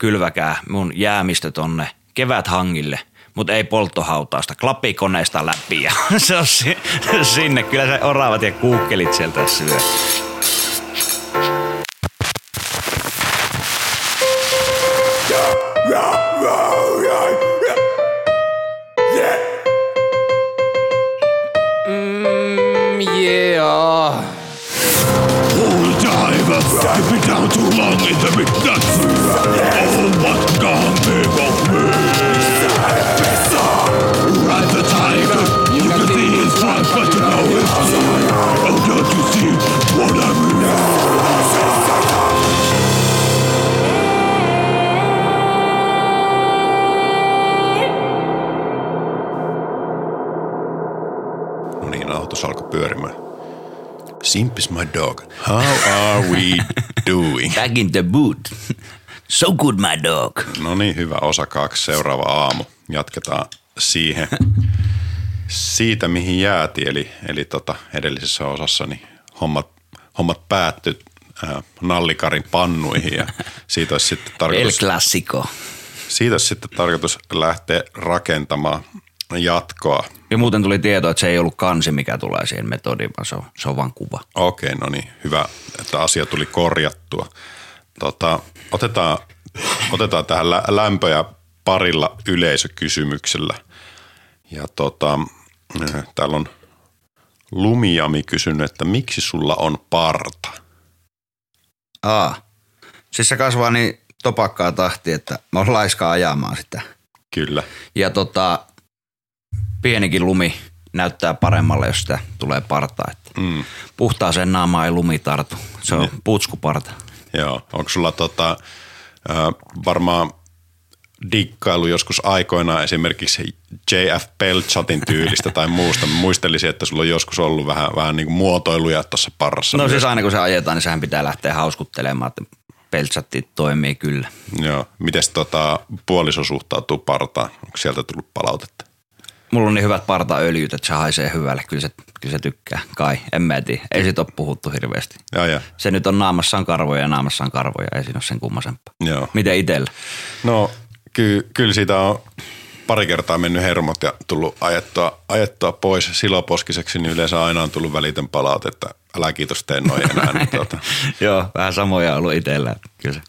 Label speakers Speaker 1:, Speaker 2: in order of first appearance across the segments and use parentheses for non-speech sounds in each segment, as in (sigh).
Speaker 1: kylväkää mun jäämistö tonne keväthangille, mutta ei polttohautausta, klapikoneesta läpi ja (laughs) se on si- sinne. Kyllä se oravat ja kuukkelit sieltä syö. Back in the boot. (laughs) So good my dog.
Speaker 2: No niin, hyvä osa kaksi, seuraava aamu. Jatketaan siihen. (laughs) Siitä, mihin jäätiin, eli, eli tota, edellisessä osassa niin hommat, hommat päättyi äh, nallikarin pannuihin ja (laughs) siitä olisi sitten
Speaker 1: El
Speaker 2: tarkoitus,
Speaker 1: Clasico.
Speaker 2: siitä olisi sitten tarkoitus lähteä rakentamaan jatkoa.
Speaker 1: Ja muuten tuli tieto, että se ei ollut kansi, mikä tulee siihen metodiin, vaan se on, se on vaan kuva.
Speaker 2: Okei, no niin, hyvä, että asia tuli korjattua. Tota, otetaan, otetaan tähän lä- lämpöjä parilla yleisökysymyksellä. Ja tota, äh, täällä on Lumiami kysynyt, että miksi sulla on parta?
Speaker 1: Aa. Siis se kasvaa niin topakkaa tahti, että mä oon laiska ajamaan sitä.
Speaker 2: Kyllä.
Speaker 1: Ja tota, pienikin lumi näyttää paremmalle, jos sitä tulee partaa. Että
Speaker 2: Mm,
Speaker 1: puhtaaseen naamaan ei lumi tartu. Se on putskuparta.
Speaker 2: Joo, onko sulla tota, varmaan dikkailu joskus aikoinaan esimerkiksi JF Pelchatin tyylistä tai muusta. Mä muistelisin, että sulla on joskus ollut vähän, vähän niin kuin muotoiluja tuossa parrassa.
Speaker 1: No
Speaker 2: myös.
Speaker 1: siis aina kun se ajetaan, niin sehän pitää lähteä hauskuttelemaan, että peltsatti toimii kyllä.
Speaker 2: Joo. Mites tota, puoliso suhtautuu partaan? Onko sieltä tullut palautetta?
Speaker 1: Mulla on niin hyvät partaöljyt, että se haisee hyvälle. Kyllä se, kyllä se tykkää. Kai, en mä tiedä. Ei siitä ole puhuttu hirveästi.
Speaker 2: Joo, joo.
Speaker 1: Se nyt on naamassaan karvoja ja naamassaan karvoja. Ei siinä ole sen kummasempaa.
Speaker 2: joo.
Speaker 1: Miten itellä?
Speaker 2: No, ky- kyllä siitä on pari kertaa mennyt hermot ja tullut ajettua, ajettua pois siloposkiseksi, niin yleensä aina on tullut välitön palautetta. Älä kiitos tee noin enää. Niin (laughs) tuota,
Speaker 1: Joo, vähän samoja ollut itsellä. Kyllä se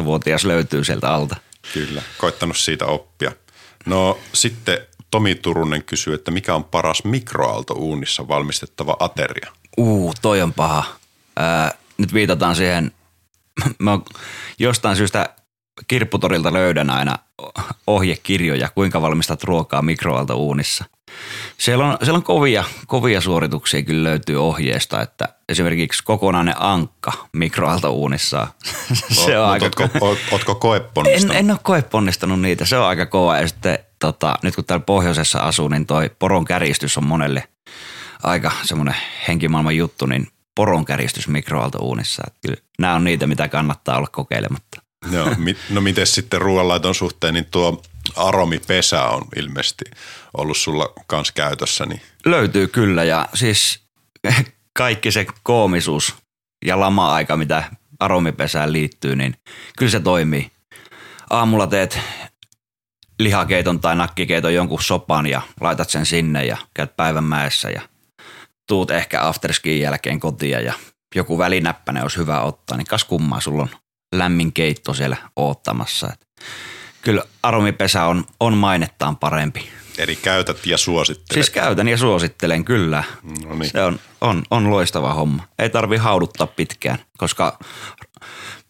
Speaker 1: 13-vuotias löytyy sieltä alta.
Speaker 2: kyllä, koittanut siitä oppia. No sitten Tomi Turunen kysyy, että mikä on paras mikroaaltouunissa valmistettava ateria?
Speaker 1: Uu, toi on paha. Ää, nyt viitataan siihen, (laughs) mä jostain syystä kirpputorilta löydän aina ohjekirjoja, kuinka valmistat ruokaa mikroaaltouunissa. Siellä on, siellä on kovia, kovia suorituksia kyllä löytyy ohjeesta, että esimerkiksi kokonainen ankka mikroaaltouunissa. (laughs) Se on
Speaker 2: Mut
Speaker 1: aika
Speaker 2: ootko, oot, ootko
Speaker 1: en,
Speaker 2: koeponnistanut?
Speaker 1: en ole koeponnistanut niitä, se on aika kova. Ja sitten tota, nyt kun täällä pohjoisessa asuu, niin toi poron kärjistys on monelle aika semmoinen henkimaailman juttu, niin poron kärjistys mikroaaltouunissa. Kyllä nämä on niitä, mitä kannattaa olla kokeilematta.
Speaker 2: Joo, mit, no miten sitten ruoanlaiton suhteen, niin tuo aromipesä on ilmeisesti ollut sulla kans käytössä, niin
Speaker 1: Löytyy kyllä ja siis kaikki se koomisuus ja lama-aika, mitä aromipesään liittyy, niin kyllä se toimii. Aamulla teet lihakeiton tai nakkikeiton jonkun sopan ja laitat sen sinne ja käyt päivän mäessä ja tuut ehkä afterskin jälkeen kotiin ja joku välinäppäinen olisi hyvä ottaa, niin kas kummaa, sulla on lämmin keitto siellä oottamassa. Et kyllä aromipesä on, on mainettaan parempi.
Speaker 2: eri käytät ja suosittelet.
Speaker 1: Siis käytän ja suosittelen kyllä.
Speaker 2: No niin.
Speaker 1: Se on, on, on loistava homma. Ei tarvi hauduttaa pitkään, koska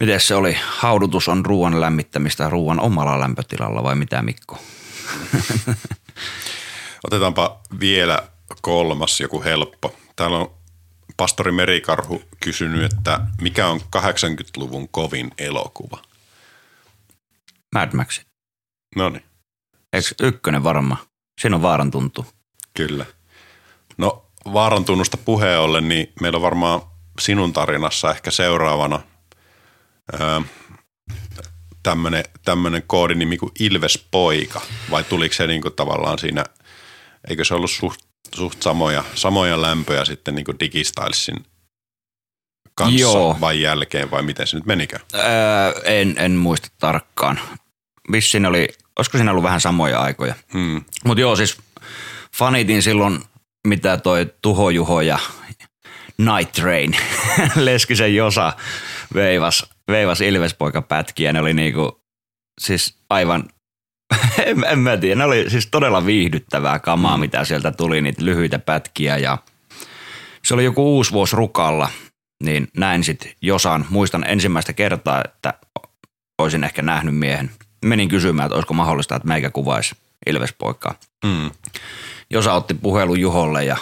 Speaker 1: miten se oli? Haudutus on ruoan lämmittämistä ruoan omalla lämpötilalla vai mitä Mikko? (laughs)
Speaker 2: Otetaanpa vielä kolmas, joku helppo. Täällä on pastori Merikarhu kysynyt, että mikä on 80-luvun kovin elokuva?
Speaker 1: Mad Max.
Speaker 2: No niin,
Speaker 1: Eikö ykkönen varma? Siinä on vaaran tuntu.
Speaker 2: kyllä. No vaaran tunnusta puheen ollen, niin meillä on varmaan sinun tarinassa ehkä seuraavana öö, tämmöinen tämmönen koodinimi kuin Ilves Poika. Vai tuliko se niinku tavallaan siinä, eikö se ollut suht, suht samoja, samoja lämpöjä sitten niinku Digistylesin kanssa
Speaker 1: Joo.
Speaker 2: vai jälkeen vai miten se nyt menikään?
Speaker 1: Öö, en, en muista tarkkaan. Vissiin oli, olisiko siinä ollut vähän samoja aikoja.
Speaker 2: Hmm.
Speaker 1: Mutta joo, siis fanitin silloin, mitä toi Tuho Juho ja Night Train, (laughs) Leskisen Josa veivas, veivas Ilvespoika pätkiä. Ne oli niinku, siis aivan, (laughs) en, en mä tiedä, ne oli siis todella viihdyttävää kamaa, mm. mitä sieltä tuli, niitä lyhyitä pätkiä ja se oli joku uusi vuosi rukalla, niin näin sitten Josan, muistan ensimmäistä kertaa, että olisin ehkä nähnyt miehen. Menin kysymään, että olisiko mahdollista, että meikä kuvaisi Ilvespoikaa.
Speaker 2: Hmm.
Speaker 1: Josa otti puhelun Juholle ja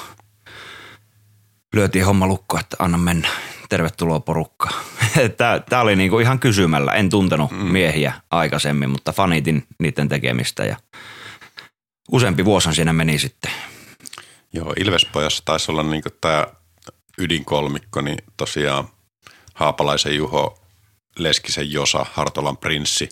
Speaker 1: lyötiin homma lukko, että anna mennä. Tervetuloa porukkaan. (laughs) Tämä oli niinku ihan kysymällä. En tuntenut mm. miehiä aikaisemmin, mutta fanitin niiden tekemistä ja useampi vuosi siinä meni sitten.
Speaker 2: Joo, Ilvespojassa taisi olla niin tämä ydinkolmikko, niin tosiaan Haapalaisen Juho, Leskisen Josa, Hartolan prinssi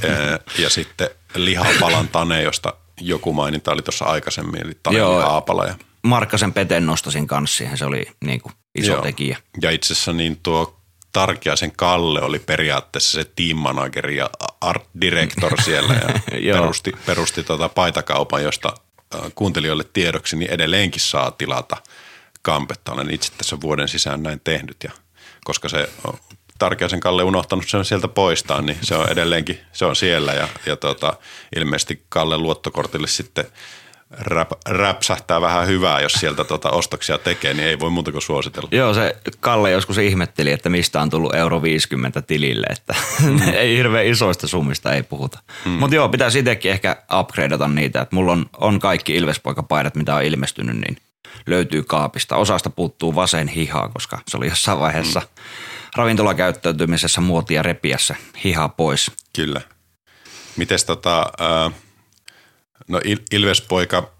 Speaker 2: (laughs) ja sitten Lihapalan Tane, josta joku maininta oli tuossa aikaisemmin, eli Tane. Haapala. Ja,
Speaker 1: Markkasen Peten nostasin kanssa siihen, se oli niinku iso
Speaker 2: Joo.
Speaker 1: tekijä.
Speaker 2: ja itse asiassa niin tuo Tarkiaisen Kalle oli periaatteessa se team manager ja art director (laughs) siellä ja perusti, perusti tuota paitakaupan, josta äh, kuuntelijoille tiedoksi niin edelleenkin saa tilata kampetta. Olen itse tässä vuoden sisään näin tehnyt ja koska se on Tarkiaisen Kalle unohtanut sen sieltä poistaa, niin se on edelleenkin, se on siellä ja, ja tota, ilmeisesti Kalle luottokortille sitten räp, räpsähtää vähän hyvää, jos sieltä tota ostoksia tekee, niin ei voi muuta kuin suositella.
Speaker 1: Joo, se Kalle joskus ihmetteli, että mistä on tullut euro 50 tilille, että mm. (laughs) ei hirveän isoista summista ei puhuta. Mm. Mutta joo, pitäisi itsekin ehkä upgradeata niitä, että mulla on, on kaikki Ilvespoikapaidat, mitä on ilmestynyt, niin löytyy kaapista. Osasta puuttuu vasen hiha, koska se oli jossain vaiheessa mm. ravintolakäyttäytymisessä muotia repiä se hiha pois.
Speaker 2: Kyllä. Mites tota, ää, no Il- Ilvespoika,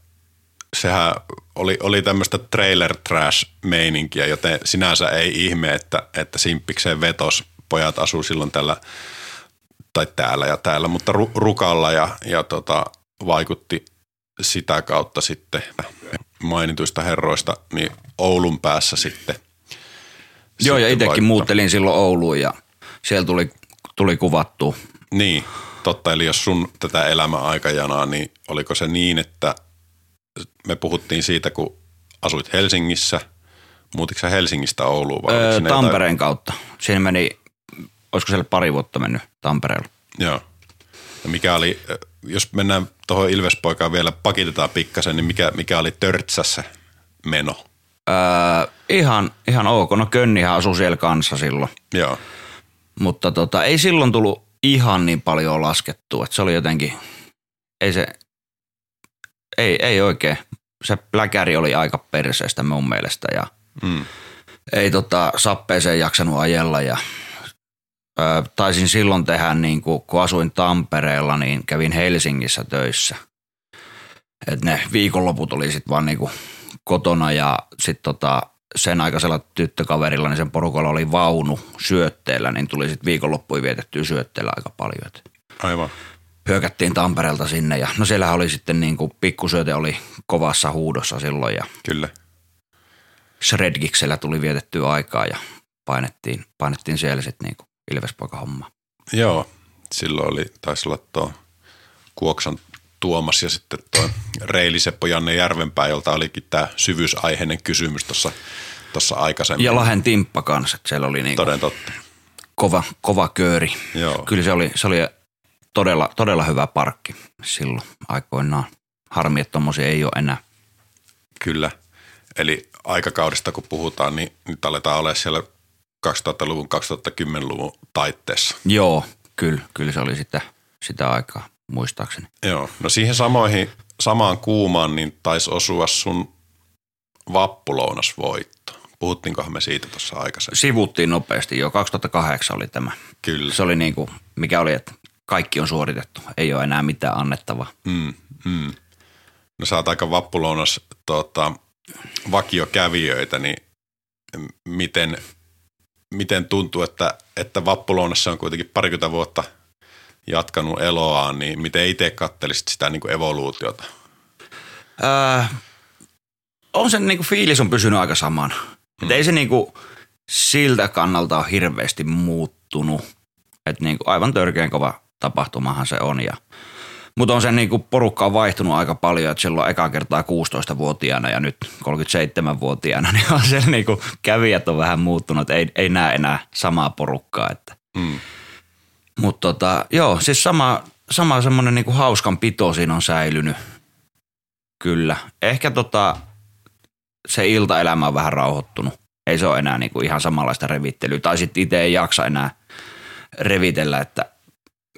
Speaker 2: sehän oli, oli tämmöistä trailer trash meininkiä, joten sinänsä ei ihme, että, että Simppikseen vetos. Pojat asuu silloin tällä, tai täällä ja täällä, mutta ru- Rukalla ja, ja tota, vaikutti sitä kautta sitten mainituista herroista niin Oulun päässä sitten.
Speaker 1: Joo, ja
Speaker 2: sitten
Speaker 1: itsekin
Speaker 2: vaikuttaa.
Speaker 1: muuttelin silloin Ouluun ja siellä tuli, tuli kuvattua.
Speaker 2: Niin, totta. Eli jos sun tätä elämäaikajanaa, niin oliko se niin, että me puhuttiin siitä, kun asuit Helsingissä, muutitko sä Helsingistä Ouluun vai
Speaker 1: Öö, Tampereen kautta. Siinä meni, olisiko siellä pari vuotta mennyt Tampereella.
Speaker 2: Jotain, joo. Ja mikä oli, jos mennään tuohon Ilvespoikaan vielä, pakitetaan pikkasen, niin mikä, mikä oli Törtsässä meno?
Speaker 1: Öö, ihan, ihan ok. No Könnihän asui siellä kanssa silloin.
Speaker 2: Joo,
Speaker 1: Mutta tota, ei silloin tullut ihan niin paljon laskettua. Että se oli jotenkin, ei se, ei, ei oikein. Se läkäri oli aika perseestä mun mielestä ja
Speaker 2: mm.
Speaker 1: ei tota, sappeeseen jaksanut ajella ja ö, taisin silloin tehdä, niin kuin, kun asuin Tampereella, niin kävin Helsingissä töissä. Et ne viikonloput oli sitten vaan niin kuin kotona ja sitten tota, sen aikaisella tyttökaverilla, niin sen porukalla oli vaunu syötteellä, niin tuli sitten viikonloppuja vietettyä syötteellä aika paljon. Et
Speaker 2: aivan.
Speaker 1: hyökättiin Tampereelta sinne ja no siellähän oli sitten niin kuin pikkusyöte oli kovassa huudossa silloin ja
Speaker 2: Kyllä.
Speaker 1: Shredgiksellä tuli vietettyä aikaa ja painettiin, painettiin siellä sitten niinku Ilvespoika-homma.
Speaker 2: Joo, silloin oli, taisi olla tuo Kuoksan Tuomas ja sitten tuo Reili Seppo Janne Järvenpää, jolta olikin tämä syvyysaiheinen kysymys tuossa tuossa aikaisemmin.
Speaker 1: Ja Lahen Timppa kanssa, että siellä oli niinku
Speaker 2: Toden totta.
Speaker 1: kova, kova kööri.
Speaker 2: Joo.
Speaker 1: Kyllä se oli, se oli todella, todella hyvä parkki silloin aikoinaan. Harmi, että tommosia ei ole enää.
Speaker 2: Kyllä. Eli aikakaudesta kun puhutaan, niin nyt aletaan olla siellä 2000-luvun, 2010-luvun taitteessa.
Speaker 1: Joo, kyllä, kyllä se oli sitä, sitä aikaa, muistaakseni.
Speaker 2: Joo. No siihen samoihin, samaan kuumaan, niin taisi osua sun vappulounasvoitto. Puhuttiinkohan me siitä tuossa aikaisemmin?
Speaker 1: Sivuttiin nopeasti jo, 2008 oli tämä.
Speaker 2: Kyllä.
Speaker 1: Se oli niinku, mikä oli, että kaikki on suoritettu, ei ole enää mitään annettavaa.
Speaker 2: Mm, mm. No sä oot aika vappulounas tota, vakiokävijöitä, niin miten, miten tuntuu, että, että vappulounassa on kuitenkin parikymmentä vuotta jatkanut eloaan, niin miten itse kattelisit sitä niin kuin evoluutiota?
Speaker 1: Öö, on sen niinku fiilis on pysynyt aika samana. Mm. Et ei se niinku, siltä kannalta on hirveästi muuttunut. Että niin kuin aivan törkeän kova tapahtumahan se on. Ja, mutta on se niin kuin porukka on vaihtunut aika paljon, että silloin eka kertaa 16-vuotiaana ja nyt 37-vuotiaana, (laughs) niin on se niin kuin kävijät on vähän muuttunut, ei, ei näe enää samaa porukkaa. Että.
Speaker 2: Mm.
Speaker 1: Mutta tota, joo, siis sama, sama semmoinen niinku hauskan pito siinä on säilynyt. Kyllä. Ehkä tota, se iltaelämä on vähän rauhoittunut. Ei se ole enää niinku ihan samanlaista revittelyä. Tai sitten itse ei jaksa enää revitellä, että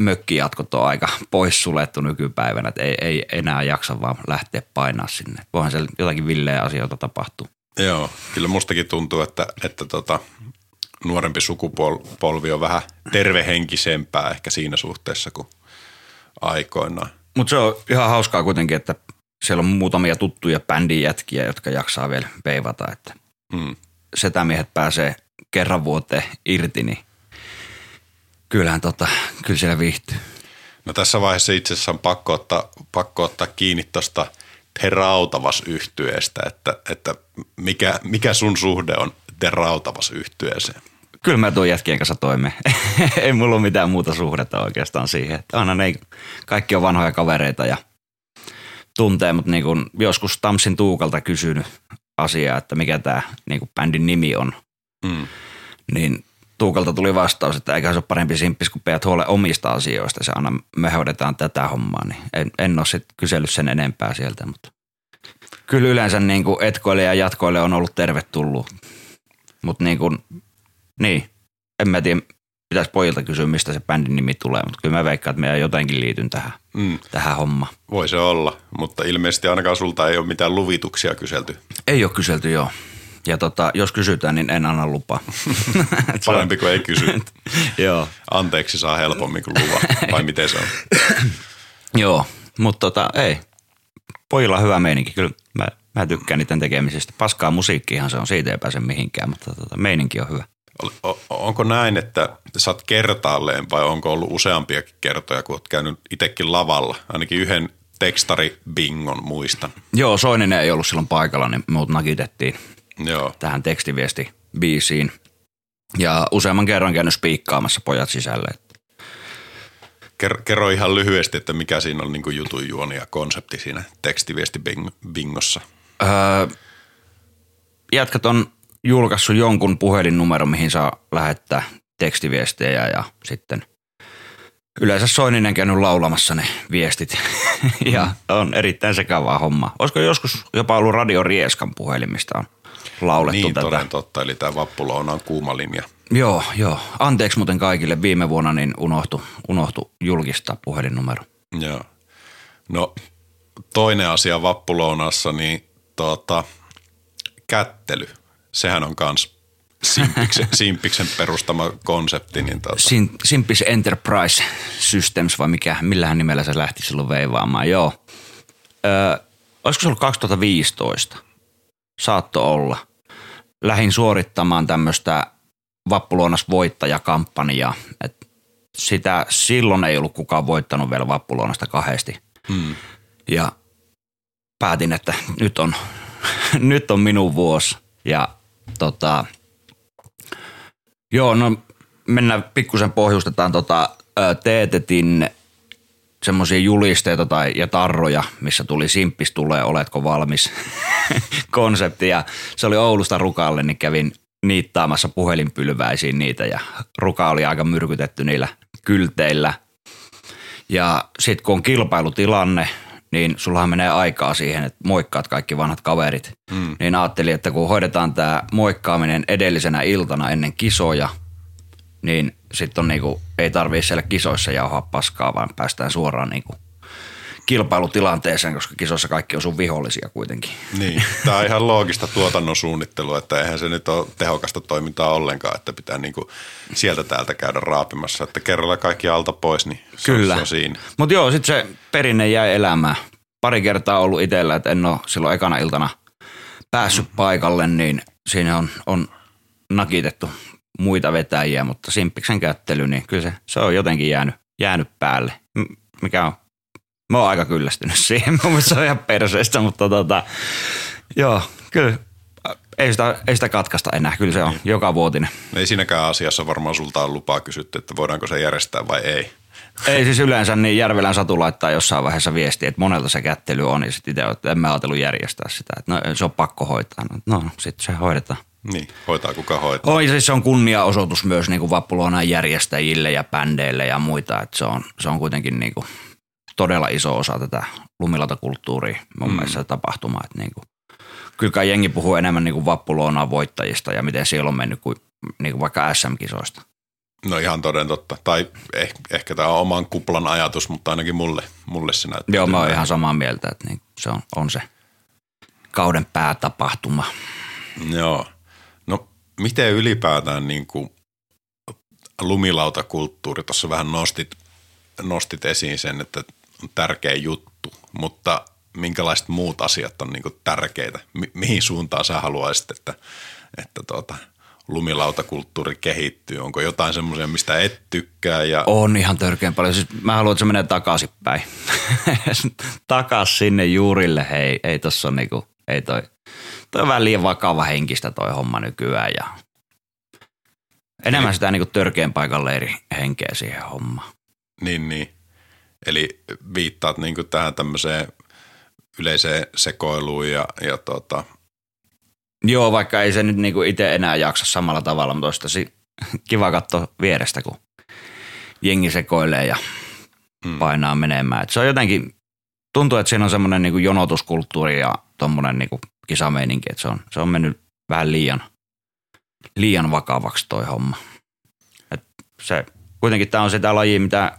Speaker 1: mökkijatkot on aika poissulettu nykypäivänä. Että ei, ei enää jaksa vaan lähteä painaa sinne. Voihan siellä jotakin villeä asioita tapahtuu.
Speaker 2: Joo, kyllä mustakin tuntuu, että, että tota, nuorempi sukupolvi on vähän tervehenkisempää ehkä siinä suhteessa kuin aikoinaan.
Speaker 1: Mutta se on ihan hauskaa kuitenkin, että siellä on muutamia tuttuja bändin jätkiä, jotka jaksaa vielä veivata, että
Speaker 2: Mm.
Speaker 1: setämiehet pääsee kerran vuoteen irti, niin kyllähän tota, kyllä siellä viihtyy.
Speaker 2: No tässä vaiheessa itse asiassa on pakko ottaa, pakko ottaa kiinni tuosta Terautavas yhtyeestä, että, että mikä, mikä sun suhde on Terautavas yhtyeeseen?
Speaker 1: Kyllä mä tuon jätkien kanssa toimeen. (laughs) Ei mulla ole mitään muuta suhdetta oikeastaan siihen. Että aina ne kaikki on vanhoja kavereita ja tuntee, mutta niin kun joskus Tamsin Tuukalta kysynyt asiaa, että mikä tämä niin bändin nimi on,
Speaker 2: Mm.
Speaker 1: niin Tuukalta tuli vastaus, että eikä se ole parempi simppis, kun pidät huolen omista asioista. Se aina me hoidetaan tätä hommaa, niin en, en ole sitten kysellyt sen enempää sieltä, mutta kyllä yleensä niin kuin etkoille ja jatkoille on ollut tervetullut. Mutta niin kuin, niin, en mä tiedä, pitäisi pojilta kysyä, mistä se bändin nimi tulee, mutta kyllä mä veikkaan, että minä jotenkin liityn tähän,
Speaker 2: Mm.
Speaker 1: tähän hommaan.
Speaker 2: Voi se olla, mutta ilmeisesti ainakaan sulta ei ole mitään luvituksia kyselty.
Speaker 1: Ei ole kyselty, joo. Ja tota, jos kysytään, niin en anna lupaa. (laughs)
Speaker 2: Parempi kuin ei kysy. (laughs)
Speaker 1: joo.
Speaker 2: Anteeksi saa helpommin kuin luva. Vai miten se on? (coughs)
Speaker 1: Joo, mutta tota, ei. Pojilla on hyvä meininki. Kyllä mä, mä tykkään niiden tekemisestä. Paskaa musiikkihan se on, siitä ei pääse mihinkään, mutta tota, meininki on hyvä.
Speaker 2: Onko näin, että sä oot kertaalleen vai onko ollut useampiakin kertoja, kun oot käynyt itsekin lavalla? Ainakin yhden tekstari-bingon muistan.
Speaker 1: Joo, Soininen ei ollut silloin paikalla, niin muut nakitettiin
Speaker 2: Joo.
Speaker 1: tähän tekstiviesti biisiin. Ja useamman kerran käynyt spiikkaamassa pojat sisälle.
Speaker 2: Ker- kerro ihan lyhyesti, että mikä siinä on niin jutun juoni ja konsepti siinä tekstiviesti-bingossa.
Speaker 1: Öö, jätkät on julkaissut jonkun puhelinnumeron, mihin saa lähettää tekstiviestejä ja sitten yleensä Soininen käynyt laulamassa ne viestit (laughs) ja on erittäin sekavaa hommaa. Olisiko joskus jopa ollut Radio Rieskan puhelimista on laulettu
Speaker 2: Niin,
Speaker 1: tätä?
Speaker 2: toden totta. Eli tämä Vappulouna on kuuma linja.
Speaker 1: Joo, joo. Anteeksi muuten kaikille. Viime vuonna niin unohtu, unohtu julkistaa puhelinnumero.
Speaker 2: Joo. No toinen asia Vappulounassa, niin tota, kättely. Sehän on kans Simpiksen, (laughs) Simpiksen perustama konsepti. Niin tota,
Speaker 1: Sin, Simpis Enterprise Systems vai mikä, millähän nimellä se lähti silloin veivaamaan, joo. Öö, olisiko se ollut 2015? Saatto olla. Lähin suorittamaan tämmöistä Vappulonas voittajakampanjaa. Et sitä silloin ei ollut kukaan voittanut vielä Vappuloonasta kahdesti.
Speaker 2: hmm.
Speaker 1: Ja päätin, että nyt on, (laughs) nyt on minun vuosi. Ja tota, joo, no mennään pikkusen pohjustetaan tota, teetetin semmoisia julisteita tai, ja tarroja, missä tuli simppis tulee, oletko valmis (laughs) konsepti. Ja se oli Oulusta Rukalle, niin kävin niittaamassa puhelinpylväisiin niitä ja Ruka oli aika myrkytetty niillä kylteillä. Ja sitten kun on kilpailutilanne, niin sullahan menee aikaa siihen, että moikkaat kaikki vanhat kaverit. Mm. Niin ajattelin, että kun hoidetaan tämä moikkaaminen edellisenä iltana ennen kisoja, niin sitten on niinku, ei tarvii siellä kisoissa jauhaa paskaa, vaan päästään suoraan niinku kilpailutilanteeseen, koska kisoissa kaikki on sun vihollisia kuitenkin.
Speaker 2: Niin, tämä on ihan loogista tuotannon suunnittelua, että eihän se nyt ole tehokasta toimintaa ollenkaan, että pitää niinku sieltä täältä käydä raapimassa, että kerralla kaikki alta pois, niin se,
Speaker 1: Kyllä.
Speaker 2: On, se on siinä.
Speaker 1: Mutta joo, sitten se perinne jäi elämään. Pari kertaa ollut itsellä, että en ole silloin ekana iltana päässyt paikalle, niin siinä on, on nakitettu muita vetäjiä, mutta simppiksen kättely, niin kyllä se, se on jotenkin jäänyt, jäänyt päälle. Mikä on, mä oon aika kyllästynyt siihen, (laughs) mun mielestä se on ihan perseestä, mutta tota, joo, kyllä ei sitä, ei sitä katkaista enää, kyllä se on
Speaker 2: Niin.
Speaker 1: joka vuotinen.
Speaker 2: Ei siinäkään asiassa varmaan sulta on lupaa kysytty, että voidaanko se järjestää vai ei.
Speaker 1: Ei siis yleensä, niin Järvelän Satu laittaa jossain vaiheessa viestiä, että monelta se kättely on, ja sitten itse että en mä ajatellut järjestää sitä, että no, se on pakko hoitaa. No, no sitten se hoidetaan.
Speaker 2: Niin, hoitaa kuka hoitaa.
Speaker 1: Oi, siis se on kunniaosoitus myös niin kuin järjestäjille ja bändeille ja muita, että se on, se on kuitenkin niin kuin todella iso osa tätä lumilautakulttuuria mun mm. mielestä se tapahtuma, että niin kuin, kyllä kai jengi puhuu enemmän niin kuin Vappulonan voittajista ja miten siellä on mennyt kuin, niin kuin vaikka SM-kisoista.
Speaker 2: No ihan toden totta. Tai eh, ehkä tämä on oman kuplan ajatus, mutta ainakin mulle, mulle se näyttää.
Speaker 1: Joo, mä oon ihan samaa mieltä, että niin se on, on se kauden päätapahtuma.
Speaker 2: Joo. No miten ylipäätään niin kuin lumilautakulttuuri, tuossa vähän nostit, nostit esiin sen, että on tärkeä juttu, mutta minkälaiset muut asiat on niin kuin tärkeitä? Mi- mihin suuntaan sä haluaisit, että, että tuota, lumilautakulttuuri kehittyy? Onko jotain semmoisia, mistä et tykkää? Ja,
Speaker 1: On ihan törkeän paljon. Siis mä haluan, että se menee takaisinpäin. (laughs) Takas sinne juurille. Hei, ei tossa on niinku, ei toi, toi on vähän liian vakava henkistä toi homma nykyään ja enemmän sitä niinku törkeän paikalle eri henkeä siihen hommaan.
Speaker 2: Niin, niin. Eli viittaat niin kuin tähän tämmöiseen yleiseen sekoiluun ja, ja tota,
Speaker 1: Joo, vaikka ei se nyt niinku itse enää jaksa samalla tavalla, mutta olisi tosi kiva katsoa vierestä, kun jengi sekoilee ja
Speaker 2: Mm.
Speaker 1: painaa menemään. Et se on jotenkin, tuntuu, että siinä on semmoinen niinku jonotuskulttuuri ja tommonen niinku kisameininki, että se on, se on mennyt vähän liian, liian vakavaksi toi homma. Et se, kuitenkin tämä on sitä lajia, mitä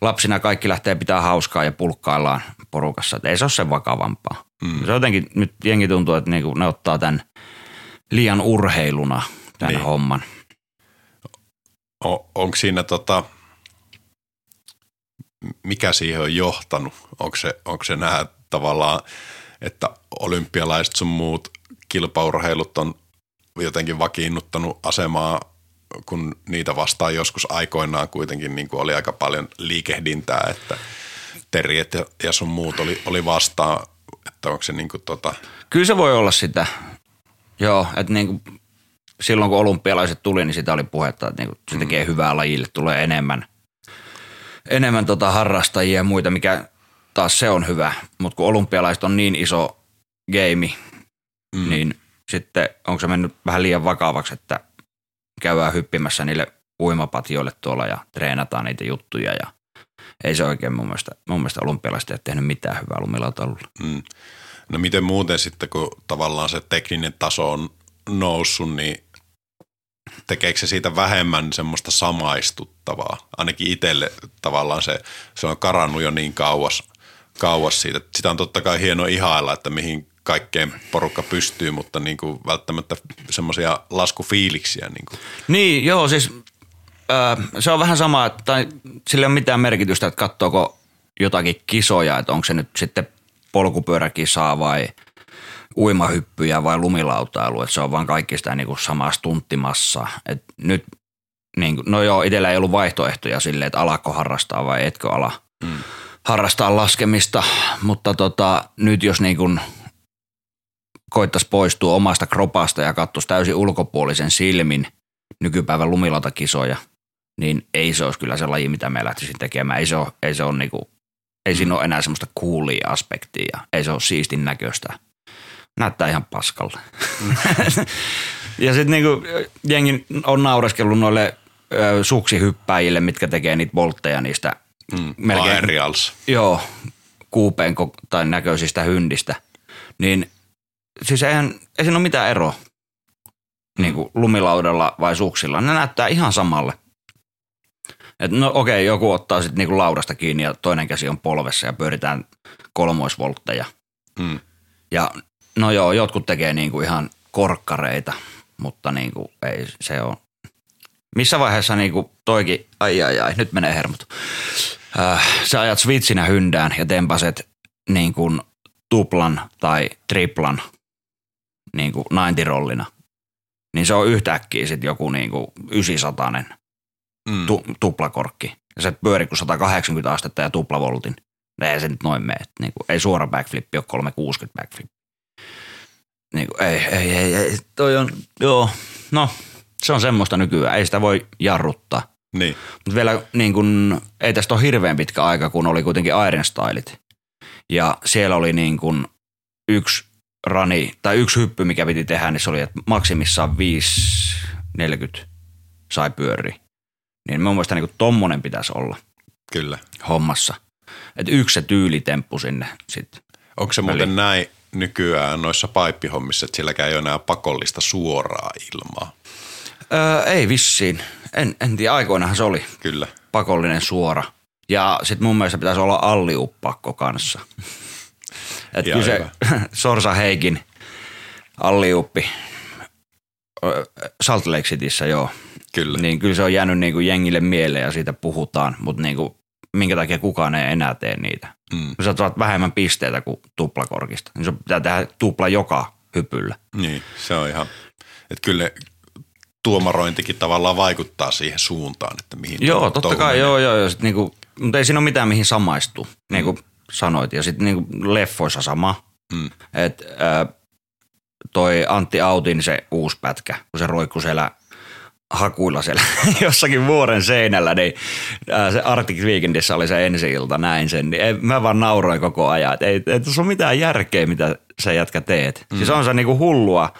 Speaker 1: lapsina kaikki lähtee pitää hauskaa ja pulkkaillaan porukassa. Et ei se ole sen vakavampaa.
Speaker 2: Mm.
Speaker 1: Se jotenkin, nyt jengi tuntuu, että niinku ne ottaa tämän liian urheiluna, tämän
Speaker 2: Niin.
Speaker 1: homman.
Speaker 2: on, onko siinä tota, mikä siihen on johtanut? Onko se, onko se nämä tavallaan, että olympialaiset sun muut kilpaurheilut on jotenkin vakiinnuttanut asemaa, kun niitä vastaan joskus aikoinaan kuitenkin niin kuin oli aika paljon liikehdintää, että Terriet ja, ja sun muut oli, oli vastaan, että onko se niin kuin tota,
Speaker 1: Kyllä se voi olla sitä. Joo, että niinku, silloin kun olympialaiset tuli, niin sitä oli puhetta, että niinku, se tekee hyvää lajille, tulee enemmän, enemmän tota harrastajia ja muita, mikä taas se on hyvä. Mutta kun olympialaiset on niin iso game, mm. niin sitten onko se mennyt vähän liian vakavaksi, että käydään hyppimässä niille uimapatjoille tuolla ja treenataan niitä juttuja ja ei se oikein mun mielestä, mun mielestä olympialaiset ei tehnyt mitään hyvää lumilautailulle.
Speaker 2: Mm. No miten muuten sitten, kun tavallaan se tekninen taso on noussut, niin tekeekö se siitä vähemmän semmoista samaistuttavaa? Ainakin itselle tavallaan se, se on karannut jo niin kauas, kauas siitä. Sitä on totta kai hieno ihailla, että mihin kaikkeen porukka pystyy, mutta niin kuin välttämättä semmoisia laskufiiliksiä. Niin kuin.
Speaker 1: Niin, joo, siis äh, se on vähän sama, että sillä ei ole mitään merkitystä, että katsoako jotakin kisoja, että onko se nyt sitten polkupyöräkisaa vai uimahyppyjä vai lumilautailu, että se on vaan kaikki sitä niin kuin samaa stunttimassa. Et nyt, niin kuin, no joo, itsellä ei ollut vaihtoehtoja sille, että alako harrastaa vai etkö ala mm. harrastaa laskemista, mutta tota, nyt jos niin kuin koittaisi poistua omasta kropasta ja katsoisi täysin ulkopuolisen silmin nykypäivän lumilautakisoja, niin ei se olisi kyllä se laji, mitä me lähtisin tekemään. Ei se ole, ei se ole niinku, ei siinä ole enää semmoista coolia aspektia ja ei se ole siistin näköistä. Näyttää ihan paskalle. (laughs) ja sitten niinku, jengi on naureskellut noille ö, suksihyppäjille, mitkä tekee niitä voltteja niistä
Speaker 2: Mm.
Speaker 1: Melkein.
Speaker 2: Aerials.
Speaker 1: Joo, kuupeen tai näköisistä hyndistä. Niin siis eihän, ei siinä ole mitään eroa niin kuin lumilaudalla vai suksilla. Ne näyttää ihan samalle. Et no okei, joku ottaa sitten niinku laudasta kiinni ja toinen käsi on polvessa ja pyöritään kolmoisvoltteja.
Speaker 2: Mm.
Speaker 1: Ja no joo, jotkut tekee niinku ihan korkkareita, mutta niinku ei se on. Missä vaiheessa niinku toikin, ai ai ai, nyt menee hermot. Äh, sä ajat switchinä hyndään ja tempaset niin kuin tuplan tai triplan niin kuin 90-rollina. Niin se on yhtäkkiä sitten joku niin kuin 900
Speaker 2: Mm.
Speaker 1: tu, tuplakorkki. Ja se pyörii kuin 180 astetta ja tuplavoltin. Ei se nyt noin mene. Niin kuin, ei suora backflippi ole 360 backflip. niin kuin, ei, ei, ei, ei, toi on, joo, no se on semmoista nykyään, ei sitä voi jarruttaa.
Speaker 2: Niin.
Speaker 1: Mutta vielä niin kun, ei tästä ole hirveän pitkä aika, kun oli kuitenkin Iron Stylit. Ja siellä oli niin kun yksi rani, tai yksi hyppy, mikä piti tehdä, niin se oli, että maksimissaan 5,40 sai pyöri. Niin mun mielestä niin kuin tommonen pitäisi olla
Speaker 2: Kyllä.
Speaker 1: hommassa. Että yksi se tyylitemppu sinne sitten.
Speaker 2: Onko se muuten näin nykyään noissa paippihommissa, että silläkään ei ole enää pakollista suoraa ilmaa?
Speaker 1: Öö, ei vissiin. En, en tiedä, aikoinahan se oli
Speaker 2: Kyllä.
Speaker 1: pakollinen suora. Ja sitten mun mielestä pitäisi olla alliuppakko kanssa. Et
Speaker 2: Ihan
Speaker 1: kyllä se (laughs) Sorsa Heikin alliuppi Salt Lake Cityssä, joo.
Speaker 2: Kyllä.
Speaker 1: Niin kyllä se on jäänyt niin kuin jengille mieleen ja siitä puhutaan, mutta niin kuin, minkä takia kukaan ei enää tee niitä.
Speaker 2: Mm.
Speaker 1: Sä saat vähemmän pisteitä kuin tuplakorkista, niin se pitää tehdä tupla joka hypyllä.
Speaker 2: Niin, se on ihan, että kyllä tuomarointikin tavallaan vaikuttaa siihen suuntaan, että mihin
Speaker 1: Joo, totta kai,
Speaker 2: menee.
Speaker 1: joo, joo. joo. Sit niinku, mutta ei siinä ole mitään, mihin samaistuu, niin kuin sanoit. Ja sitten niinku leffoissa sama.
Speaker 2: Mm.
Speaker 1: Et, äh, toi Antti Autin se uusi pätkä, kun se roikkuu siellä hakuilla siellä (laughs) jossakin vuoren seinällä, niin äh, se Arctic Weekendissä oli se ensi ilta, näin sen, niin ei, mä vaan nauroin koko ajan, että ei, ei tässä ole mitään järkeä, mitä sä jätkä teet. Mm. Siis on se niinku hullua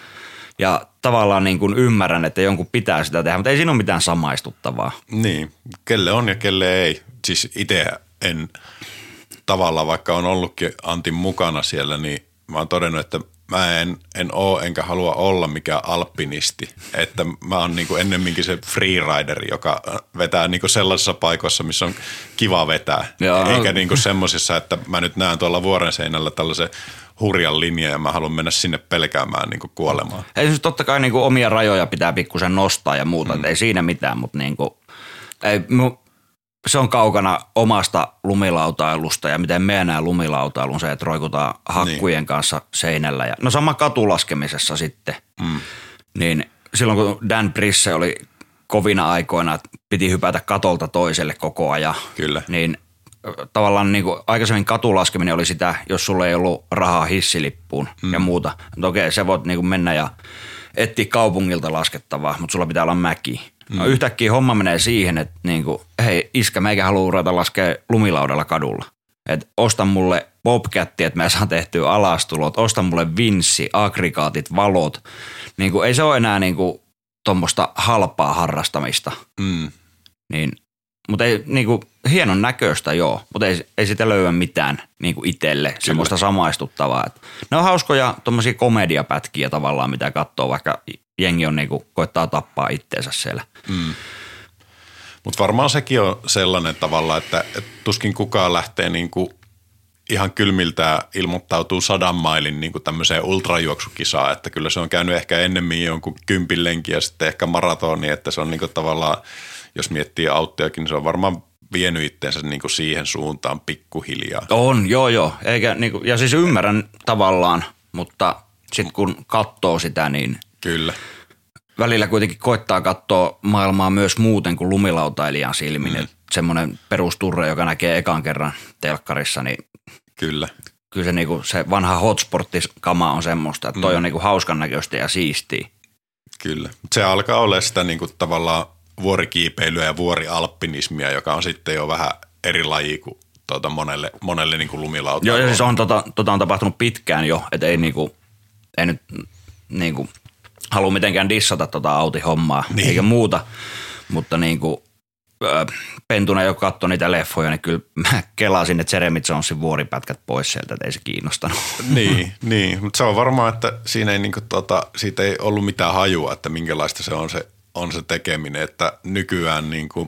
Speaker 1: ja tavallaan niinku ymmärrän, että jonkun pitää sitä tehdä, mutta ei siinä ole mitään samaistuttavaa.
Speaker 2: Niin, kelle on ja kelle ei. Siis itse en tavallaan, vaikka on ollutkin Antin mukana siellä, niin mä oon todennut, että mä en, en oo enkä halua olla mikään alpinisti. Että mä oon niinku ennemminkin se freerideri, joka vetää niinku sellaisissa paikoissa, missä on kiva vetää.
Speaker 1: Joo.
Speaker 2: Eikä niinku semmosissa, että mä nyt näen tuolla vuoren seinällä tällaisen hurjan linjan ja mä haluan mennä sinne pelkäämään niinku kuolemaan.
Speaker 1: Ei siis totta kai niinku omia rajoja pitää pikkusen nostaa ja muuta, mm. ei siinä mitään, mutta niinku, ei, mu, se on kaukana omasta lumilautailusta ja miten me näen lumilautailun se, että roikutaan hakkujen niin. kanssa seinällä. Ja, no sama katulaskemisessa sitten, mm. niin silloin kun Dan Brisse oli kovina aikoina, että piti hypätä katolta toiselle koko ajan,
Speaker 2: Kyllä.
Speaker 1: niin tavallaan niin kuin aikaisemmin katulaskeminen oli sitä, jos sulla ei ollut rahaa hissilippuun mm. ja muuta. Mutta okei, sä voit niin kuin mennä ja etsiä kaupungilta laskettavaa, mutta sulla pitää olla mäki. Mm. No yhtäkkiä homma menee siihen, että niin kuin, hei iskä, meikä haluaa ruveta laskea lumilaudalla kadulla. Et osta mulle bobcatti, että mä saan tehtyä alastulot, osta mulle vinssi, aggregaatit, valot. Niin kuin, ei se ole enää niin kuin, tuommoista halpaa harrastamista.
Speaker 2: Mm.
Speaker 1: Niin, mutta ei, niinku, hienon näköistä joo, mutta ei, ei sitä löyä mitään niinku itselle semmoista samaistuttavaa. Et ne on hauskoja tuommoisia komediapätkiä tavallaan, mitä katsoo, vaikka jengi on niinku, koittaa tappaa itteensä siellä.
Speaker 2: Mutta varmaan sekin on sellainen tavalla, että, että tuskin kukaan lähtee niinku ihan kylmiltä ilmoittautuu sadan mailin niinku tämmöiseen ultrajuoksukisaan, että kyllä se on käynyt ehkä ennemmin jonkun kympin lenki ja sitten ehkä maratoni, että se on niinku tavallaan, jos miettii auttojakin, niin se on varmaan vienyt itteensä niinku siihen suuntaan pikkuhiljaa.
Speaker 1: On, joo joo. Eikä, niinku, ja siis ymmärrän tavallaan, mutta sitten kun katsoo sitä, niin
Speaker 2: Kyllä.
Speaker 1: välillä kuitenkin koittaa katsoa maailmaa myös muuten kuin lumilautailijan silmin. Mm. Semmoinen perusturre, joka näkee ekan kerran telkkarissa, niin
Speaker 2: Kyllä.
Speaker 1: kyllä se, niinku, se vanha hotspottiskama on semmoista, että toi mm. on niinku hauskan näköistä ja siistiä.
Speaker 2: Kyllä. Se alkaa olla sitä niinku tavallaan vuorikiipeilyä ja vuorialppinismia, joka on sitten jo vähän eri laji kuin tuota monelle, monelle niinku lumilauta.
Speaker 1: Joo, ja siis on, tota, tota on tapahtunut pitkään jo, että ei, niinku, ei nyt niinku, halua mitenkään dissata tota autihommaa
Speaker 2: Niin.
Speaker 1: niin. eikä muuta, mutta niinku, ö, pentuna jo katsoi niitä leffoja, niin kyllä mä kelasin, että Jeremy Jonesin vuoripätkät pois sieltä, että ei se kiinnostanut.
Speaker 2: Niin, (laughs) niin. mutta se on varmaan, että siinä ei, niinku, tota, siitä ei ollut mitään hajua, että minkälaista se on se, on se tekeminen, että nykyään niinku,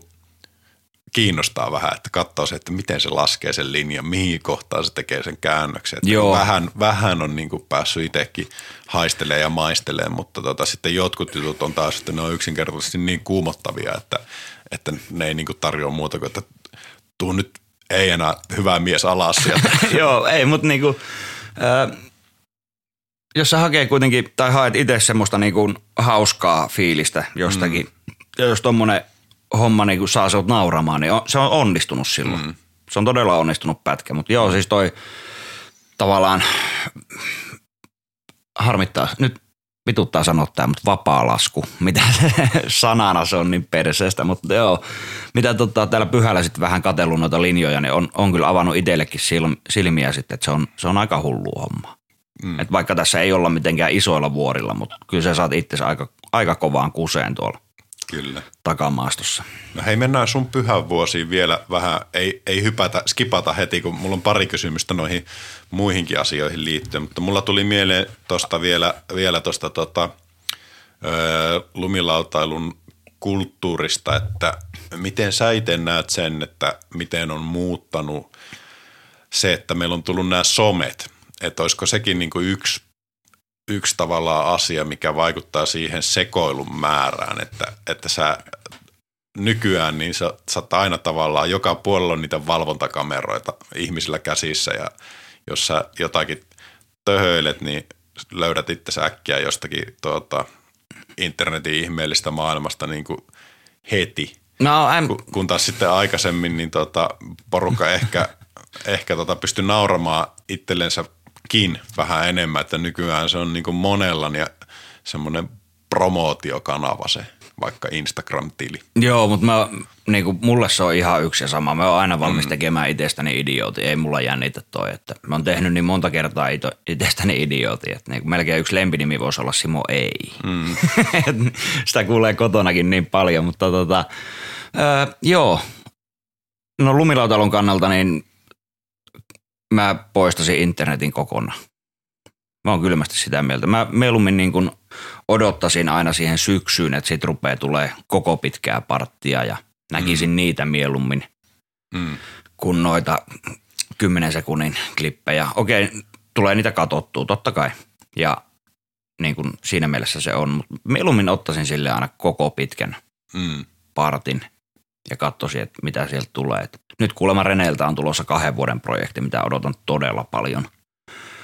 Speaker 2: kiinnostaa vähän, että katsoo se, että miten se laskee sen linjan, mihin kohtaan se tekee sen käännöksen. Että
Speaker 1: Joo.
Speaker 2: Vähän, vähän on niinku päässyt itsekin haistelemaan ja maistelemaan, mutta tota, sitten jotkut jutut on taas, että ne on yksinkertaisesti niin kuumottavia, että, että ne ei niinku tarjoa muuta kuin, että tuu nyt ei enää hyvä mies alas sieltä. (laughs)
Speaker 1: Joo, ei, mutta niinku, ö, jos sä hakee kuitenkin, tai haet itse semmoista niinku hauskaa fiilistä jostakin, mm. ja jos tommonen homma niinku saa sut nauramaan, niin on, se on onnistunut silloin. Mm. Se on todella onnistunut pätkä, mutta joo, siis toi tavallaan harmittaa, nyt vituttaa sanoa tämä, mutta vapaa-lasku, mitä se (laughs) sanana se on niin perseestä, mutta joo, mitä tota, täällä pyhällä sitten vähän katsellut noita linjoja, niin on, on kyllä avannut itsellekin sil- silmiä sitten, että se on, se on aika hullu homma. Mm. Et vaikka tässä ei olla mitenkään isoilla vuorilla, mutta kyllä sä saat itse aika, aika kovaan kuseen tuolla
Speaker 2: Kyllä.
Speaker 1: takamaastossa.
Speaker 2: No hei, mennään sun pyhän vuosiin vielä vähän, ei, ei hypätä, skipata heti, kun mulla on pari kysymystä noihin muihinkin asioihin liittyen, mutta mulla tuli mieleen tosta vielä, vielä tosta tota, ö, lumilautailun kulttuurista, että miten sä itse näet sen, että miten on muuttanut se, että meillä on tullut nämä somet, että olisiko sekin niin kuin yksi yksi tavallaan asia, mikä vaikuttaa siihen sekoilun määrään, että, että sä nykyään niin sä, sä aina tavallaan, joka puolella on niitä valvontakameroita ihmisillä käsissä ja jos sä jotakin töhöilet, niin löydät itse äkkiä jostakin tuota, internetin ihmeellistä maailmasta niin kuin heti.
Speaker 1: No, I'm,
Speaker 2: Kun, kun taas sitten aikaisemmin niin tota, porukka ehkä, (laughs) ehkä tota pystyi nauramaan itsellensäkin vähän enemmän, että nykyään se on niin kuin monella ja semmoinen promootiokanava se vaikka Instagram-tili.
Speaker 1: Joo, mutta mä, niinku, mulle se on ihan yksi ja sama. Mä oon aina valmis tekemään itsestäni idiootti. Ei mulla jännitä toi. Että mä oon tehnyt niin monta kertaa ito, itsestäni idiootti. Että niinku, melkein yksi lempinimi voisi olla Simo Ei. Mm. (laughs) Sitä kuulee kotonakin niin paljon, mutta tota, öö, joo. No lumilautalun kannalta niin mä poistasin internetin kokonaan. Mä oon kylmästi sitä mieltä. Mä mieluummin niin kuin odottaisin aina siihen syksyyn, että sit rupeaa tulee koko pitkää parttia ja näkisin mm. niitä mieluummin
Speaker 2: Mm.
Speaker 1: kuin noita 10 sekunnin klippejä. Okei, tulee niitä katottua totta kai ja niin kuin siinä mielessä se on, mutta mieluummin ottaisin sille aina koko pitkän
Speaker 2: Mm.
Speaker 1: partin ja katsoisin, että mitä sieltä tulee. Nyt kuulemma Reneeltä on tulossa kahden vuoden projekti, mitä odotan todella paljon.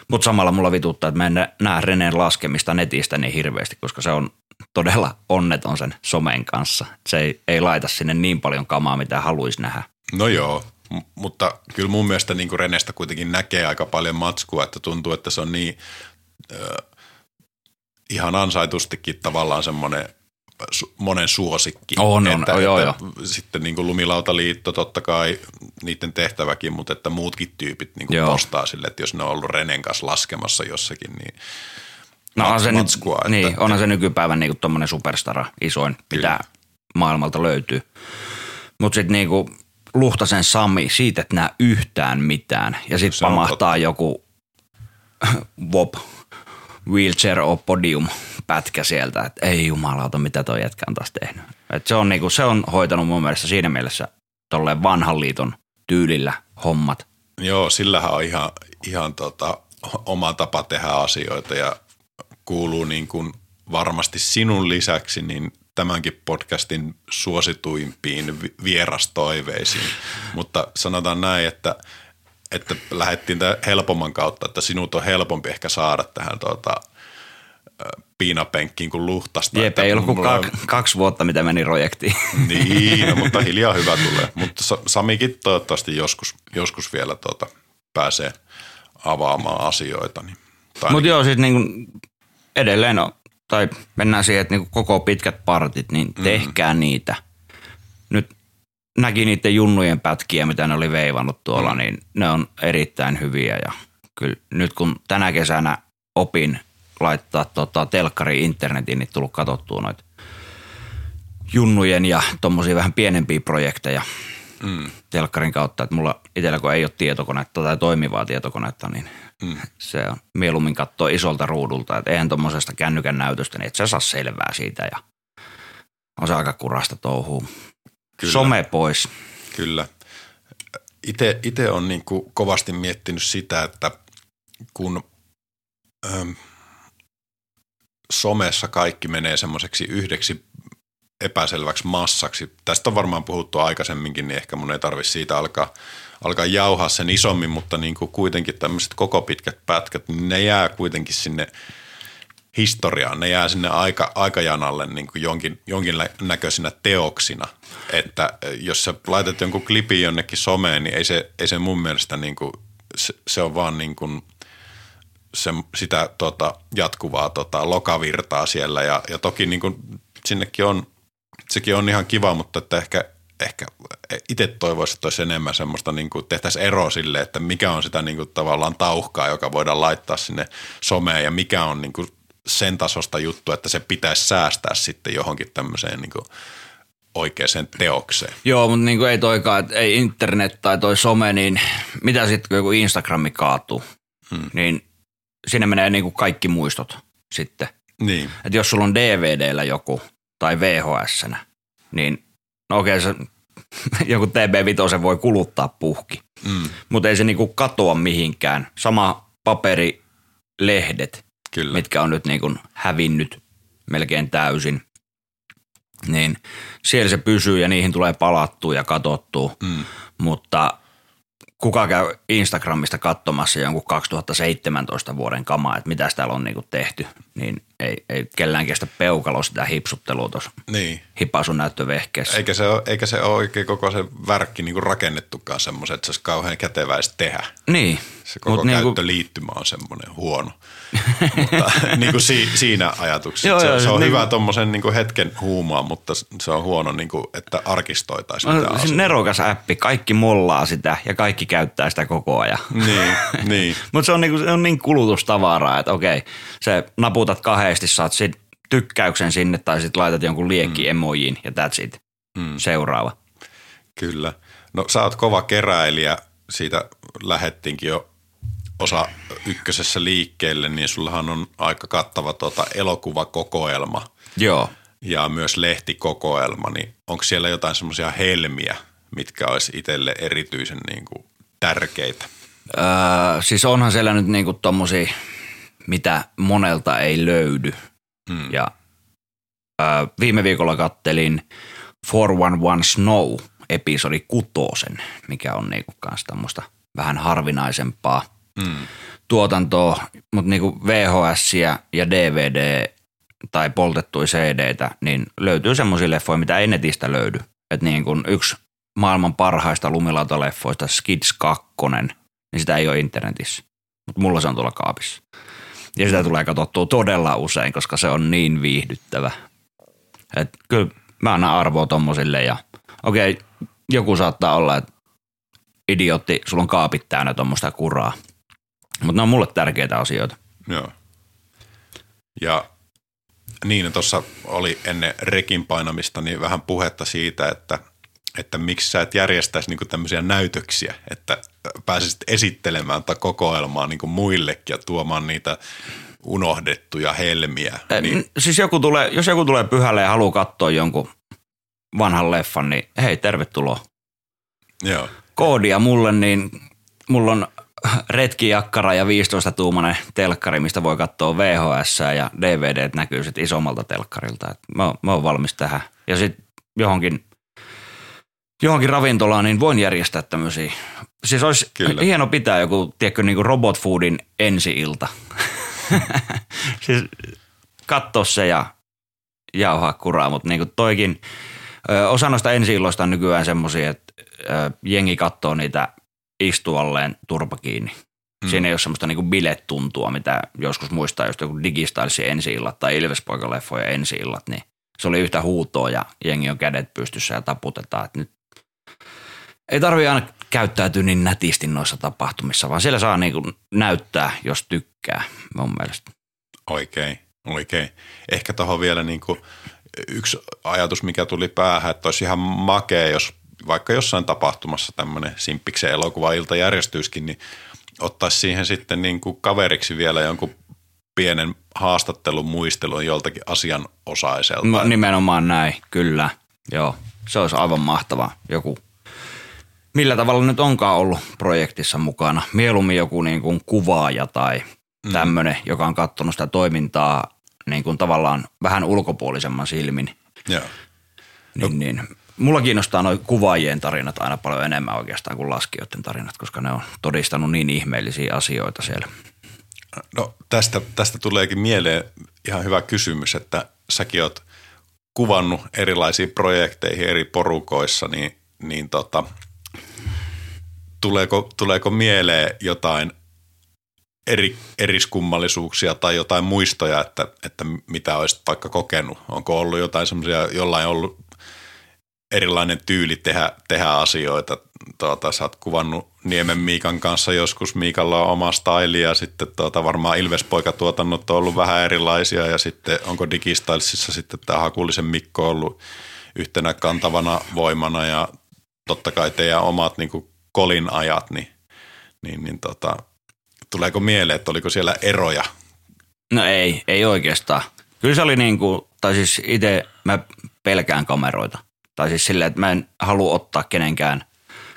Speaker 1: Mutta samalla mulla vituttaa, että mä en nä- näe Reneen laskemista netistä niin hirveästi, koska se on todella onneton sen somen kanssa. Se ei, ei laita sinne niin paljon kamaa, mitä haluaisi nähdä.
Speaker 2: No joo, M- mutta kyllä mun mielestä niin Renestä kuitenkin näkee aika paljon matskua, että tuntuu, että se on niin ö, ihan ansaitustikin tavallaan semmoinen monen suosikki.
Speaker 1: On, on,
Speaker 2: että,
Speaker 1: joo,
Speaker 2: että Sitten niin kuin Lumilautaliitto totta kai niiden tehtäväkin, mutta että muutkin tyypit niin kuin
Speaker 1: Joo.
Speaker 2: postaa sille, että jos ne on ollut Renen kanssa laskemassa jossakin, niin
Speaker 1: No
Speaker 2: mat-
Speaker 1: on se nyt,
Speaker 2: matskua, että-
Speaker 1: niin, onhan se nykypäivän niinku tommonen superstara, isoin, mitä maailmalta löytyy. Mutta sitten niinku Luhtasen Sami, siitä et näe yhtään mitään. Ja sitten
Speaker 2: Se on
Speaker 1: pamahtaa joku (laughs) WOP, wheelchair or podium pätkä sieltä, että ei jumalauta, mitä toi jätkä on taas tehnyt. Et se, on niinku, se on hoitanut mun mielestä siinä mielessä tolleen vanhan liiton tyylillä hommat.
Speaker 2: Joo, sillähän on ihan, ihan tota, oma tapa tehdä asioita ja kuuluu niin kuin varmasti sinun lisäksi niin tämänkin podcastin suosituimpiin vi- vierastoiveisiin. Mutta sanotaan näin, että, että lähdettiin tämän helpomman kautta, että sinut on helpompi ehkä saada tähän ö, piinapenkkiin kuin luhtasta.
Speaker 1: Jep, ei ollut kuin
Speaker 2: mulla
Speaker 1: kak, kaksi vuotta, mitä meni projektiin.
Speaker 2: niin, no, mutta (laughs) hiljaa hyvä tulee. Mutta Sa- Samikin toivottavasti joskus, joskus vielä tuota, pääsee avaamaan asioita. Niin,
Speaker 1: Mutta joo, siis niin edelleen on, tai mennään siihen, että niin koko pitkät partit, niin tehkää mm. niitä. Nyt näki niiden junnujen pätkiä, mitä ne oli veivannut tuolla, niin ne on erittäin hyviä. Ja kyllä nyt kun tänä kesänä opin laittaa tota, telkkari internetiin, niin tullut katsottua noita junnujen ja tommosia vähän pienempiä projekteja
Speaker 2: mm,
Speaker 1: telkkarin kautta, että mulla itsellä kun ei ole tietokonetta tai toimivaa tietokonetta, niin
Speaker 2: mm,
Speaker 1: se on mieluummin katsoa isolta ruudulta, että eihän tuommoisesta kännykän näytöstä, niin et sä saa selvää siitä. Ja on se aika kurasta touhuu.
Speaker 2: Kyllä.
Speaker 1: Some pois.
Speaker 2: kyllä. Itse on niin kuin kovasti miettinyt sitä, että kun äm, somessa kaikki menee semmoiseksi yhdeksi epäselväksi massaksi. Tästä on varmaan puhuttu aikaisemminkin, niin ehkä mun ei tarvitse siitä alkaa, alkaa jauhaa sen isommin, mutta niin kuin kuitenkin tämmöiset koko pitkät pätkät, niin ne jää kuitenkin sinne historiaan. Ne jää sinne aika, aikajanalle niin kuin jonkin, jonkin näköisinä teoksina. Että jos sä laitat jonkun klipin jonnekin someen, niin ei se, ei se mun mielestä niin kuin, se, se on vaan niin kuin se, sitä tota, jatkuvaa tota, lokavirtaa siellä ja, ja toki niin kuin, sinnekin on, sekin on ihan kiva, mutta että ehkä, ehkä itse toivoisin, että olisi enemmän semmoista, niin kuin tehtäisiin ero sille, että mikä on sitä niin kuin, tavallaan tauhkaa, joka voidaan laittaa sinne someen ja mikä on niin kuin, sen tasosta juttu, että se pitäisi säästää sitten johonkin tämmöiseen niin kuin, oikeaan teokseen.
Speaker 1: Joo, mutta niin kuin ei toikaan, että ei internet tai toi some, niin mitä sitten kun joku Instagrami kaatuu, hmm. niin sinne menee niin kuin kaikki muistot sitten.
Speaker 2: Niin.
Speaker 1: Että jos sulla on DVDllä joku tai VHS, niin no okei, se, (laughs) joku TB5 voi kuluttaa puhki,
Speaker 2: Mm,
Speaker 1: mutta ei se niinku katoa mihinkään. Sama paperilehdet,
Speaker 2: kyllä.
Speaker 1: mitkä on nyt niinku hävinnyt melkein täysin, niin siellä se pysyy ja niihin tulee palattua ja katottua,
Speaker 2: Mm,
Speaker 1: mutta kuka käy Instagramista katsomassa jonkun 2017 vuoden kamaa, että mitä täällä on niinku tehty, niin ei, ei kellään kestä peukalo sitä hipsuttelua tuossa
Speaker 2: niin.
Speaker 1: hipasun näyttövehkeessä.
Speaker 2: Eikä se, ole, eikä se ole oikein koko se värkki niin rakennettukaan semmoisen, että se olisi kauhean käteväistä tehdä.
Speaker 1: Niin,
Speaker 2: Se koko
Speaker 1: Mut niinku-
Speaker 2: käyttöliittymä on semmoinen huono. mutta (laughs) niin kuin si, siinä ajatuksessa.
Speaker 1: Joo,
Speaker 2: se,
Speaker 1: joo,
Speaker 2: se on
Speaker 1: niinku-
Speaker 2: hyvä tuommoisen niin hetken huumaa, mutta se on huono, niin kuin, että arkistoitaisiin
Speaker 1: se
Speaker 2: asioita.
Speaker 1: nerokas appi, kaikki mollaa sitä ja kaikki käyttää sitä koko ajan.
Speaker 2: Niin, (laughs) niin.
Speaker 1: Mutta se, on niinku, se on niin kulutustavaraa, että okei, se naputat kahdesti, saat sit tykkäyksen sinne tai sitten laitat jonkun liekki mm. emojiin ja that's it. Mm. Seuraava.
Speaker 2: Kyllä. No sä oot kova keräilijä, siitä lähettiinkin jo osa ykkösessä liikkeelle, niin sullahan on aika kattava tuota elokuvakokoelma
Speaker 1: Joo.
Speaker 2: ja myös lehtikokoelma, niin onko siellä jotain semmoisia helmiä, mitkä olisi itselle erityisen niin kuin tärkeitä?
Speaker 1: Öö, siis onhan siellä nyt niinku tommosia, mitä monelta ei löydy.
Speaker 2: Mm.
Speaker 1: Ja öö, viime viikolla kattelin 411 Snow episodi kutosen, mikä on niinku kans tämmöistä vähän harvinaisempaa
Speaker 2: Mm.
Speaker 1: tuotantoa, mutta niinku VHS ja DVD tai poltettuja CDtä, niin löytyy semmoisia leffoja, mitä ei netistä löydy. Et niin kuin yksi maailman parhaista lumilautaleffoista, Skids 2, niin sitä ei ole internetissä. Mutta mulla se on tuolla kaapissa. Ja sitä tulee katsottua todella usein, koska se on niin viihdyttävä. Et kyllä mä annan arvoa tommosille ja okei, joku saattaa olla, että idiootti, sulla on kaapit täynnä tuommoista kuraa. Mutta ne on mulle tärkeitä asioita.
Speaker 2: Joo. Ja niin, tuossa oli ennen rekin painamista niin vähän puhetta siitä, että, että miksi sä et järjestäisi niinku tämmöisiä näytöksiä, että pääsisit esittelemään tätä kokoelmaa niinku muillekin ja tuomaan niitä unohdettuja helmiä.
Speaker 1: Niin.
Speaker 2: Niin,
Speaker 1: Siis joku tulee, jos joku tulee pyhälle ja haluaa katsoa jonkun vanhan leffan, niin hei, tervetuloa.
Speaker 2: joo,
Speaker 1: Koodia mulle, niin mulla on retkijakkara ja 15-tuumainen telkkari, mistä voi katsoa VHS ja DVD näkyy sitten isommalta telkkarilta. Et mä, mä oon valmis tähän. Ja sitten johonkin, johonkin ravintolaan, niin voin järjestää tämmöisiä. Siis olisi
Speaker 2: Kyllä.
Speaker 1: hieno pitää joku, tiedätkö, niin kuin robot foodin ensi-ilta. (laughs) siis katsoa se ja jauhaa kuraa, mutta niin kuin toikin, ö, osa noista ensi on nykyään semmoisia, että ö, jengi katsoo niitä istualleen turpa kiinni. Mm. Siinä ei ole semmoista niinku bilettuntua, mitä joskus muistaa, just joku Digistylsin ensi-illat tai Ilvespoika-leffojen ensi-illat, niin se oli yhtä huutoa ja jengi on kädet pystyssä ja taputetaan, että nyt ei tarvi aina käyttäytyä niin nätisti noissa tapahtumissa, vaan siellä saa niinku näyttää, jos tykkää mun mielestä.
Speaker 2: oikein, oikein. Ehkä tuohon vielä niinku yksi ajatus, mikä tuli päähän, että olisi ihan makea, jos vaikka jossain tapahtumassa tämmöinen simppiksen elokuva-ilta järjestyisikin, niin ottaisi siihen sitten niinku kaveriksi vielä jonkun pienen haastattelun muistelun joltakin asianosaiselta.
Speaker 1: No, nimenomaan näin, kyllä. Joo, se olisi aivan mahtavaa. Joku, millä tavalla nyt onkaan ollut projektissa mukana. Mieluummin joku niin kuin kuvaaja tai tämmöinen, joka on katsonut sitä toimintaa niin kuin tavallaan vähän ulkopuolisemman silmin.
Speaker 2: Joo.
Speaker 1: Niin, niin. Mulla kiinnostaa noin kuvaajien tarinat aina paljon enemmän oikeastaan kuin laskijoiden tarinat, koska ne on todistanut niin ihmeellisiä asioita siellä.
Speaker 2: No tästä, tästä tuleekin mieleen ihan hyvä kysymys, että säkin oot kuvannut erilaisiin projekteihin eri porukoissa, niin, niin tota, tuleeko, tuleeko mieleen jotain eri, eriskummallisuuksia tai jotain muistoja, että, että mitä olisit vaikka kokenut? Onko ollut jotain semmoisia, jollain ollut erilainen tyyli tehdä, tehdä asioita? Tuota, sä oot kuvannut Niemen Miikan kanssa joskus. Miikalla on oma staili ja sitten tuota, varmaan Ilvespoika-tuotannot on ollut vähän erilaisia ja sitten onko Digistylesissa sitten tämä Hakulisen Mikko ollut yhtenä kantavana voimana ja totta kai teidän omat niin kuin kolin ajat, niin, niin, niin tota, tuleeko mieleen, että oliko siellä eroja?
Speaker 1: No ei, ei oikeastaan. Kyllä se oli niin kuin, tai siis itse mä pelkään kameroita. Tai siis silleen, että mä en halua ottaa kenenkään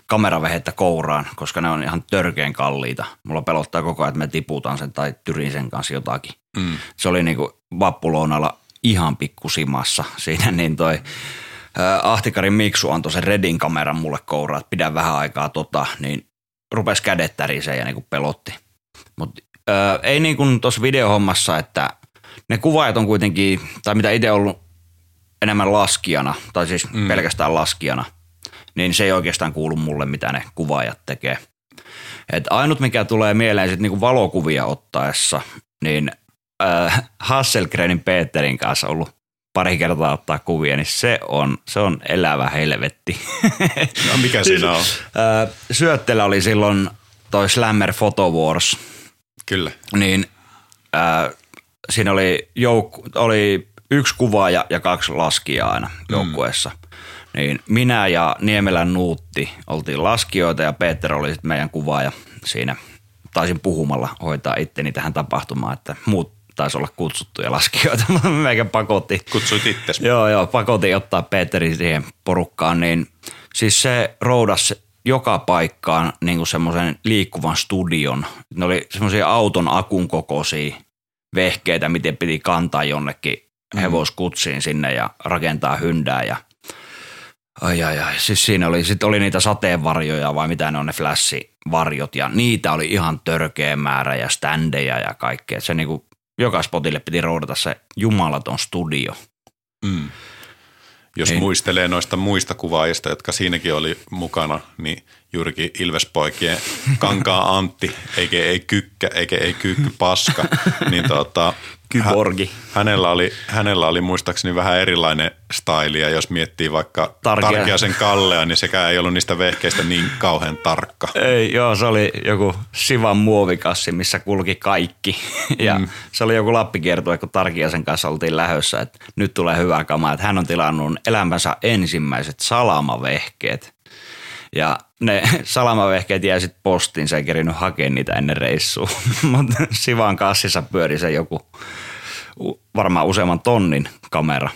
Speaker 1: kameravehettä kouraan, koska ne on ihan törkeän kalliita. Mulla pelottaa koko ajan, että mä tiputan sen tai tyrin sen kanssa jotakin. Mm. Se oli niin kuin vappulounalla ihan pikkusimassa siinä, niin toi Ahtikarin Miksu antoi sen Redin kameran mulle kouraan, että pidä vähän aikaa tota, niin rupes kädet tärisee ja niin kuin pelotti. Mutta ei niin kuin tuossa videohommassa, että ne kuvaajat on kuitenkin, tai mitä itse ollut enemmän laskijana, tai siis mm. pelkästään laskijana, niin se ei oikeastaan kuulu mulle, mitä ne kuvaajat tekee. Et ainut, mikä tulee mieleen sitten niinku valokuvia ottaessa, niin äh, Hasselgrenin Peterin kanssa ollut pari kertaa ottaa kuvia, niin se on, se on elävä helvetti. (laughs)
Speaker 2: No mikä siinä on?
Speaker 1: Äh, syöttelä oli silloin toi Slammer Photo Wars.
Speaker 2: Kyllä.
Speaker 1: Niin äh, siinä oli, jouk- oli yksi kuvaaja ja kaksi laskijaa aina joukkueessa. Mm. Niin minä ja Niemelän Nuutti oltiin laskijoita ja Peter oli sitten meidän kuvaaja siinä. Taisin puhumalla hoitaa itteni tähän tapahtumaan, että muut taisi olla kutsuttuja laskijoita. (laughs) Meikä pakotti.
Speaker 2: Kutsuit itse.
Speaker 1: Joo, joo, pakotin ottaa Peterin siihen porukkaan, niin siis se roudas joka paikkaan niin kuin semmoisen liikkuvan studion. Ne oli semmoisia auton akun kokoisia vehkeitä, miten piti kantaa jonnekin hevoskutsiin sinne ja rakentaa hyndää ja Ai ai ai, siis siinä oli, sit oli niitä sateenvarjoja vai mitä ne on ne flash-varjot ja niitä oli ihan törkeä määrä ja standeja ja kaikkea. Se niinku, joka spotille piti roudata se jumalaton studio.
Speaker 2: Mm. Jos
Speaker 1: Niin.
Speaker 2: muistelee noista muista kuvaajista, jotka siinäkin oli mukana, niin juurikin Ilvespoikien Kankaa Antti, eikä ei Kykkä, eikä ei Kyykky Paska, niin tota,
Speaker 1: Kyborgi.
Speaker 2: hä- hänellä oli, hänellä oli muistaakseni vähän erilainen staili, ja jos miettii vaikka
Speaker 1: Tarkia.
Speaker 2: Tarkiasen Kallea, niin sekään ei ollut niistä vehkeistä niin kauhean tarkka.
Speaker 1: Ei, joo, se oli joku Sivan muovikassi, missä kulki kaikki. (laughs) Ja mm. se oli joku lappikiertue, kun Tarkiasen kanssa oltiin lähössä, että nyt tulee hyvä kama, että hän on tilannut elämänsä ensimmäiset salamavehkeet. Ja ne (laughs) salamavehkeet jäi sitten postiin, se ei kerinyt hakea niitä ennen reissua. (laughs) Mutta Sivan kassissa pyöri se joku varmaan useamman tonnin kamera.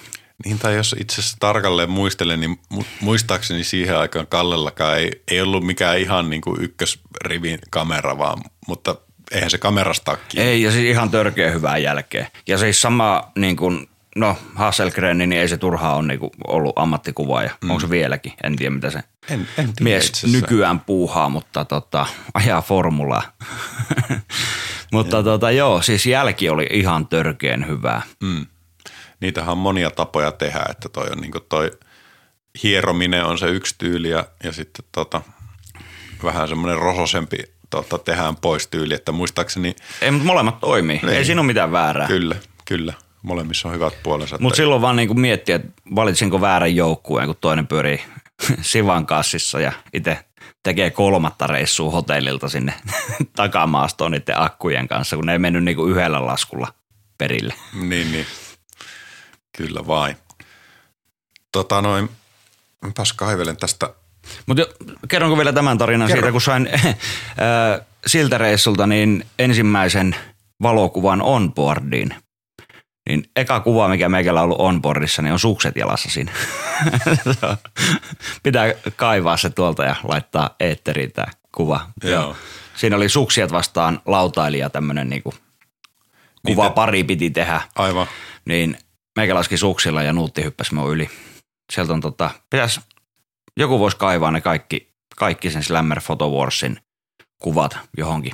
Speaker 2: Niin, tai jos itse asiassa tarkalleen muistelen, niin mu- muistaakseni siihen aikaan Kallellakaan ei, ei ollut mikään ihan niin kuin ykkösrivin kamera, vaan, mutta eihän se kamerasta.
Speaker 1: Ei, ja siis ihan törkeä hyvää jälkeen. Ja siis sama niin kuin, no Hasselgren, niin ei se turhaa ole niin kuin ollut ammattikuvaaja. Mm. Onko se vieläkin? En tiedä, mitä se
Speaker 2: En, en tiedä
Speaker 1: mies
Speaker 2: itse asiassa.
Speaker 1: nykyään puuhaa, mutta tota, ajaa formulaa. (laughs) mutta tota, joo, siis jälki oli ihan törkeän hyvää.
Speaker 2: Mm. Niitähän on monia tapoja tehdä, että toi on niin kuin toi hierominen on se yksi tyyli ja, ja sitten tota, vähän semmoinen rososempi tota, tehdään pois tyyli, että muistaakseni
Speaker 1: Ei, mutta molemmat toimii.
Speaker 2: Niin.
Speaker 1: Ei siinä ole mitään väärää.
Speaker 2: kyllä, kyllä, molemmissa on hyvät puolensa.
Speaker 1: Mutta silloin vaan niinku miettiä, että valitsinko väärän joukkueen, kun toinen pyörii (laughs) Sivan kassissa ja itse tekee kolmatta reissua hotellilta sinne (laughs) takamaastoon niiden akkujen kanssa, kun ne ei mennyt niinku yhdellä laskulla perille.
Speaker 2: Niin, niin. Kyllä vain. Tota noin, mäpäs kaivelen tästä.
Speaker 1: Mutta kerronko vielä tämän tarinan
Speaker 2: Kerro.
Speaker 1: siitä, kun sain (laughs) äh, siltä reissulta niin ensimmäisen valokuvan onboardiin. Niin eka kuva, mikä meikällä on ollut onboardissa, niin on sukset jalassa siinä. (laughs) Pitää kaivaa se tuolta ja laittaa eetteriin tämä kuva.
Speaker 2: Joo.
Speaker 1: Siinä oli suksiat vastaan lautailija tämmöinen niinku kuva
Speaker 2: Niitä-
Speaker 1: pari piti tehdä.
Speaker 2: Aivan.
Speaker 1: Niin meikä laski suksilla ja nuutti hyppäsi mun yli. Sieltä on tota, pitäis, joku voisi kaivaa ne kaikki, kaikki sen Slammer Photo Warsin kuvat johonkin.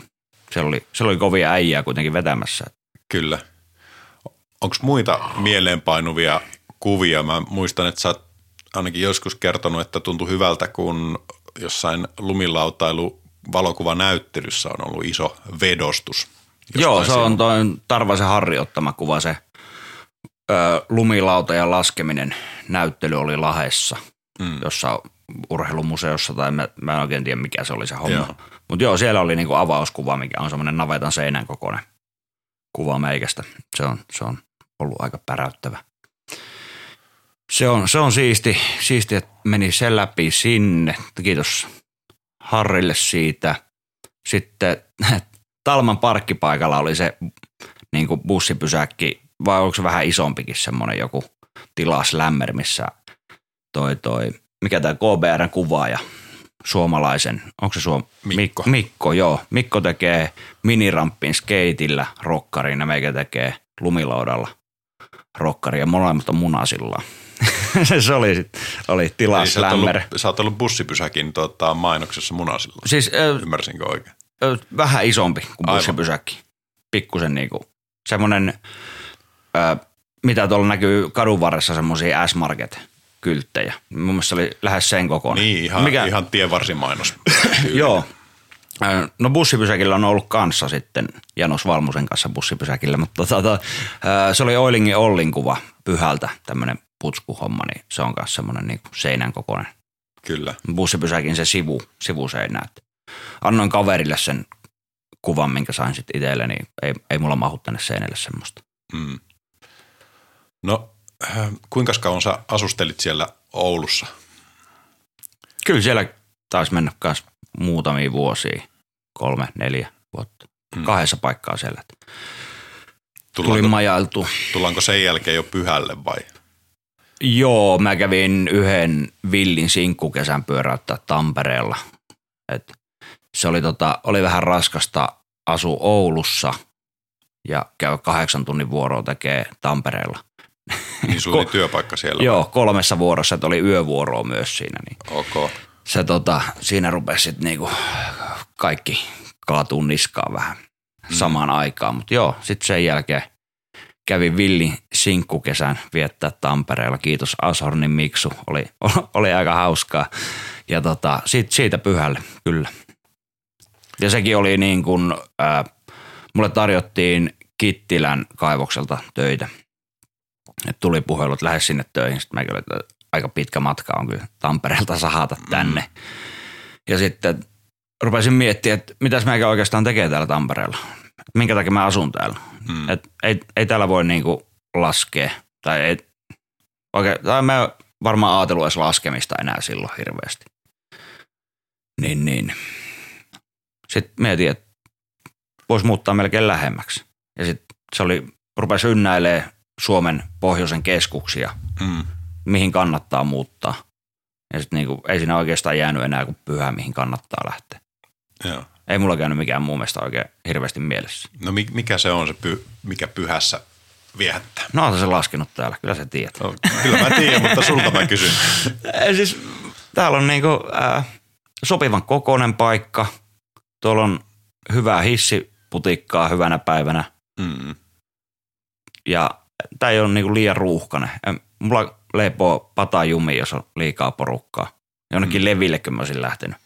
Speaker 1: Siellä oli, siellä oli kovia äijää kuitenkin vetämässä.
Speaker 2: Kyllä. Onko muita mieleenpainuvia kuvia? Mä muistan, että sä oot ainakin joskus kertonut, että tuntui hyvältä, kun jossain lumilautailu valokuvanäyttelyssä on ollut iso vedostus.
Speaker 1: Joo, se on toi Tarvasen Harri ottama kuva, se ö, lumilauta ja laskeminen näyttely oli Lahessa,
Speaker 2: Mm.
Speaker 1: jossa urheilumuseossa tai mä, mä en oikein tiedä mikä se oli se homma. Mutta joo, siellä oli niinku avauskuva, mikä on semmoinen navetan seinän kokoinen kuva meikästä. Se on, se on ollut aika päräyttävä. Se on, se on siisti, siisti, että meni sen läpi sinne. Kiitos Harrille siitä. Sitten (laughs) Talman parkkipaikalla oli se niin kuin bussipysäkki, vai onko se vähän isompikin semmoinen joku tilaslämmer, missä toi, toi mikä tämä KBRn kuvaaja, suomalaisen, onko se suom...
Speaker 2: Mikko.
Speaker 1: Mik- Mikko, joo. Mikko tekee minirampin skeitillä rokkarin ja meikä tekee lumilaudalla rokkaria ja molemmat on munasilla. (laughs) se oli, sit, oli
Speaker 2: Eli sä, oot ollut, sä oot ollut bussipysäkin tota, mainoksessa munasilla.
Speaker 1: Siis
Speaker 2: Ymmärsinkö oikein?
Speaker 1: ö, vähän isompi kuin
Speaker 2: Aivan.
Speaker 1: bussipysäkki. Pikkusen niinku, semmoinen, mitä tuolla näkyy kadun varressa semmoisia S-Market-kylttejä. Mun mielestä se oli lähes sen kokoinen.
Speaker 2: Niin, ihan, Mikä? ihan tienvarsimainos. (coughs)
Speaker 1: Joo. No bussipysäkillä on ollut kanssa sitten Janos Valmusen kanssa bussipysäkillä, mutta tota, se oli Oilingin Ollin kuva pyhältä, tämmöinen putskuhomma, niin se on myös semmoinen niinku seinän kokoinen
Speaker 2: Kyllä.
Speaker 1: bussipysäkin se sivu, sivuseinä. Annoin kaverille sen kuvan, minkä sain sitten itselleni. Ei, ei mulla mahu tänne seinälle semmoista.
Speaker 2: Mm. No, äh, kuinka kauan sä asustelit siellä Oulussa?
Speaker 1: Kyllä siellä taisi mennä myös muutamia vuosia, kolme, neljä vuotta.
Speaker 2: Mm.
Speaker 1: Kahdessa paikkaa siellä. Et Tuli
Speaker 2: Tullaanko,
Speaker 1: majailtu.
Speaker 2: tullaanko sen jälkeen jo pyhälle vai?
Speaker 1: Joo, mä kävin yhden villin sinkkukesän pyöräyttää Tampereella. Et se oli, tota, oli vähän raskasta asu Oulussa ja käy kahdeksan tunnin vuoroa tekee Tampereella.
Speaker 2: Niin sulla oli työpaikka siellä?
Speaker 1: Joo, kolmessa vuorossa, että oli yövuoroa myös siinä. Niin
Speaker 2: Ok.
Speaker 1: Se tota, siinä rupesi sitten niinku kaikki kaatuu niskaan vähän samaan aikaan. Mutta joo, sitten sen jälkeen kävin Villin sinkkukesän viettää Tampereella. Kiitos Ashornin Miksu, oli, (laughs) oli aika hauskaa. Ja tota, sit, siitä pyhälle, kyllä. Ja sekin oli niin kuin, äh, mulle tarjottiin Kittilän kaivokselta töitä. Et tuli puhelut lähes sinne töihin. Sitten mä kyllä, että aika pitkä matka on kyllä Tampereelta sahata tänne. Mm. Ja sitten rupesin miettimään, että mitäs mä oikeastaan tekee täällä Tampereella. Minkä takia mä asun täällä.
Speaker 2: Mm.
Speaker 1: Et ei, ei täällä voi niinku laskea. Tai, ei, oikein, tai mä varmaan ajatellut edes laskemista enää silloin hirveästi. Niin, niin. Sitten mietin, että voisi muuttaa melkein lähemmäksi. Ja sitten se oli, rupesi ynnäilee Suomen pohjoisen keskuksia,
Speaker 2: Mm.
Speaker 1: Mihin kannattaa muuttaa. Ja sitten niinku, ei siinä oikeastaan jäänyt enää kuin pyhä, mihin kannattaa lähteä.
Speaker 2: Joo.
Speaker 1: Ei mulla käynyt mikään muu mielestä oikein hirveästi mielessä.
Speaker 2: No mi- mikä se on se, py- mikä pyhässä viehättää?
Speaker 1: No on se laskenut täällä, kyllä sä tiedät.
Speaker 2: No, kyllä mä tiedän, mutta sulta mä kysyn. (laughs)
Speaker 1: Siis, täällä on niinku, ää, sopivan kokoinen paikka. Tuolla on hyvää hissiputikkaa hyvänä päivänä.
Speaker 2: Mm.
Speaker 1: Ja tää ei ole niinku liian ruuhkainen. En- Mulla leipoo pata jumi, jos on liikaa porukkaa. Jonnekin mm. levillekö mä olisin lähtenyt.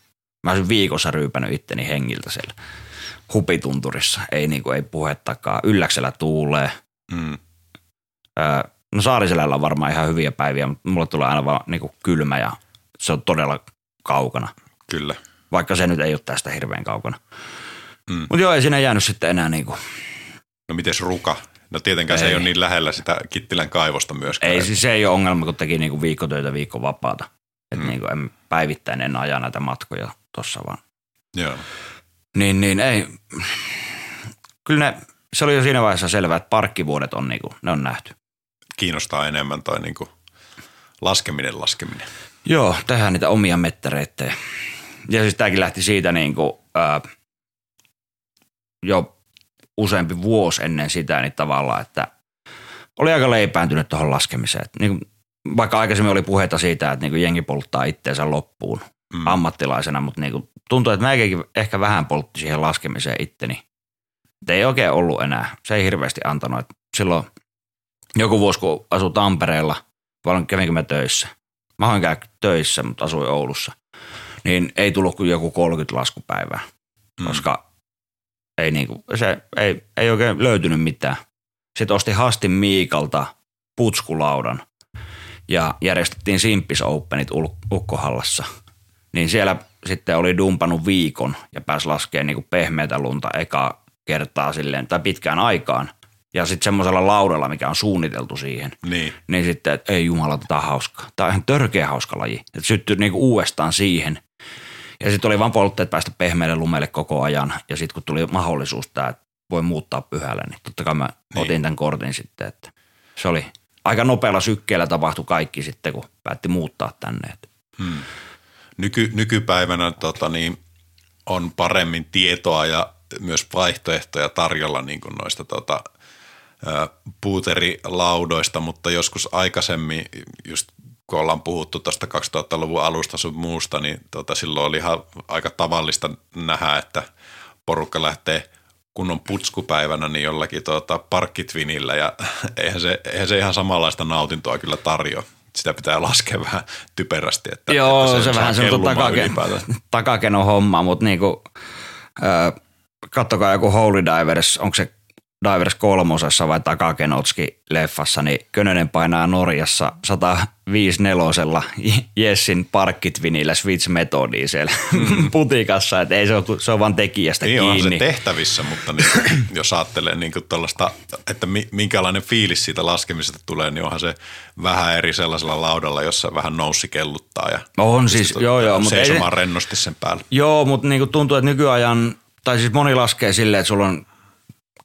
Speaker 1: Mä olisin viikossa ryypänyt itteni hengiltä siellä hupitunturissa. Ei, niinku, ei puhettakaan. Ylläksellä tuulee.
Speaker 2: Mm.
Speaker 1: Öö, no Saariselällä on varmaan ihan hyviä päiviä, mutta mulle tulee aina vaan niinku kylmä ja se on todella kaukana.
Speaker 2: Kyllä.
Speaker 1: Vaikka se nyt ei ole tästä hirveän kaukana.
Speaker 2: Mm.
Speaker 1: Mutta joo, ei siinä jäänyt sitten enää niinku,
Speaker 2: No mites ruka? No tietenkään se ei
Speaker 1: Ei.
Speaker 2: ole niin lähellä sitä Kittilän kaivosta myöskään.
Speaker 1: ei siis se ei ole ongelma, kun teki niinku viikkotöitä viikko vapaata. Että
Speaker 2: Mm.
Speaker 1: niinku en päivittäin en aja näitä matkoja tossa vaan.
Speaker 2: Joo.
Speaker 1: Niin, niin ei. Kyllä ne, se oli jo siinä vaiheessa selvää, että parkkivuodet on niinku, ne on nähty.
Speaker 2: Kiinnostaa enemmän toi niinku laskeminen laskeminen.
Speaker 1: Joo, tehdään niitä omia mettäreitä. Ja- siis tämäkin lähti siitä niin kuin, ää, jo useampi vuosi ennen sitä niin tavallaan, että oli aika leipääntynyt tuohon laskemiseen. Et niin kuin, vaikka aikaisemmin oli puhetta siitä, että niin kuin jengi polttaa itteensä loppuun
Speaker 2: Mm.
Speaker 1: mm. ammattilaisena, mutta niin kuin, tuntuu, että mäkin ehkä vähän poltti siihen laskemiseen itteni. Et ei oikein ollut enää. Se ei hirveästi antanut. Et silloin joku vuosi, kun asui Tampereella, vai kävinkö mä töissä. Mä hoin käydä töissä, mutta asuin Oulussa. Niin ei tullut kuin joku 30 laskupäivää,
Speaker 2: Mm.
Speaker 1: koska ei, niinku, se, ei, ei oikein löytynyt mitään. Sitten osti Hastin Miikalta putskulaudan ja järjestettiin Simppis Openit Ukkohallassa. Niin siellä sitten oli dumpannut viikon ja pääsi laskemaan niinku pehmeätä lunta eka kertaa silleen, tai pitkään aikaan. Ja sitten semmoisella laudalla, mikä on suunniteltu siihen.
Speaker 2: Niin.
Speaker 1: Niin sitten, että ei jumala, tätä hauskaa. Tämä on ihan törkeä hauska laji. Että syttyi niinku uudestaan siihen. Ja sitten oli vaan poltteet päästä pehmeälle lumelle koko ajan. Ja sitten kun tuli mahdollisuus tämä, että voi muuttaa pyhälle, niin totta kai mä
Speaker 2: Niin.
Speaker 1: otin tämän kortin sitten. Että se oli aika nopealla sykkeellä tapahtui kaikki sitten, kun päätti muuttaa tänne. Että
Speaker 2: Nyky, nykypäivänä tota, niin, on paremmin tietoa ja myös vaihtoehtoja tarjolla niin kuin noista tota, puuterilaudoista, mutta joskus aikaisemmin, just kun ollaan puhuttu tuosta 2000-luvun alusta sun muusta, niin tota, silloin oli ihan aika tavallista nähdä, että porukka lähtee kunnon putskupäivänä niin jollakin tuota, parkkitvinillä ja (laughs) eihän se, eihän se ihan samanlaista nautintoa kyllä tarjoa. Sitä pitää laskea vähän typerästi. Että,
Speaker 1: Joo,
Speaker 2: että
Speaker 1: se,
Speaker 2: saa
Speaker 1: vähän semmoista takake, takakenon hommaa, mutta niinku, ö, kattokaa joku Holy Divers, onko se Divers kolmosessa vai takakenotski leffassa, niin Könönen painaa Norjassa 105 nelosella Jessin parkkitvinillä Switch Metodiin siellä (laughs) putikassa, että ei se ole, se on vaan tekijästä
Speaker 2: Mm. Niin
Speaker 1: kiinni.
Speaker 2: se tehtävissä, mutta niin, (clears throat) jos ajattelee niin että mi, minkälainen fiilis siitä laskemisesta tulee, niin onhan se vähän eri sellaisella laudalla, jossa vähän noussi kelluttaa ja
Speaker 1: On siis, joo joo, mutta ei,
Speaker 2: rennosti sen päällä.
Speaker 1: Joo, mutta niinku tuntuu, että nykyajan, tai siis moni laskee silleen, että sulla on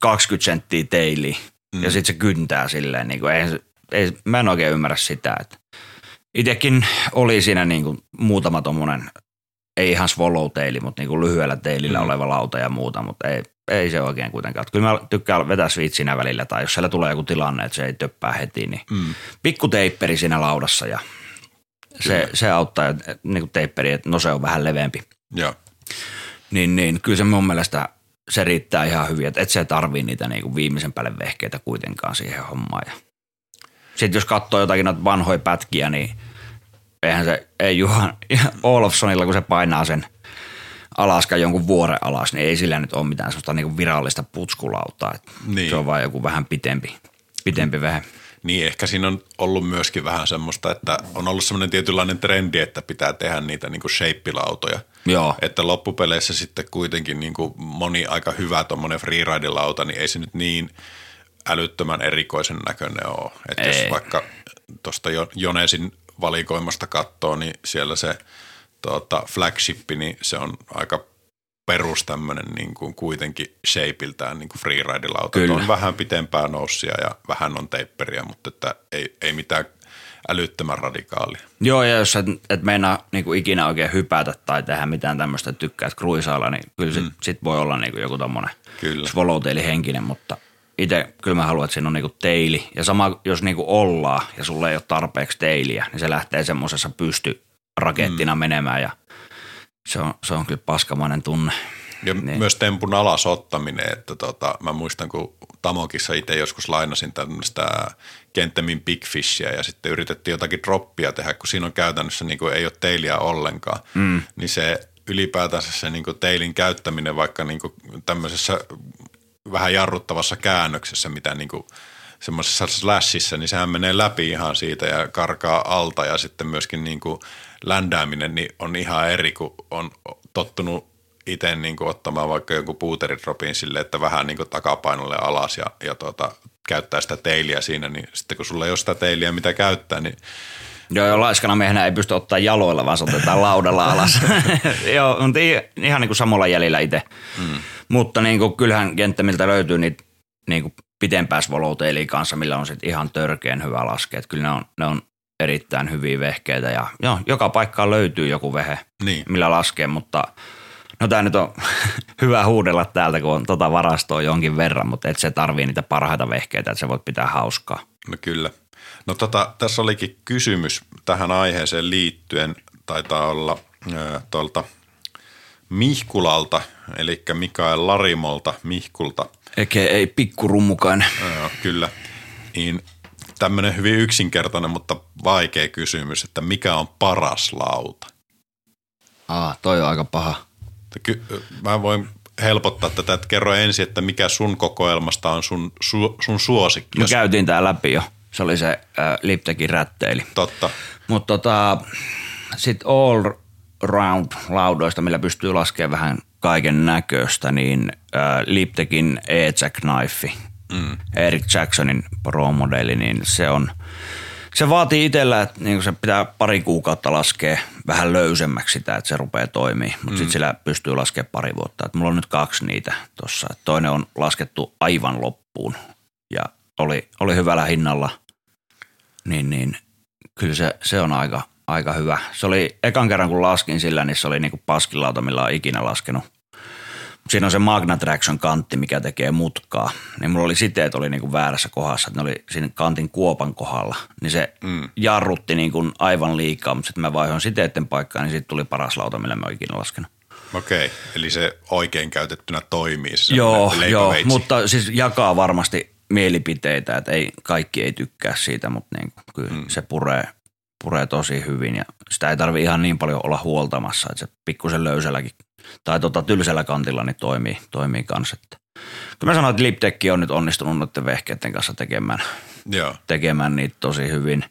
Speaker 1: 20 senttiä teili mm. ja sitten se kyntää silleen. Niinku, ei, se- ei, mä en oikein ymmärrä sitä. Että itekin oli siinä niinku muutama tommonen, ei ihan swallow teili, mutta niinku lyhyellä teilillä mm. oleva lauta ja muuta, mutta ei, ei se oikein kuitenkaan. Kyllä mä tykkään vetää switchinä välillä, tai jos siellä tulee joku tilanne, että se ei töppää heti, niin mm. pikku teipperi siinä laudassa ja se, se auttaa, että niinku teipperi, että no se on vähän leveämpi
Speaker 2: Joo.
Speaker 1: niin, niin kyllä se mun mielestä se riittää ihan hyvin, että et se tarvii niitä niinku viimeisen päälle vehkeitä kuitenkaan siihen hommaan. Ja sitten jos katsoo jotakin noita vanhoja pätkiä, niin eihän se, ei Juhan Olofssonilla, kun se painaa sen Alaska jonkun vuoren alas, niin ei sillä nyt ole mitään sellaista niinku virallista putskulautaa.
Speaker 2: Niin.
Speaker 1: Se on vaan joku vähän pitempi, pitempi vähän.
Speaker 2: Niin, ehkä siinä on ollut myöskin vähän semmoista, että on ollut semmoinen tietynlainen trendi, että pitää tehdä niitä niin kuin shape-lautoja.
Speaker 1: Joo.
Speaker 2: Että loppupeleissä sitten kuitenkin niin kuin moni aika hyvä tuommoinen freeride-lauta, niin ei se nyt niin älyttömän erikoisen näköinen ole. Että jos vaikka tuosta Jonesin valikoimasta katsoo, niin siellä se tuota, flagship, niin se on aika perus tämmöinen niin kuin kuitenkin shapeiltään niin kuin freeride-lauta.
Speaker 1: Kyllä.
Speaker 2: On vähän pitempää noussia ja vähän on teipperiä, mutta että ei, ei mitään älyttömän radikaalia.
Speaker 1: Joo, ja jos et, et meinaa niinku ikinä oikein hypätä tai tehdä mitään tämmöistä, tykkäät kruisailla, niin kyllä sit, mm. sit voi olla niinku joku tommonen swallowtaili henkinen, mutta itse kyllä mä haluan, että siinä on niinku teili. Ja sama, jos niinku ollaan ja sulla ei ole tarpeeksi teiliä, niin se lähtee semmoisessa pystyrakettina mm. menemään ja se on, se on kyllä paskamainen tunne.
Speaker 2: Ja niin. myös tempun alas ottaminen, että tota, mä muistan, kun Tamokissa itse joskus lainasin tämmöistä Kenttämin Big Fishia ja sitten yritettiin jotakin droppia tehdä, kun siinä on käytännössä niin kuin ei ole teiliä ollenkaan, mm. niin se ylipäätänsä se niin kuin teilin käyttäminen vaikka niin kuin tämmöisessä vähän jarruttavassa käännöksessä, mitä niin kuin semmoisessa slashissa, niin sehän menee läpi ihan siitä ja karkaa alta ja sitten myöskin niin kuin ländääminen niin on ihan eri, kun on tottunut itse niin kuin ottamaan vaikka joku puuteridropin silleen, että vähän niin kuin takapainolle alas ja, ja tota, käyttää sitä teiliä siinä, niin sitten kun sulla ei ole sitä teiliä, mitä käyttää, niin
Speaker 1: Joo, joo, laiskana miehenä ei pysty ottaa jaloilla, vaan se otetaan (laughs) laudalla alas. (laughs) joo, mutta ihan niin kuin samalla jäljellä itse. Mm. Mutta niin kuin, kyllähän kenttämiltä löytyy niitä niin kuin pitempää swallowtailia kanssa, millä on sitten ihan törkeen hyvä laskea. Että kyllä ne on, ne on erittäin hyviä vehkeitä ja joo, joka paikkaan löytyy joku vehe,
Speaker 2: Niin.
Speaker 1: millä laskee, mutta no tämä nyt on (laughs) hyvä huudella täältä, kun on tota varastoa jonkin verran, mutta et se tarvii niitä parhaita vehkeitä, että se voit pitää hauskaa.
Speaker 2: No kyllä. No tota, tässä olikin kysymys tähän aiheeseen liittyen. Taitaa olla äh, tuolta Mihkulalta, eli Mikael Larimolta Mihkulta.
Speaker 1: Eikä ei pikkurummukainen.
Speaker 2: Joo, kyllä. Niin tämmöinen hyvin yksinkertainen, mutta vaikea kysymys, että mikä on paras lauta?
Speaker 1: Aa, toi on aika paha.
Speaker 2: Ky- mä voin helpottaa tätä, että kerro ensin, että mikä sun kokoelmasta on sun, su, sun suosikki.
Speaker 1: Me käytiin tää läpi jo. Se oli se äh, Liptekin rätteili.
Speaker 2: totta.
Speaker 1: Mutta tota, sitten all round laudoista, millä pystyy laskemaan vähän kaiken näköistä, niin äh, Liptekin E-Jack Knife, mm. Eric Jacksonin pro-modeli, niin se on, se vaatii itsellä, että niin se pitää pari kuukautta laskea vähän löysemmäksi sitä, että se rupeaa toimii, mutta mm. sitten sillä pystyy laskemaan pari vuotta. Et mulla on nyt kaksi niitä tuossa. Toinen on laskettu aivan loppuun ja oli, oli hyvällä hinnalla, niin, niin kyllä se, se on aika, aika hyvä. Se oli ekan kerran kun laskin sillä, niin se oli niinku paskilauta, millä on ikinä laskenut. Siinä on se Magna Traction kantti, mikä tekee mutkaa. Niin mulla oli siteet oli niinku väärässä kohdassa, että ne oli siinä kantin kuopan kohdalla. Niin se mm. jarrutti niinku aivan liikaa, mutta sitten mä vaihoin siteiden paikkaan, niin siitä tuli paras lauta, millä mä ikinä laskenut.
Speaker 2: Okei, eli se oikein käytettynä toimii. Se
Speaker 1: Joo, joo, mutta siis jakaa varmasti mielipiteitä, että ei, kaikki ei tykkää siitä, mutta niin, kyllä mm. se puree, puree tosi hyvin ja sitä ei tarvi ihan niin paljon olla huoltamassa, että se pikkusen löysälläkin tai tota tylsällä kantilla niin toimii, toimii kanssa. Että. Kyllä mä sanoin, että Liptek on nyt onnistunut noiden vehkeiden kanssa tekemään,
Speaker 2: Joo,
Speaker 1: tekemään niitä tosi hyvin.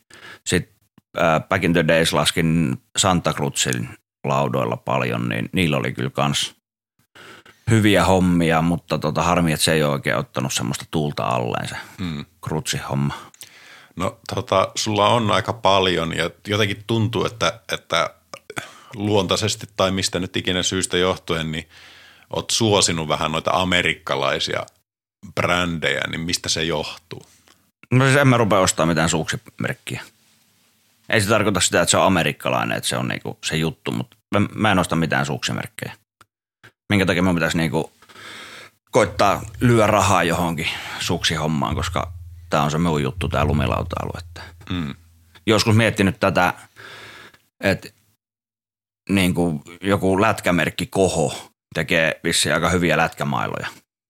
Speaker 1: Sitten äh, Back in the Days laskin Santa Cruzin laudoilla paljon, niin niillä oli kyllä kans hyviä hommia, mutta tota, harmi, että se ei ole oikein ottanut semmoista tuulta alleen se mm. Cruzin homma.
Speaker 2: no tota, sulla on aika paljon ja jotenkin tuntuu, että, että luontaisesti tai mistä nyt ikinä syystä johtuen, niin oot suosinut vähän noita amerikkalaisia brändejä, niin mistä se johtuu?
Speaker 1: No siis en mä rupea ostamaan mitään suksimerkkiä. Ei se tarkoita sitä, että se on amerikkalainen, että se on niinku se juttu, mutta mä, mä en osta mitään suksimerkkejä. Minkä takia mun pitäisi niinku koittaa lyödä rahaa johonkin suksihommaan, koska tämä on se minun juttu, tämä lumilauta-alue.
Speaker 2: Mm. Joskus
Speaker 1: miettinyt tätä, että niinku joku lätkämerkki Koho tekee vissiin aika hyviä lätkämailoja.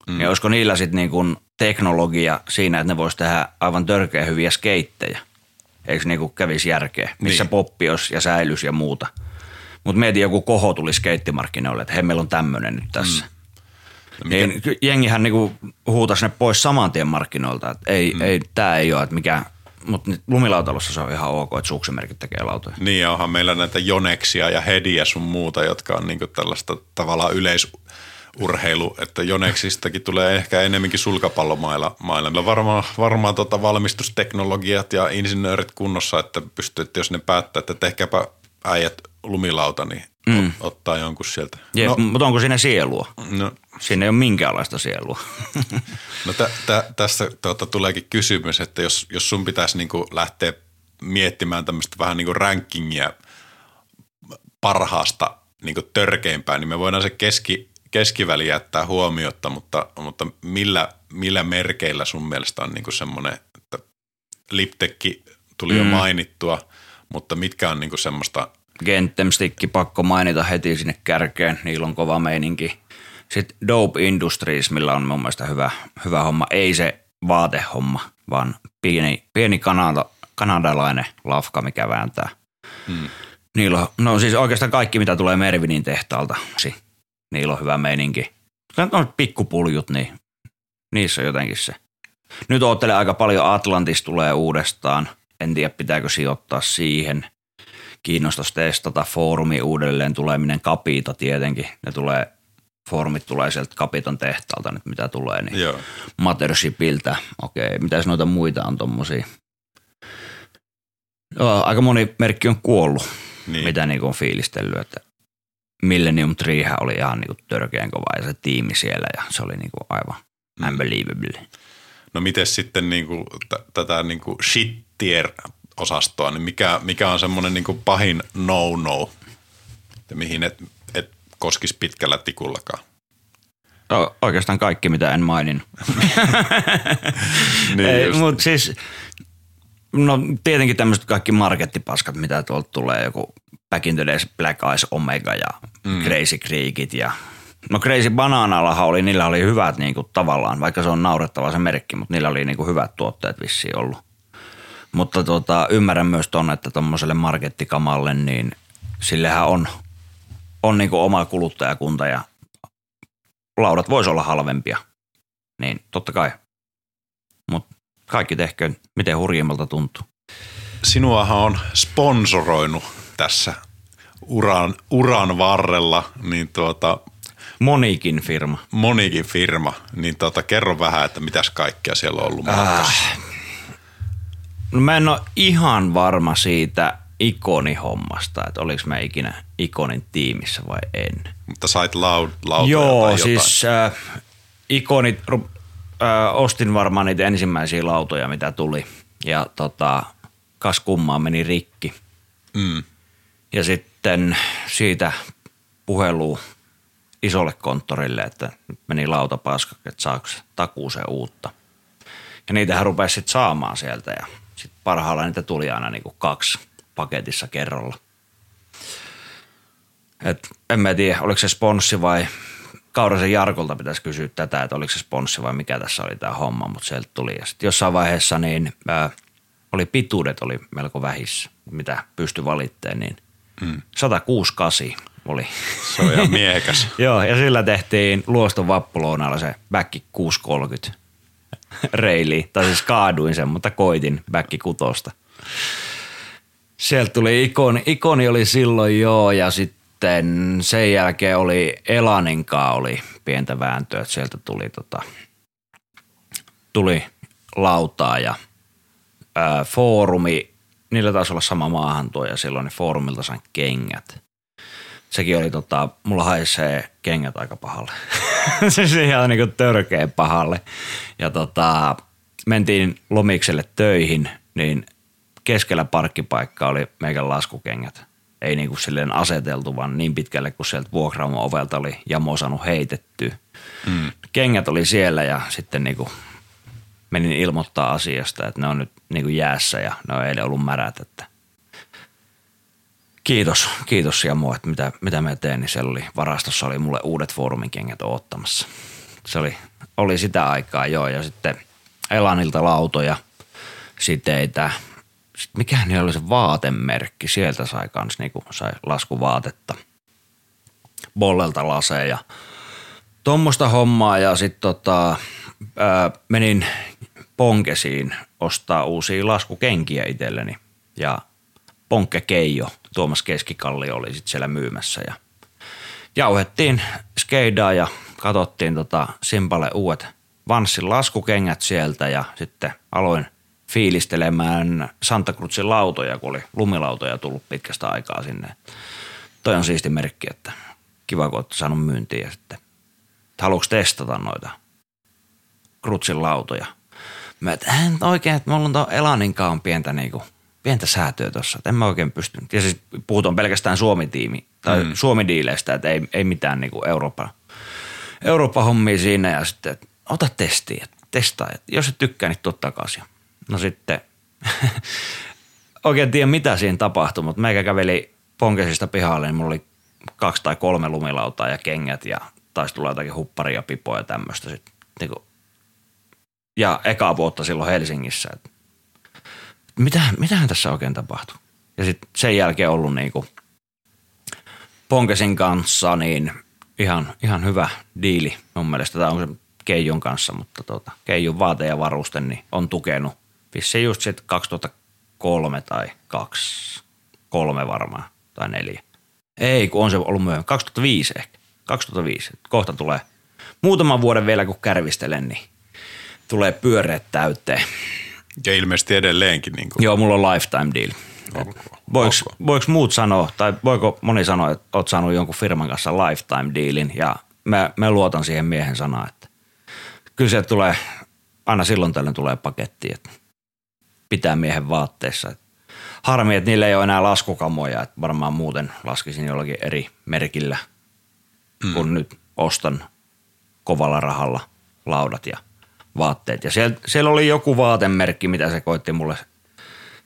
Speaker 1: Mm. Ja olisiko niillä sitten niinku teknologia siinä, että ne vois tehdä aivan törkeä hyviä skeittejä? Eikö niinku kävisi järkeä? Missä
Speaker 2: Niin.
Speaker 1: poppi olisi ja säilys ja muuta. Mutta mietin, joku koho tuli skeittimarkkinoille, että hei, meillä on tämmöinen nyt tässä. Mm.
Speaker 2: No mikä-
Speaker 1: Niin jengihän niinku huutasi ne pois saman tien markkinoilta, että ei, mm. ei tämä ei ole, että mikä, mutta lumilautalossa se on ihan ok, että suksimerkit tekee lautoja.
Speaker 2: Niin ja onhan meillä näitä Joneksia ja Hediä sun muuta, jotka on niinku tällaista tavallaan yleisurheilu, että Joneksistakin tulee ehkä enemmänkin sulkapallomailla. mailla. Varmaan, varmaan tota valmistusteknologiat ja insinöörit kunnossa, että pystyy, että jos ne päättää, että tehkääpä äijät lumilauta, niin mm. ottaa jonkun sieltä.
Speaker 1: Jep,
Speaker 2: No,
Speaker 1: mutta onko siinä sielua?
Speaker 2: no,
Speaker 1: Siinä ei ole minkäänlaista sielua. (laughs)
Speaker 2: No tä, tä, tässä tuota, tuleekin kysymys, että jos, jos sun pitäisi niinku lähteä miettimään tämmöistä vähän niinku rankingia parhaasta niinku törkeimpään, niin me voidaan se keski, keskiväli jättää huomiotta, mutta, mutta millä, millä merkeillä sun mielestä on niinku semmoinen, että Liptekki tuli jo
Speaker 1: Mm.
Speaker 2: mainittua, mutta mitkä on niinku semmoista,
Speaker 1: Gentemstikki pakko mainita heti sinne kärkeen, niillä on kova meininki. Sitten Dope Industries, millä on mun mielestä hyvä, hyvä homma. Ei se vaatehomma, vaan pieni, pieni kanada, kanadalainen lafka, mikä vääntää. Hmm. Niillä on, no siis oikeastaan kaikki, mitä tulee Mervinin tehtaalta, si, niillä on hyvä meininki. Ne on pikkupuljut, niin niissä on jotenkin se. Nyt oottelen aika paljon Atlantis tulee uudestaan. En tiedä, pitääkö sijoittaa siihen – kiinnostaisi testata foorumi uudelleen tuleminen Kapita tietenkin. Ne tulee, foorumit tulee sieltä Kapiton tehtaalta nyt mitä tulee, niin
Speaker 2: joo,
Speaker 1: Mothershipiltä. Okei, mitäs noita muita on tommosia? Joo, aika moni merkki on kuollut,
Speaker 2: niin.
Speaker 1: niin. mitä niinku on fiilistellyt, että Millennium Treehän oli ihan niinku törkeän kova ja se tiimi siellä ja se oli niinku aivan
Speaker 2: Mm.
Speaker 1: unbelievable.
Speaker 2: No miten sitten niinku, t- tätä niinku shit tier osastoa, niin mikä, mikä on semmoinen niinku pahin no-no, että mihin et, et koskisi pitkällä tikullakaan?
Speaker 1: O- oikeastaan kaikki, mitä en maininnut. (laughs)
Speaker 2: Niin
Speaker 1: mutta siis, no tietenkin tämmöiset kaikki markettipaskat, mitä tuolta tulee, joku Back in the Days Black Eyes Omega ja mm. Crazy Creekit ja No Crazy Bananallahan oli, niillä oli hyvät niinku, tavallaan, vaikka se on naurettava se merkki, mutta niillä oli niinku, hyvät tuotteet vissiin ollut. Mutta tota, ymmärrän myös ton, että tuommoiselle markettikamalle, niin sillehän on, on niinku oma kuluttajakunta ja laudat voisi olla halvempia. Niin totta kai. Mutta kaikki tehköön, miten hurjimmalta tuntuu.
Speaker 2: Sinuahan on sponsoroinut tässä uran, uran varrella, niin tuota,
Speaker 1: Monikin firma.
Speaker 2: monikin firma, niin tuota, kerro vähän, että mitäs kaikkea siellä on ollut matkassa.
Speaker 1: No mä en ole ihan varma siitä ikonihommasta, että oliko mä ikinä ikonin tiimissä vai en.
Speaker 2: Mutta sait laud, lautoja
Speaker 1: Joo,
Speaker 2: tai jotain.
Speaker 1: siis äh, ikonit, äh, ostin varmaan niitä ensimmäisiä lautoja, mitä tuli. Ja tota, kas kummaa meni rikki.
Speaker 2: Mm.
Speaker 1: Ja sitten siitä puhelu isolle konttorille, että nyt meni lauta paskaksi, että saako se takuuseen uutta. Ja niitähän rupesi sitten saamaan sieltä ja sitten parhaalla niitä tuli aina niinku kaksi paketissa kerralla. Et en mä tiedä, oliko se sponssi vai Kaurasen Jarkolta pitäisi kysyä tätä, että oliko se sponssi vai mikä tässä oli tämä homma, mutta sieltä tuli. Ja sitten jossain vaiheessa niin ää, oli pituudet oli melko vähissä, mitä pystyi valitteen, niin mm. 168 oli.
Speaker 2: Se on ihan miehekäs. (laughs)
Speaker 1: Joo, ja sillä tehtiin Luoston vappulounalla se back 630 (laughs) reili. Tai siis kaaduin sen, mutta koitin back kutosta. Sieltä tuli ikoni, ikoni oli silloin joo, ja sitten sen jälkeen oli Elaninkaa oli pientä vääntöä, että sieltä tuli, tota, tuli lautaa ja ää, foorumi, niillä taisi olla sama maahantuo ja silloin ne foorumilta sain kengät. Sekin oli tota, mulla haisee kengät aika pahalle. (laughs) siis ihan niinku törkeä pahalle. Ja tota, mentiin lomikselle töihin, niin keskellä parkkipaikkaa oli meikän laskukengät. Ei niinku silleen aseteltu, vaan niin pitkälle, kun sieltä vuokraamon ovelta oli jamo saanut heitetty. Mm. Kengät oli siellä ja sitten niinku menin ilmoittaa asiasta, että ne on nyt niinku jäässä ja ne on eilen ollut märät, että Kiitos, kiitos Jamo, että mitä, mitä mä teen, niin siellä oli, varastossa oli mulle uudet foorumin kengät odottamassa. Se oli, oli sitä aikaa joo ja sitten Elanilta lautoja, siteitä, sitten mikähän niillä oli se vaatemerkki, sieltä sai kans niinku, sai laskuvaatetta. Bollelta laseja. Tuommoista hommaa ja sitten tota, menin Ponkesiin ostaa uusia laskukenkiä itselleni ja Ponkke Keijo, Tuomas Keskikallio oli sitten siellä myymässä ja jauhettiin skeidaa ja katsottiin tota Simpale uudet Vanssin laskukengät sieltä ja sitten aloin fiilistelemään Santa Cruzin lautoja, kun oli lumilautoja tullut pitkästä aikaa sinne. Toi on siisti merkki, että kiva kun olette saanut myyntiin ja sitten, haluatko testata noita Cruzin lautoja. Mä et, en oikein, että mulla on tuon Elaninkaan pientä niinku, pientä säätöä tuossa, että en mä oikein pystynyt. Ja siis puhutaan pelkästään Suomi-tiimi tai mm. Suomi-diileistä, että ei, ei mitään niinku Eurooppa, Eurooppa-hommia siinä ja sitten, että ota testiä, testaa, että jos et tykkää, niin tuot takaisin. No sitten, (laughs) oikein tiedä mitä siinä tapahtui, mutta meikä käveli Ponkesista pihalle, niin mulla oli kaksi tai kolme lumilautaa ja kengät ja taisi tulla jotakin hupparia ja pipoja ja tämmöistä sitten. Niin ja eka vuotta silloin Helsingissä, että mitä, mitähän tässä oikein tapahtui? Ja sitten sen jälkeen ollut niinku Ponkesin kanssa niin ihan, ihan hyvä diili mun mielestä. Tämä on se Keijun kanssa, mutta tota, Keijun vaate ja varuste niin on tukenut. Vissiin just sitten 2003 tai 2, kolme varmaan tai neljä. Ei, kun on se ollut myöhemmin. 2005 ehkä. 2005. Kohta tulee muutaman vuoden vielä, kun kärvistelen, niin tulee pyöreät täyteen.
Speaker 2: Ja ilmeisesti edelleenkin. Niin kuin.
Speaker 1: Joo, mulla on lifetime deal. Voiko, voiko muut sanoa, tai voiko moni sanoa, että oot saanut jonkun firman kanssa lifetime dealin, ja mä, mä luotan siihen miehen sanaan, että kyllä se tulee, aina silloin tällöin tulee paketti, että pitää miehen vaatteissa. Että harmi, että niillä ei ole enää laskukamoja, että varmaan muuten laskisin jollakin eri merkillä, mm. kun nyt ostan kovalla rahalla laudat ja vaatteet. Ja siellä, siellä oli joku vaatemerkki, mitä se koitti mulle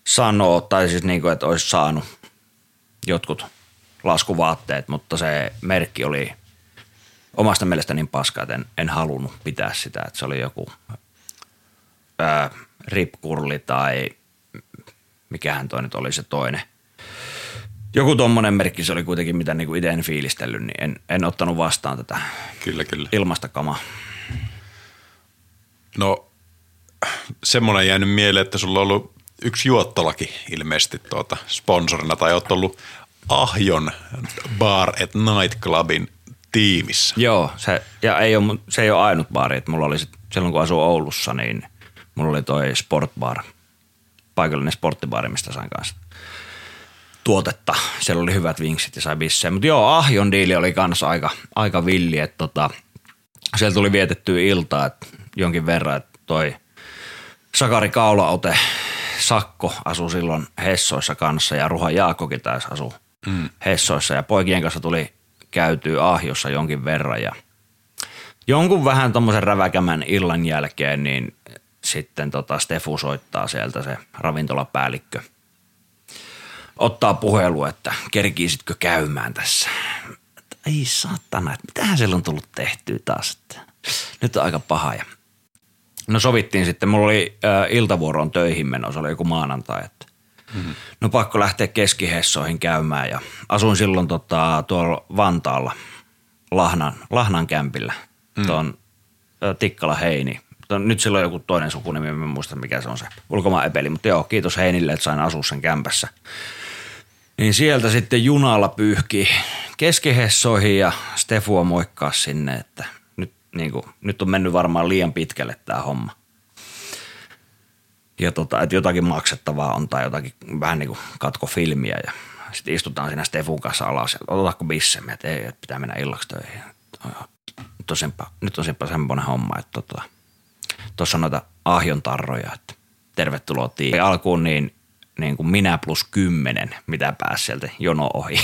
Speaker 1: sanoa, tai siis niin kuin, että olisi saanut jotkut laskuvaatteet, mutta se merkki oli omasta mielestä niin paska, että en, en halunnut pitää sitä, että se oli joku ää, ripkurli tai mikähän toi nyt oli se toinen. joku tommonen merkki se oli kuitenkin, mitä niinku itse en fiilistellyt, niin en, en ottanut vastaan tätä
Speaker 2: Kyllä, kyllä.
Speaker 1: ilmasta kamaa.
Speaker 2: No semmoinen jäänyt mieleen, että sulla on ollut yksi juottolaki ilmeisesti tuota sponsorina tai oot ollut Ahjon Bar at Night Clubin tiimissä.
Speaker 1: Joo, se, ja ei ole, se ei ole ainut baari. Että mulla oli sit, silloin kun asuin Oulussa, niin mulla oli toi sportbar, paikallinen sporttibaari, mistä sain kanssa tuotetta. Siellä oli hyvät vinksit ja sai bissejä. Mutta joo, Ahjon diili oli kanssa aika, aika villi, että tota, siellä tuli vietettyä iltaa että jonkin verran, että toi Sakari Kaulaote Sakko asui silloin Hessoissa kanssa ja Ruha Jaakkokin taisi asua mm. Hessoissa ja poikien kanssa tuli käytyä Ahjossa jonkin verran ja jonkun vähän tommosen räväkämän illan jälkeen niin sitten tota Stefu soittaa sieltä se ravintolapäällikkö. Ottaa puhelu, että kerkiisitkö käymään tässä. Että Ei saatana, että mitähän siellä on tullut tehtyä taas. Että nyt on aika paha. Ja no sovittiin sitten, mulla oli äh, iltavuoroon töihin meno, se oli joku maanantai, että mm-hmm. no pakko lähteä keskihessoihin käymään ja asuin silloin tota, tuolla Vantaalla Lahnan, Lahnan kämpillä, mm. tuon äh, Tikkala Heini. Tuon, nyt sillä on joku toinen sukunimi, en muista mikä se on se ulkomaan epeli, mutta joo, kiitos Heinille, että sain asua sen kämpässä. Niin sieltä sitten junalla pyyhki keskihessoihin ja Stefua moikkaa sinne, että niin kuin, nyt on mennyt varmaan liian pitkälle tämä homma. Ja tota, että jotakin maksettavaa on tai jotakin vähän niin kuin katkofilmiä ja sitten istutaan siinä Stefun kanssa alas ja otatko bissemme, että ei, että pitää mennä illaksi töihin. Nyt on, senpä, nyt on senpä semmoinen homma, että tota, tuossa on noita ahjon tarroja, että tervetuloa tiimin. Alkuun niin niin kuin minä plus kymmenen, mitä pääsi sieltä jono ohi.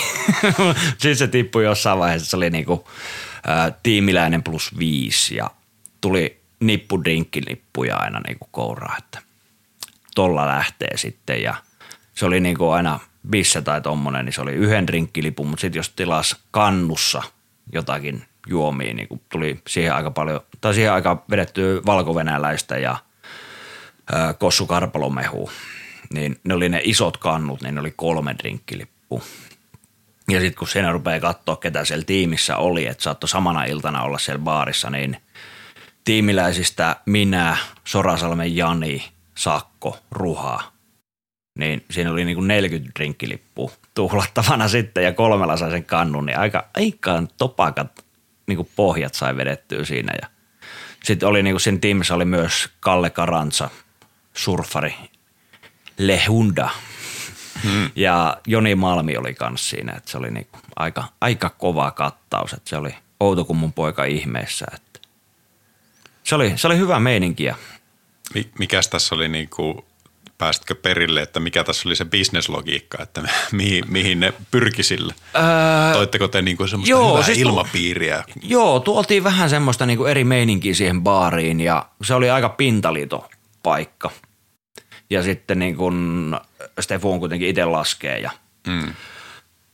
Speaker 1: (laughs) Sitten se tippui jossain vaiheessa, se oli niin kuin, tiimiläinen plus viisi ja tuli nippu drinkkilippuja aina niin kuin kouraa, että tolla lähtee sitten ja se oli niin kuin aina bisse tai tommonen, niin se oli yhden drinkkilipun, mutta sitten jos tilas kannussa jotakin juomia, niin kuin tuli siihen aika paljon, tai siihen aika vedettyä valkovenäläistä ja ä, kossukarpalomehua niin ne oli ne isot kannut, niin ne oli kolme drinkkilippu. Ja sitten kun siinä rupeaa katsoa, ketä siellä tiimissä oli, että saattoi samana iltana olla siellä baarissa, niin tiimiläisistä minä, Sorasalmen Jani, Sakko, Ruha, niin siinä oli niinku 40 drinkkilippua tuhlattavana (laughs) sitten ja kolmella sai sen kannun, niin aika, aikaan topakat niinku pohjat sai vedettyä siinä. Ja sitten oli niinku siinä tiimissä oli myös Kalle Karantsa, surfari, Lehunda. Hmm. Ja Joni Malmi oli kanssa siinä, että se oli niinku aika, aika kova kattaus, että se oli outo kuin mun poika ihmeessä. Että se, oli, se oli hyvä meininki ja
Speaker 2: Mi- mikäs tässä oli niinku, pääsitkö perille, että mikä tässä oli se bisneslogiikka, että (laughs) mihin, mihin ne pyrki sillä?
Speaker 1: Öö,
Speaker 2: Toitteko te niinku semmoista
Speaker 1: joo,
Speaker 2: hyvää
Speaker 1: siis tu-
Speaker 2: ilmapiiriä?
Speaker 1: Joo, tuotiin vähän semmoista niinku eri meininkiä siihen baariin ja se oli aika pintaliito paikka. Ja sitten niin kun Stefu on kuitenkin itse laskee ja
Speaker 2: Mm.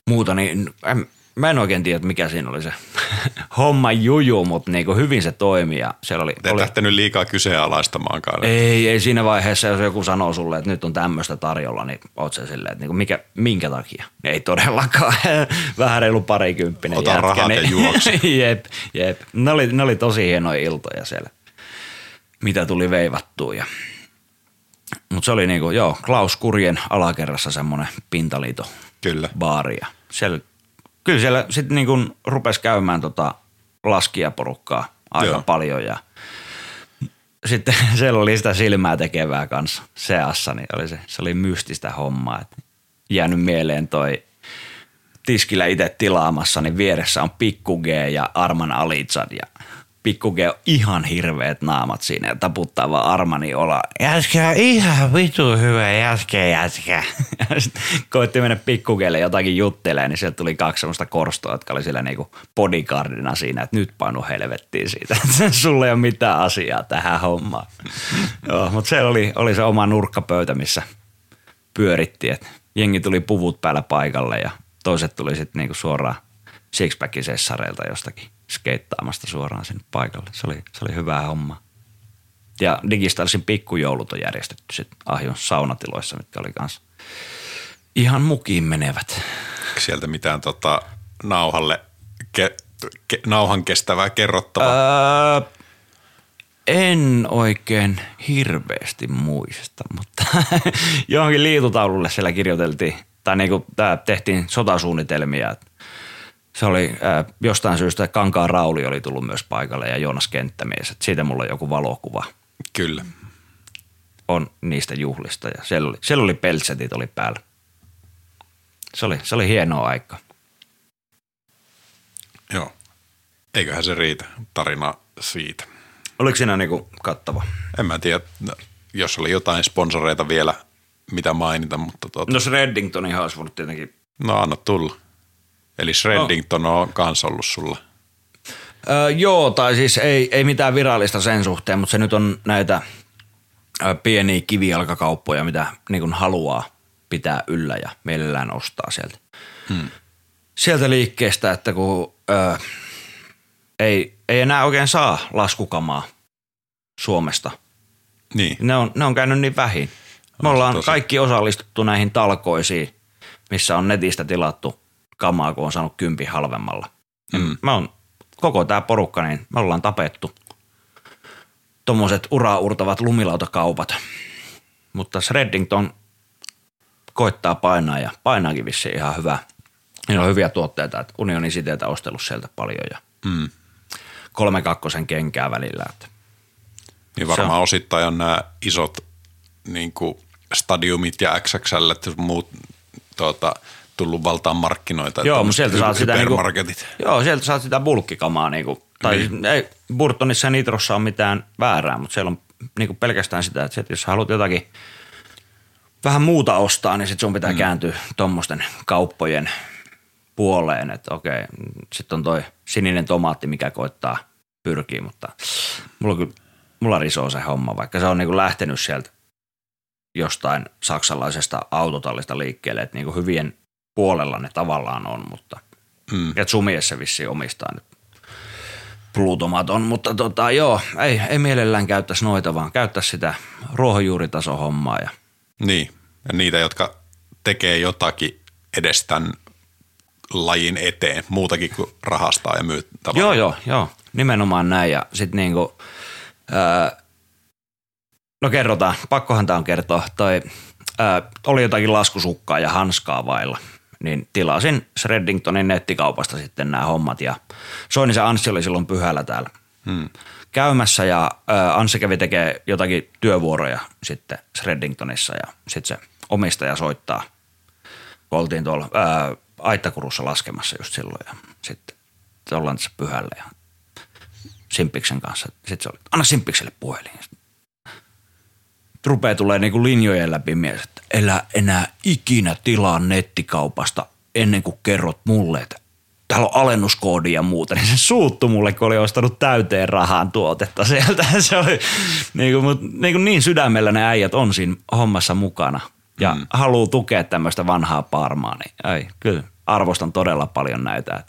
Speaker 1: muuta, niin en, mä en oikein tiedä, mikä siinä oli se (laughs) homma juju, mutta niin kuin hyvin se toimi ja siellä oli,
Speaker 2: Te
Speaker 1: oli
Speaker 2: ette nyt liikaa kyseenalaistamaankaan.
Speaker 1: ei, ei siinä vaiheessa, jos joku sanoo sulle, että nyt on tämmöistä tarjolla, niin oot se silleen, että niinku mikä, minkä takia? Ei todellakaan. (laughs) Vähän reilu parikymppinen
Speaker 2: Ota
Speaker 1: jätkä,
Speaker 2: rahat ja juokse. (laughs)
Speaker 1: jep, jep. Ne oli, ne oli tosi hienoja iltoja siellä, mitä tuli veivattua. Ja... Mutta se oli niinku, joo, Klaus Kurjen alakerrassa semmoinen pintaliito
Speaker 2: Kyllä.
Speaker 1: baari. Ja siellä, kyllä siellä sitten niinku rupesi käymään tota laskijaporukkaa aika
Speaker 2: Joo.
Speaker 1: paljon ja sitten (laughs) siellä oli sitä silmää tekevää kanssa seassa, niin oli se, se oli mystistä hommaa. Et jäänyt mieleen toi tiskillä itse tilaamassa, niin vieressä on Pikku G ja Arman Alitsad ja Pikku G on ihan hirveät naamat siinä ja taputtaa vaan Armani ola. Jätkä on ihan vitu hyvä. Ja (laughs) sit koitti mennä Pikku Glle jotakin juttelee, niin sieltä tuli kaksi semmoista korstoa, jotka oli siellä niinku bodyguardina siinä, että nyt painu helvettiin siitä, (laughs) sulla ei ole mitään asiaa tähän hommaan. (laughs) Joo, mutta se oli, oli se oma nurkkapöytä, missä pyörittiin, että jengi tuli puvut päällä paikalle ja toiset tuli sitten niinku suoraan sixpackin sessareilta jostakin skeittaamasta suoraan sinne paikalle. Se oli, se oli hyvää homma. Ja Digistarsin pikkujoulut on järjestetty sitten Ahjon saunatiloissa, mitkä oli kanssa ihan mukiin menevät.
Speaker 2: sieltä mitään tota, nauhalle, ke, ke, nauhan kestävää kerrottavaa?
Speaker 1: Öö, en oikein hirveästi muista, mutta (laughs) johonkin liitutaululle siellä kirjoiteltiin, tai niin kuin tää tehtiin sotasuunnitelmia. että Se oli ää, jostain syystä, että Kankaan Rauli oli tullut myös paikalle ja Joonas Kenttämies. Että siitä mulla on joku valokuva
Speaker 2: Kyllä.
Speaker 1: on niistä juhlista ja siellä oli, siellä oli peltsetit oli päällä. Se oli, se oli hienoa aika.
Speaker 2: Joo. Eiköhän se riitä tarina siitä.
Speaker 1: Oliko siinä niinku kattava?
Speaker 2: En mä tiedä, no, jos oli jotain sponsoreita vielä, mitä mainita, mutta tota,
Speaker 1: No Shreddingtonin olisi voinut tietenkin
Speaker 2: no anna tulla. Eli Shreddington on kans ollut sulla.
Speaker 1: Öö, joo, tai siis ei, ei mitään virallista sen suhteen, mutta se nyt on näitä ö, pieniä kivijalkakauppoja, mitä niin kuin haluaa pitää yllä ja mielellään ostaa sieltä. Hmm. Sieltä liikkeestä, että kun ö, ei, ei enää oikein saa laskukamaa Suomesta.
Speaker 2: Niin,
Speaker 1: Ne on, ne on käynyt niin vähin. Me ollaan
Speaker 2: tosi.
Speaker 1: kaikki osallistuttu näihin talkoisiin, missä on netistä tilattu kamaa, kun on saanut kympi halvemmalla. Mm. Mä on, koko tämä porukka, niin me ollaan tapettu tuommoiset uraurtavat lumilautakaupat. Mutta Shreddington koittaa painaa ja painaakin vissiin ihan hyvää. Niillä on hyviä tuotteita, että unionin siteitä ostellut sieltä paljon ja
Speaker 2: Mm.
Speaker 1: kolme kakkosen kenkää välillä. Että
Speaker 2: niin varmaan osittain on nämä isot niin kuin stadiumit ja XXL ja muut tuota, tullut valtaan markkinoita.
Speaker 1: Joo, mutta sieltä saat sitä niinku, joo, sieltä saat sitä bulkkikamaa niinku, tai
Speaker 2: Niin.
Speaker 1: ei Burtonissa ja Nitrossa on mitään väärää, mutta siellä on niinku pelkästään sitä, että sit jos haluat jotakin vähän muuta ostaa, niin sit sun pitää mm. kääntyä tuommoisten kauppojen puoleen, että okei, sitten on toi sininen tomaatti, mikä koittaa pyrkiä, mutta mulla, kyllä, mulla risoo se homma, vaikka se on niinku lähtenyt sieltä jostain saksalaisesta autotallista liikkeelle, että niinku hyvien puolella ne tavallaan on, mutta
Speaker 2: Mm.
Speaker 1: ja Sumiessa vissiin omistaa nyt Plutomaton, mutta tota, joo, ei, ei mielellään käyttäisi noita, vaan käyttäisi sitä ruohonjuuritason hommaa. Ja,
Speaker 2: Niin, ja niitä, jotka tekee jotakin edes tämän lajin eteen, muutakin kuin rahastaa ja myy tavaraa.
Speaker 1: joo, joo, joo, nimenomaan näin. Ja sitten niinku, ää, no kerrotaan, pakkohan tämä on kertoa, toi, ää, oli jotakin laskusukkaa ja hanskaa vailla, niin tilasin Shreddingtonin nettikaupasta sitten nämä hommat ja Soinisen Anssi oli silloin pyhällä täällä
Speaker 2: Hmm.
Speaker 1: käymässä ja Anssi kävi tekemään jotakin työvuoroja sitten Shreddingtonissa ja sitten se omistaja soittaa, kun oltiin tuolla ää, Aittakurussa laskemassa just silloin ja sitten ollaan tässä pyhällä ja Simpiksen kanssa. Sitten se oli, anna Simpikselle puhelin. Sitten rupeaa tulee niinku linjojen läpi mies, että elä enää ikinä tilaa nettikaupasta ennen kuin kerrot mulle, että täällä on alennuskoodi ja muuta, niin se suuttu mulle, kun oli ostanut täyteen rahaan tuotetta sieltä. (laughs) Se oli niin, kuin, mut, niin, kuin niin sydämellä ne äijät on siinä hommassa mukana ja mm. haluaa tukea tämmöistä vanhaa parmaa, niin ai, kyllä arvostan todella paljon näitä.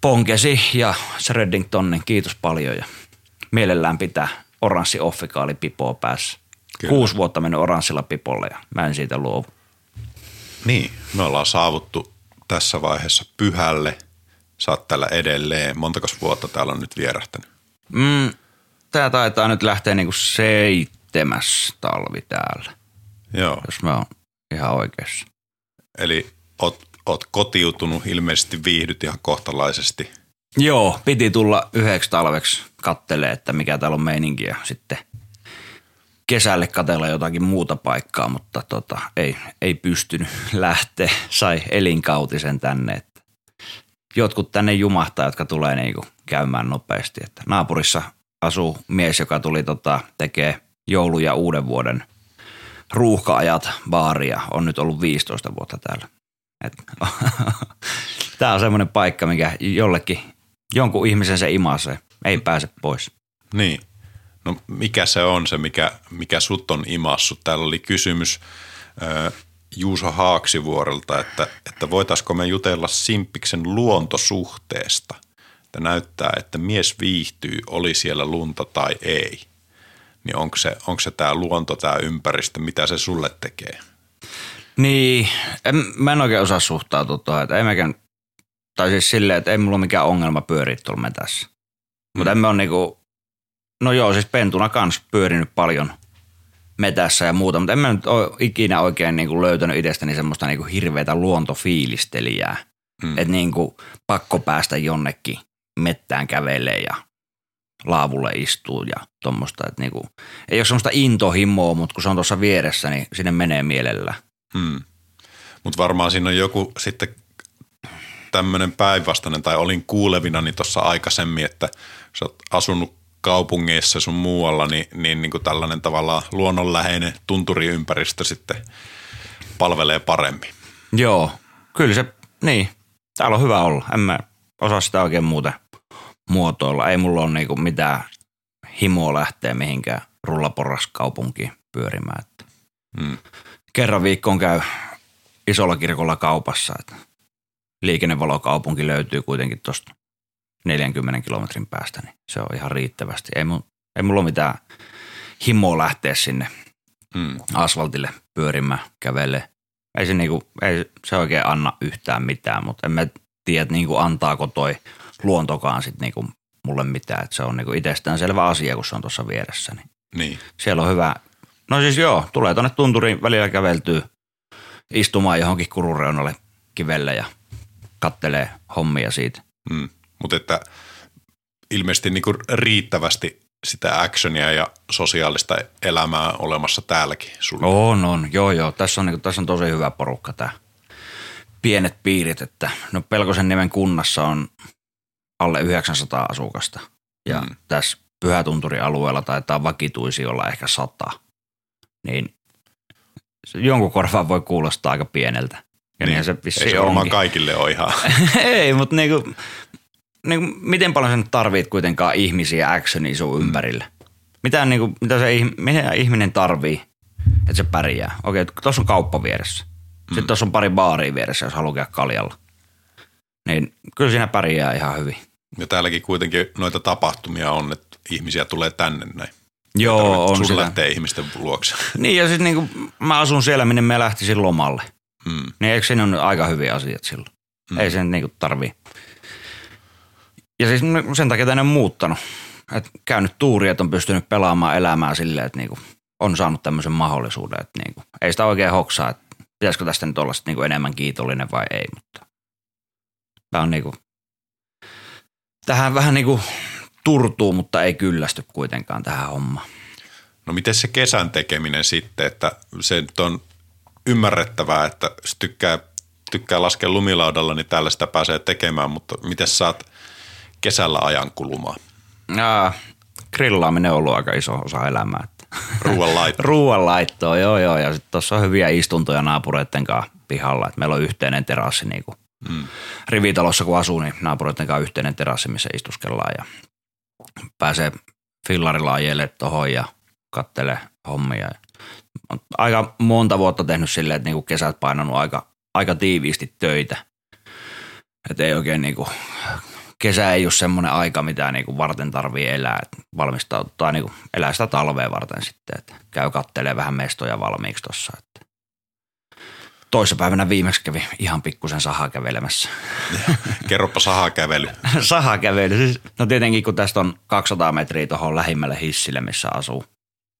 Speaker 1: Ponkesi ja Shreddington, niin kiitos paljon ja mielellään pitää oranssi offikaali pipoa päässä.
Speaker 2: Kyllä.
Speaker 1: Kuusi vuotta mennyt oranssilla pipolle ja mä en siitä luovu.
Speaker 2: Niin, me ollaan saavuttu tässä vaiheessa pyhälle. Sä oot täällä edelleen. Montakos vuotta täällä on nyt vierähtänyt?
Speaker 1: Mm, tää taitaa nyt lähteä niinku seitsemäs talvi täällä,
Speaker 2: Joo,
Speaker 1: jos mä oon ihan oikeassa.
Speaker 2: eli oot, oot kotiutunut, ilmeisesti viihdyt ihan kohtalaisesti.
Speaker 1: Joo, piti tulla yhdeksi talveksi kattelee, että mikä täällä on meininki ja sitten kesälle katella jotakin muuta paikkaa, mutta tota, ei, ei pystynyt lähteä. Sai elinkautisen tänne. Että jotkut tänne jumahtaa, jotka tulee niinku käymään nopeasti. Että naapurissa asuu mies, joka tuli tota, tekee joulu- ja uuden vuoden ruuhkaajat baaria. On nyt ollut 15 vuotta täällä. (laughs) Tämä on semmoinen paikka, mikä jollekin, jonkun ihmisen se imasee. Ei pääse pois.
Speaker 2: Niin. No mikä se on se, mikä, mikä sut on imassut? Täällä oli kysymys äh, Juuso Haaksivuorelta, että, että voitaisiko me jutella Simppiksen luontosuhteesta. Että näyttää, että mies viihtyy, oli siellä lunta tai ei. Niin onko se, onko se tämä luonto, tämä ympäristö, mitä se sulle tekee?
Speaker 1: Niin, en, mä en oikein osaa suhtautua tuohon, että ei mekään, tai siis silleen, että ei mulla ole mikään ongelma pyöriä tuolla metässä. Mutta emme ole niinku, no joo, siis pentuna kans pyörinyt paljon metässä ja muuta, mutta en mä nyt ole ikinä oikein niinku löytänyt itsestäni semmoista niinku hirveätä luontofiilistelijää. Mm. Että niinku pakko päästä jonnekin mettään kävelee ja laavulle istuu ja tuommoista. Että niinku, ei ole semmoista intohimoa, mutta kun se on tuossa vieressä, niin sinne menee mielellä.
Speaker 2: Hmm. Mutta varmaan siinä on joku sitten tämmöinen päinvastainen, tai olin kuulevina niin tuossa aikaisemmin, että sä oot asunut kaupungeissa sun muualla, niin, niin, niin kuin tällainen tavallaan luonnonläheinen tunturiympäristö sitten palvelee paremmin.
Speaker 1: Joo, kyllä se, niin. Täällä on hyvä olla. En mä osaa sitä oikein muuten muotoilla. Ei mulla ole niinku mitään himoa lähteä mihinkään rullaporraskaupunkiin pyörimään. Että
Speaker 2: Hmm.
Speaker 1: kerran viikkoon käy isolla kirkolla kaupassa. Että liikennevalokaupunki löytyy kuitenkin tuosta 40 kilometrin päästä, niin se on ihan riittävästi. Ei, mun, ei mulla ole mitään himoa lähteä sinne
Speaker 2: Hmm.
Speaker 1: asfaltille pyörimään, kävelee. Ei se, niinku, ei se oikein anna yhtään mitään, mutta en mä tiedä, niinku, antaako toi luontokaan sit niinku mulle mitään. Et se on niinku itsestään selvä asia, kun se on tuossa vieressä. Niin
Speaker 2: Niin.
Speaker 1: siellä on hyvä. No siis joo, tulee tuonne tunturiin välillä käveltyy istumaan johonkin kurureunalle kivelle ja kattelee hommia siitä.
Speaker 2: Mm. Mutta että ilmeisesti niinku riittävästi sitä actionia ja sosiaalista elämää olemassa täälläkin sulla.
Speaker 1: On, on. Joo, joo. Tässä on, niin tässä on tosi hyvä porukka tämä. Pienet piirit, että no Pelkosen nimen kunnassa on alle 900 asukasta. Ja
Speaker 2: Mm.
Speaker 1: tässä Pyhätunturi-alueella taitaa vakituisi olla ehkä sata. Niin jonkun korvaan voi kuulostaa aika pieneltä. Ja niin, se
Speaker 2: Ei
Speaker 1: vissiin
Speaker 2: se varmaan kaikille ole ihan. (laughs)
Speaker 1: Ei, mutta niinku, niinku, miten paljon sen tarvit kuitenkaan ihmisiä actionia sun ympärille? Mitä, niinku, mitä se mitä ihminen tarvii, että se pärjää? Okei, tuossa on kauppa vieressä. Sitten tuossa on pari baaria vieressä, jos haluaa käydä kaljalla. Niin kyllä siinä pärjää ihan hyvin.
Speaker 2: Ja täälläkin kuitenkin noita tapahtumia on, että ihmisiä tulee tänne näin.
Speaker 1: Joo, on
Speaker 2: Sun
Speaker 1: sitä.
Speaker 2: lähtee ihmisten luokse.
Speaker 1: Niin ja sitten niinku, mä asun siellä, minne mä lähtisin lomalle.
Speaker 2: Mm.
Speaker 1: Niin eikö siinä ole aika hyviä asiat silloin?
Speaker 2: Mm.
Speaker 1: Ei sen niinku tarvii. Ja siis sen takia tänne on muuttanut. Et käynyt tuuri, että on pystynyt pelaamaan elämää silleen, että niinku on saanut tämmöisen mahdollisuuden. Että niinku, ei sitä oikein hoksaa, että pitäisikö tästä nyt olla niinku enemmän kiitollinen vai ei. Mutta tämä on niinku, tähän vähän niinku turtuu, mutta ei kyllästy kuitenkaan tähän hommaan.
Speaker 2: No miten se kesän tekeminen sitten, että se nyt on ymmärrettävää, että jos tykkää, tykkää laskea lumilaudalla, niin täällä sitä pääsee tekemään, mutta miten saat kesällä ajan kulumaan?
Speaker 1: Ja, grillaaminen on ollut aika iso osa elämää. Että.
Speaker 2: Ruoan laitto. (laughs)
Speaker 1: Ruoanlaittoa, joo joo. Ja sitten tuossa on hyviä istuntoja naapureiden kanssa pihalla. Et meillä on yhteinen terassi niin kuin
Speaker 2: Mm.
Speaker 1: rivitalossa kun asuu, niin naapureiden kanssa yhteinen terassi, missä istuskellaan ja pääsee fillarilla ajelle tuohon ja kattelee hommia. On aika monta vuotta tehnyt silleen, että niinku kesät painanut aika, aika tiiviisti töitä. Että ei oikein niinku, kesä ei ole semmoinen aika, mitä niinku varten tarvii elää. Et valmistautuu niinku, elää sitä talvea varten sitten, että käy kattelee vähän mestoja valmiiksi tuossa. Että. Toissapäivänä viimeksi kävi ihan pikkusen sahaa kävelemässä. (laughs)
Speaker 2: Kerropa sahakävely. (laughs)
Speaker 1: sahakävely. Siis, no tietenkin kun tästä on 200 metriä tuohon lähimmälle hissille, missä asuu.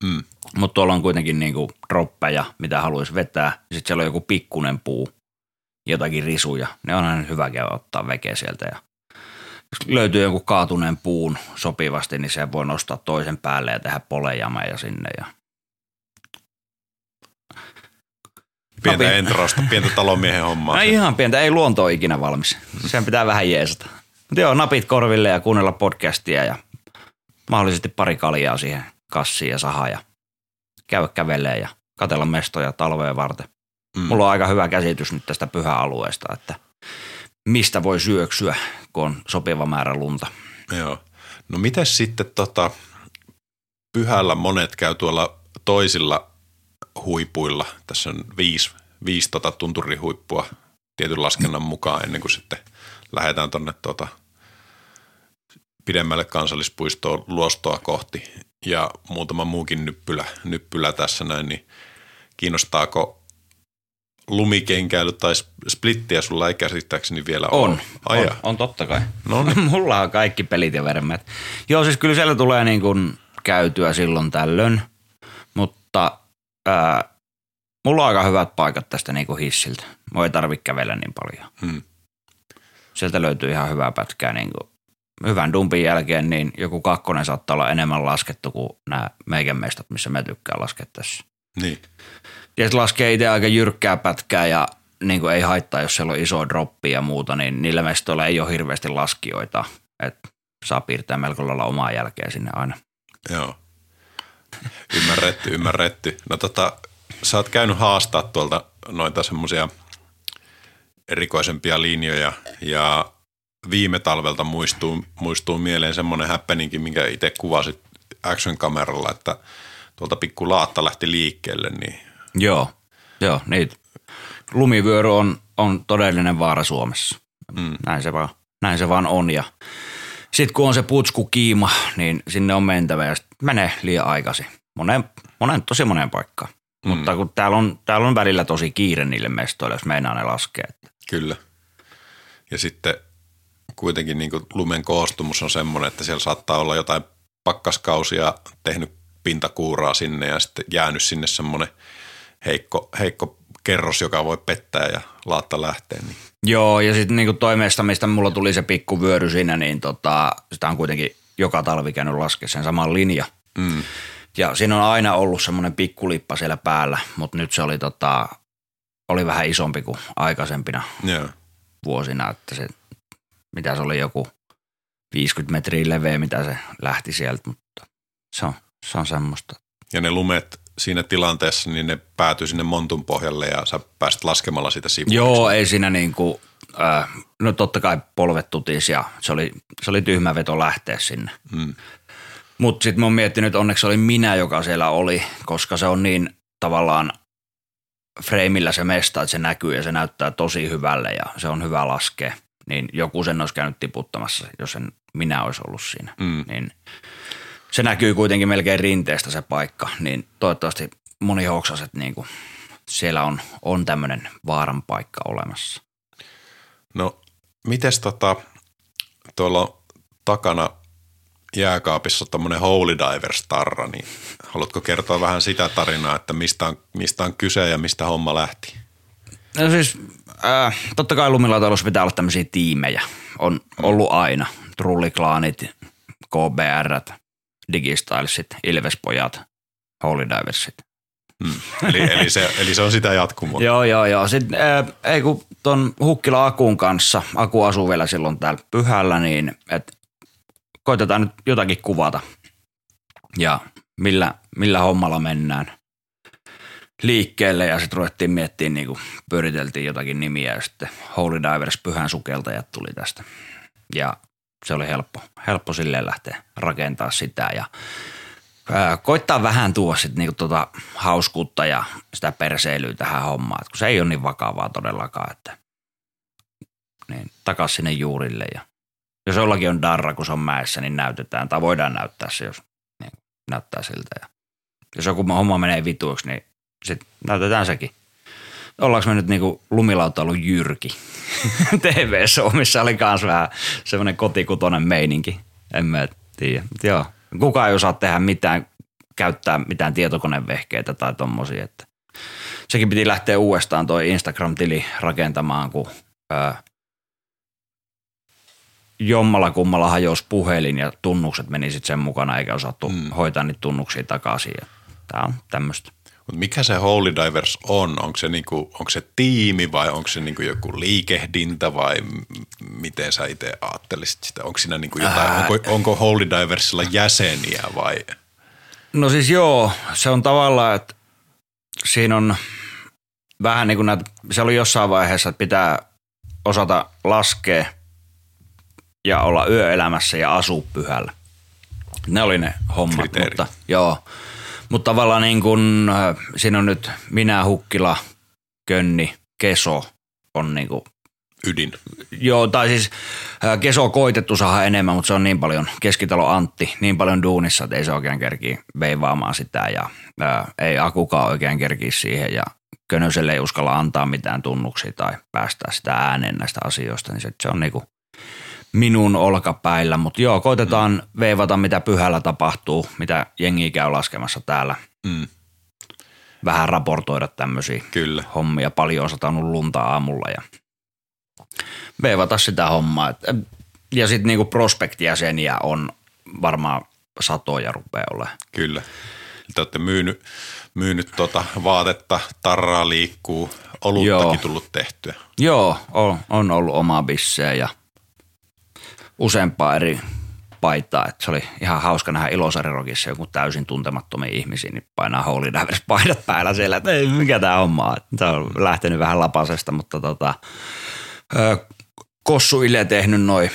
Speaker 2: Mm.
Speaker 1: Mutta tuolla on kuitenkin niinku droppeja, mitä haluaisi vetää. Sitten siellä on joku pikkunen puu, jotakin risuja. Ne on aina hyvä käydä ottaa vekeä sieltä. Ja jos löytyy joku kaatuneen puun sopivasti, niin se voi nostaa toisen päälle ja tehdä polejameja sinne. Ja
Speaker 2: Pientä
Speaker 1: Api.
Speaker 2: entrausta, pientä talonmiehen hommaa.
Speaker 1: No ihan pientä, ei luonto ole ikinä valmis. Sen pitää vähän jeesata. Mutta joo, napit korville ja kuunnella podcastia ja mahdollisesti pari kaljaa siihen kassiin ja sahaan ja käydä kävelee ja katella mestoja talveen varten.
Speaker 2: Mm.
Speaker 1: Mulla on aika hyvä käsitys nyt tästä pyhäalueesta, että mistä voi syöksyä, kun on sopiva määrä lunta.
Speaker 2: Joo. No miten sitten tota, pyhällä monet käy tuolla toisilla huipuilla. Tässä on viisi, viisi tota tunturihuippua tietyn laskennan mukaan ennen kuin sitten lähdetään tuonne tota, pidemmälle kansallispuistoon luostoa kohti ja muutama muukin nyppylä, nyppylä tässä näin, niin kiinnostaako lumikenkäily tai splittiä sulla ei käsittääkseni vielä
Speaker 1: On.
Speaker 2: Ai
Speaker 1: on,
Speaker 2: jaa.
Speaker 1: on totta kai.
Speaker 2: No (laughs) niin.
Speaker 1: Mulla on kaikki pelit ja vermet. Joo, siis kyllä siellä tulee niin kuin käytyä silloin tällöin, mutta ää, mulla on aika hyvät paikat tästä niin kuin hissiltä. Mua ei tarvitse kävellä niin paljon.
Speaker 2: Hmm.
Speaker 1: Sieltä löytyy ihan hyvää pätkää. Niin kuin hyvän dumpin jälkeen niin joku kakkonen saattaa olla enemmän laskettu kuin nämä meikän mestat, missä me tykkään laskea tässä.
Speaker 2: Niin.
Speaker 1: Ja se laskee itse aika jyrkkää pätkää ja niin kuin ei haittaa, jos siellä on iso droppi ja muuta, niin niillä mestoilla ei ole hirveästi laskijoita. Et saa piirtää melko lailla omaa jälkeä sinne aina.
Speaker 2: Joo. Ymmärretty, ymmärretty. No tota, sä oot käynyt haastaa tuolta noita semmosia erikoisempia linjoja ja viime talvelta muistuu, muistuu mieleen semmoinen happeninkin, minkä itse kuvasit action-kameralla, että tuolta pikku laatta lähti liikkeelle, niin
Speaker 1: Joo, joo niitä. Lumivyöry on, on todellinen vaara Suomessa.
Speaker 2: Mm.
Speaker 1: Näin, se vaan, näin se vaan on. Ja sitten kun on se putsku kiima, niin sinne on mentävä ja menee liian aikaisin. Monen, monen, tosi moneen paikkaan. Mm. Mutta kun täällä on, täällä on välillä tosi kiire niille mestoille, jos meinaa ne laskee.
Speaker 2: Kyllä. Ja sitten kuitenkin niin kuin lumen koostumus on semmoinen, että siellä saattaa olla jotain pakkaskausia tehnyt pintakuuraa sinne ja sitten jäänyt sinne semmoinen heikko, heikko kerros, joka voi pettää ja laatta lähtee. Niin.
Speaker 1: Joo, ja sitten niinku toi mesta, mistä mulla tuli se pikku vyöry siinä, niin tota, sitä on kuitenkin joka talvi käynyt laskea sen saman linja.
Speaker 2: Mm.
Speaker 1: Ja siinä on aina ollut semmoinen pikkulippa siellä päällä, mutta nyt se oli, tota, oli vähän isompi kuin aikaisempina
Speaker 2: Joo.
Speaker 1: vuosina, että se, mitä se oli joku 50 metriä leveä, mitä se lähti sieltä, mutta se on, se on semmoista.
Speaker 2: Ja ne lumet siinä tilanteessa, niin ne päätyy sinne montun pohjalle ja sä pääset laskemalla sitä sivuun.
Speaker 1: Joo, ei siinä niinku, äh, no totta kai polvet tutis ja se oli, se oli tyhmä veto lähteä sinne.
Speaker 2: Mm.
Speaker 1: Mutta sitten mä oon miettinyt, että onneksi oli minä, joka siellä oli, koska se on niin tavallaan freimillä se mesta, että se näkyy ja se näyttää tosi hyvälle ja se on hyvä laskea. Niin joku sen olisi käynyt tiputtamassa, jos en minä olisi ollut siinä.
Speaker 2: Mm.
Speaker 1: Niin se näkyy kuitenkin melkein rinteestä se paikka, niin toivottavasti moni hoksas, että niinku siellä on, on tämmöinen vaaran paikka olemassa.
Speaker 2: No, mites tota, tuolla on takana jääkaapissa tämmöinen Holy Diver-starra, niin haluatko kertoa vähän sitä tarinaa, että mistä on, mistä on kyse ja mistä homma lähti?
Speaker 1: No siis, äh, totta kai lumilautailussa pitää olla tämmöisiä tiimejä. On ollut aina. Trulliklaanit, KBR, Digistylesit, Ilvespojat, Holy Diversit.
Speaker 2: Mm. Eli, eli, se, eli se on sitä jatkumoa.
Speaker 1: Joo, joo, joo. Sitten äh, ei kun ton Hukkila Akun kanssa, Aku asuu vielä silloin täällä pyhällä, niin et koitetaan nyt jotakin kuvata. Ja millä, millä hommalla mennään liikkeelle ja sitten ruvettiin miettimään, niin kuin pyöriteltiin jotakin nimiä ja sitten Holy Divers pyhän sukeltajat tuli tästä. Ja se oli helppo, helppo silleen lähteä rakentaa sitä ja koittaa vähän tuoda sitten niinku tota hauskuutta ja sitä perseilyä tähän hommaan, kun se ei ole niin vakavaa todellakaan, että niin takas sinne juurille ja jos jollakin on darra, kun se on mäessä, niin näytetään tai voidaan näyttää se, jos niin, näyttää siltä. Ja jos joku homma menee vituiksi, niin sitten näytetään sekin. Ollaanko me nyt niinku lumilautailu Jyrki (laughs) TV-show, missä oli kans vähän semmoinen kotikutonen meininki. En mä tiedä. Mut joo, kukaan ei osaa tehdä mitään, käyttää mitään tietokonevehkeitä tai tommosia. Että sekin piti lähteä uudestaan toi Instagram-tili rakentamaan, kun ää, jommalla kummalla hajosi puhelin ja tunnukset meni sitten sen mukana eikä osattu mm. hoitaa niitä tunnuksia takaisin. Tämä on tämmöistä.
Speaker 2: Mut mikä se Holy Divers on? Onko se, niinku, onko se tiimi vai onko se niinku joku liikehdintä vai m- miten sä itse ajattelisit sitä? Onko siinä niinku jotain,
Speaker 1: Ää.
Speaker 2: onko, onko Holy Diversilla jäseniä vai?
Speaker 1: No siis joo, se on tavallaan, että siinä on vähän niin kuin näitä, se oli jossain vaiheessa, että pitää osata laskea ja olla yöelämässä ja asua pyhällä. Ne oli ne hommat,
Speaker 2: Kriteerit.
Speaker 1: mutta joo. Mutta tavallaan niin kuin, äh, siinä on nyt minä, Hukkila, Könni, Keso on niin kuin
Speaker 2: Ydin.
Speaker 1: Joo, tai siis ää, Keso on koitettu saada enemmän, mutta se on niin paljon, keskitalo Antti, niin paljon duunissa, että ei se oikein kerki veivaamaan sitä ja ää, ei Akukaan oikein kerki siihen ja Könöselle ei uskalla antaa mitään tunnuksia tai päästää sitä ääneen näistä asioista, niin se, se on niinku minun olkapäillä. Mutta joo, koitetaan mm. veivata, mitä pyhällä tapahtuu, mitä jengi käy laskemassa täällä.
Speaker 2: Mm.
Speaker 1: Vähän raportoida tämmöisiä
Speaker 2: Kyllä.
Speaker 1: hommia. Paljon on satanut lunta aamulla ja veivata sitä hommaa. Ja sitten niinku prospektijäseniä on varmaan satoja rupeaa olemaan.
Speaker 2: Kyllä. Te olette myynyt, myynyt tota vaatetta, tarraa liikkuu, oluttakin
Speaker 1: Joo.
Speaker 2: tullut tehtyä.
Speaker 1: Joo, on, on ollut omaa bisseä ja useampaa eri paitaa. Et se oli ihan hauska nähdä Ilosarirokissa joku täysin tuntemattomia ihmisiä, niin painaa Holy Divers paidat päällä siellä, että ei, mikä tämä homma on. Tämä on lähtenyt vähän lapasesta, mutta tota, Kossu Ile tehnyt noin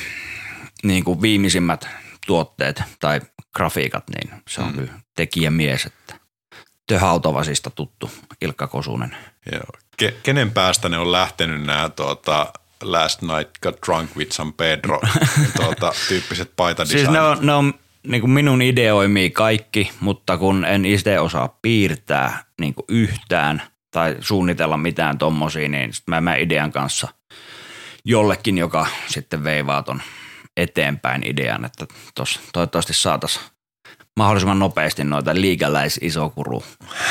Speaker 1: niin kuin viimeisimmät tuotteet tai grafiikat, niin se on mm. kyllä tekijämies, että Töhautovasista tuttu Ilkka Kosunen.
Speaker 2: Joo. Ke, kenen päästä ne on lähtenyt nämä tuota, Last Night Got Drunk with San Pedro (laughs) tuota, tyyppiset paitadesignit?
Speaker 1: Siis ne on, ne on niin kuin minun ideoimia kaikki, mutta kun en itse osaa piirtää niin kuin yhtään tai suunnitella mitään tommosia, niin sit mä menen idean kanssa jollekin, joka sitten veivaa ton eteenpäin idean, että tos, toivottavasti saataisiin mahdollisimman nopeasti noita liikäläis isokuru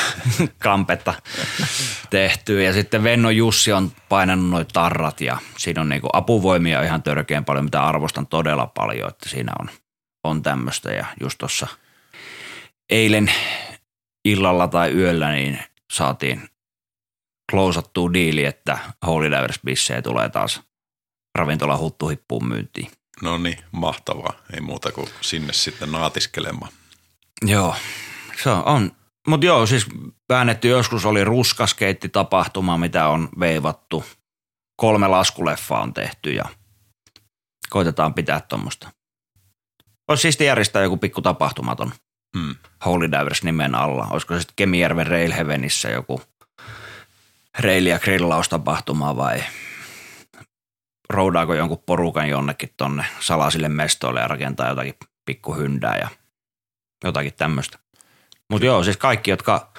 Speaker 1: (laughs) kampetta tehtyä. Ja sitten Venno Jussi on painanut noin tarrat ja siinä on niinku apuvoimia ihan törkeän paljon, mitä arvostan todella paljon, että siinä on, on tämmöistä. Ja just tuossa eilen illalla tai yöllä niin saatiin klousattua diili, että Holy Divers bissejä tulee taas ravintola huttuhippuun myyntiin.
Speaker 2: No niin, mahtavaa. Ei muuta kuin sinne sitten naatiskelemaan.
Speaker 1: Joo, se on. Mutta joo, siis väännetty joskus oli ruskaskeitti-tapahtuma, mitä on veivattu. Kolme laskuleffaa on tehty ja koitetaan pitää tuommoista. Olisi siisti järjestää joku pikku tapahtumaton
Speaker 2: Hmm.
Speaker 1: Holy Divers nimen alla. Olisiko se sitten Kemijärven Rail Heavenissä joku reili- ja grillaustapahtuma vai roudaako jonkun porukan jonnekin tonne salaisille mestoille ja rakentaa jotakin pikkuhyndää ja jotakin tämmöistä. Mutta joo, siis kaikki, jotka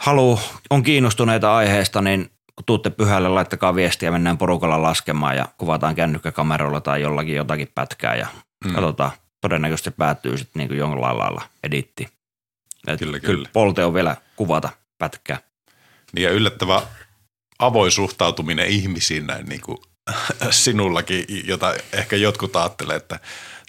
Speaker 1: haluu, on kiinnostuneita aiheesta, niin kun tuutte pyhälle, laittakaa viestiä, mennään porukalla laskemaan ja kuvataan kännykkäkameralla tai jollakin jotakin pätkää ja mm. katsotaan. Todennäköisesti se päättyy sitten niinku jollain lailla editti. Et
Speaker 2: Kyllä, kyllä.
Speaker 1: Polte on vielä kuvata pätkää.
Speaker 2: Niin ja yllättävä avoin suhtautuminen ihmisiin näin niin kuin sinullakin, jota ehkä jotkut ajattelee, että,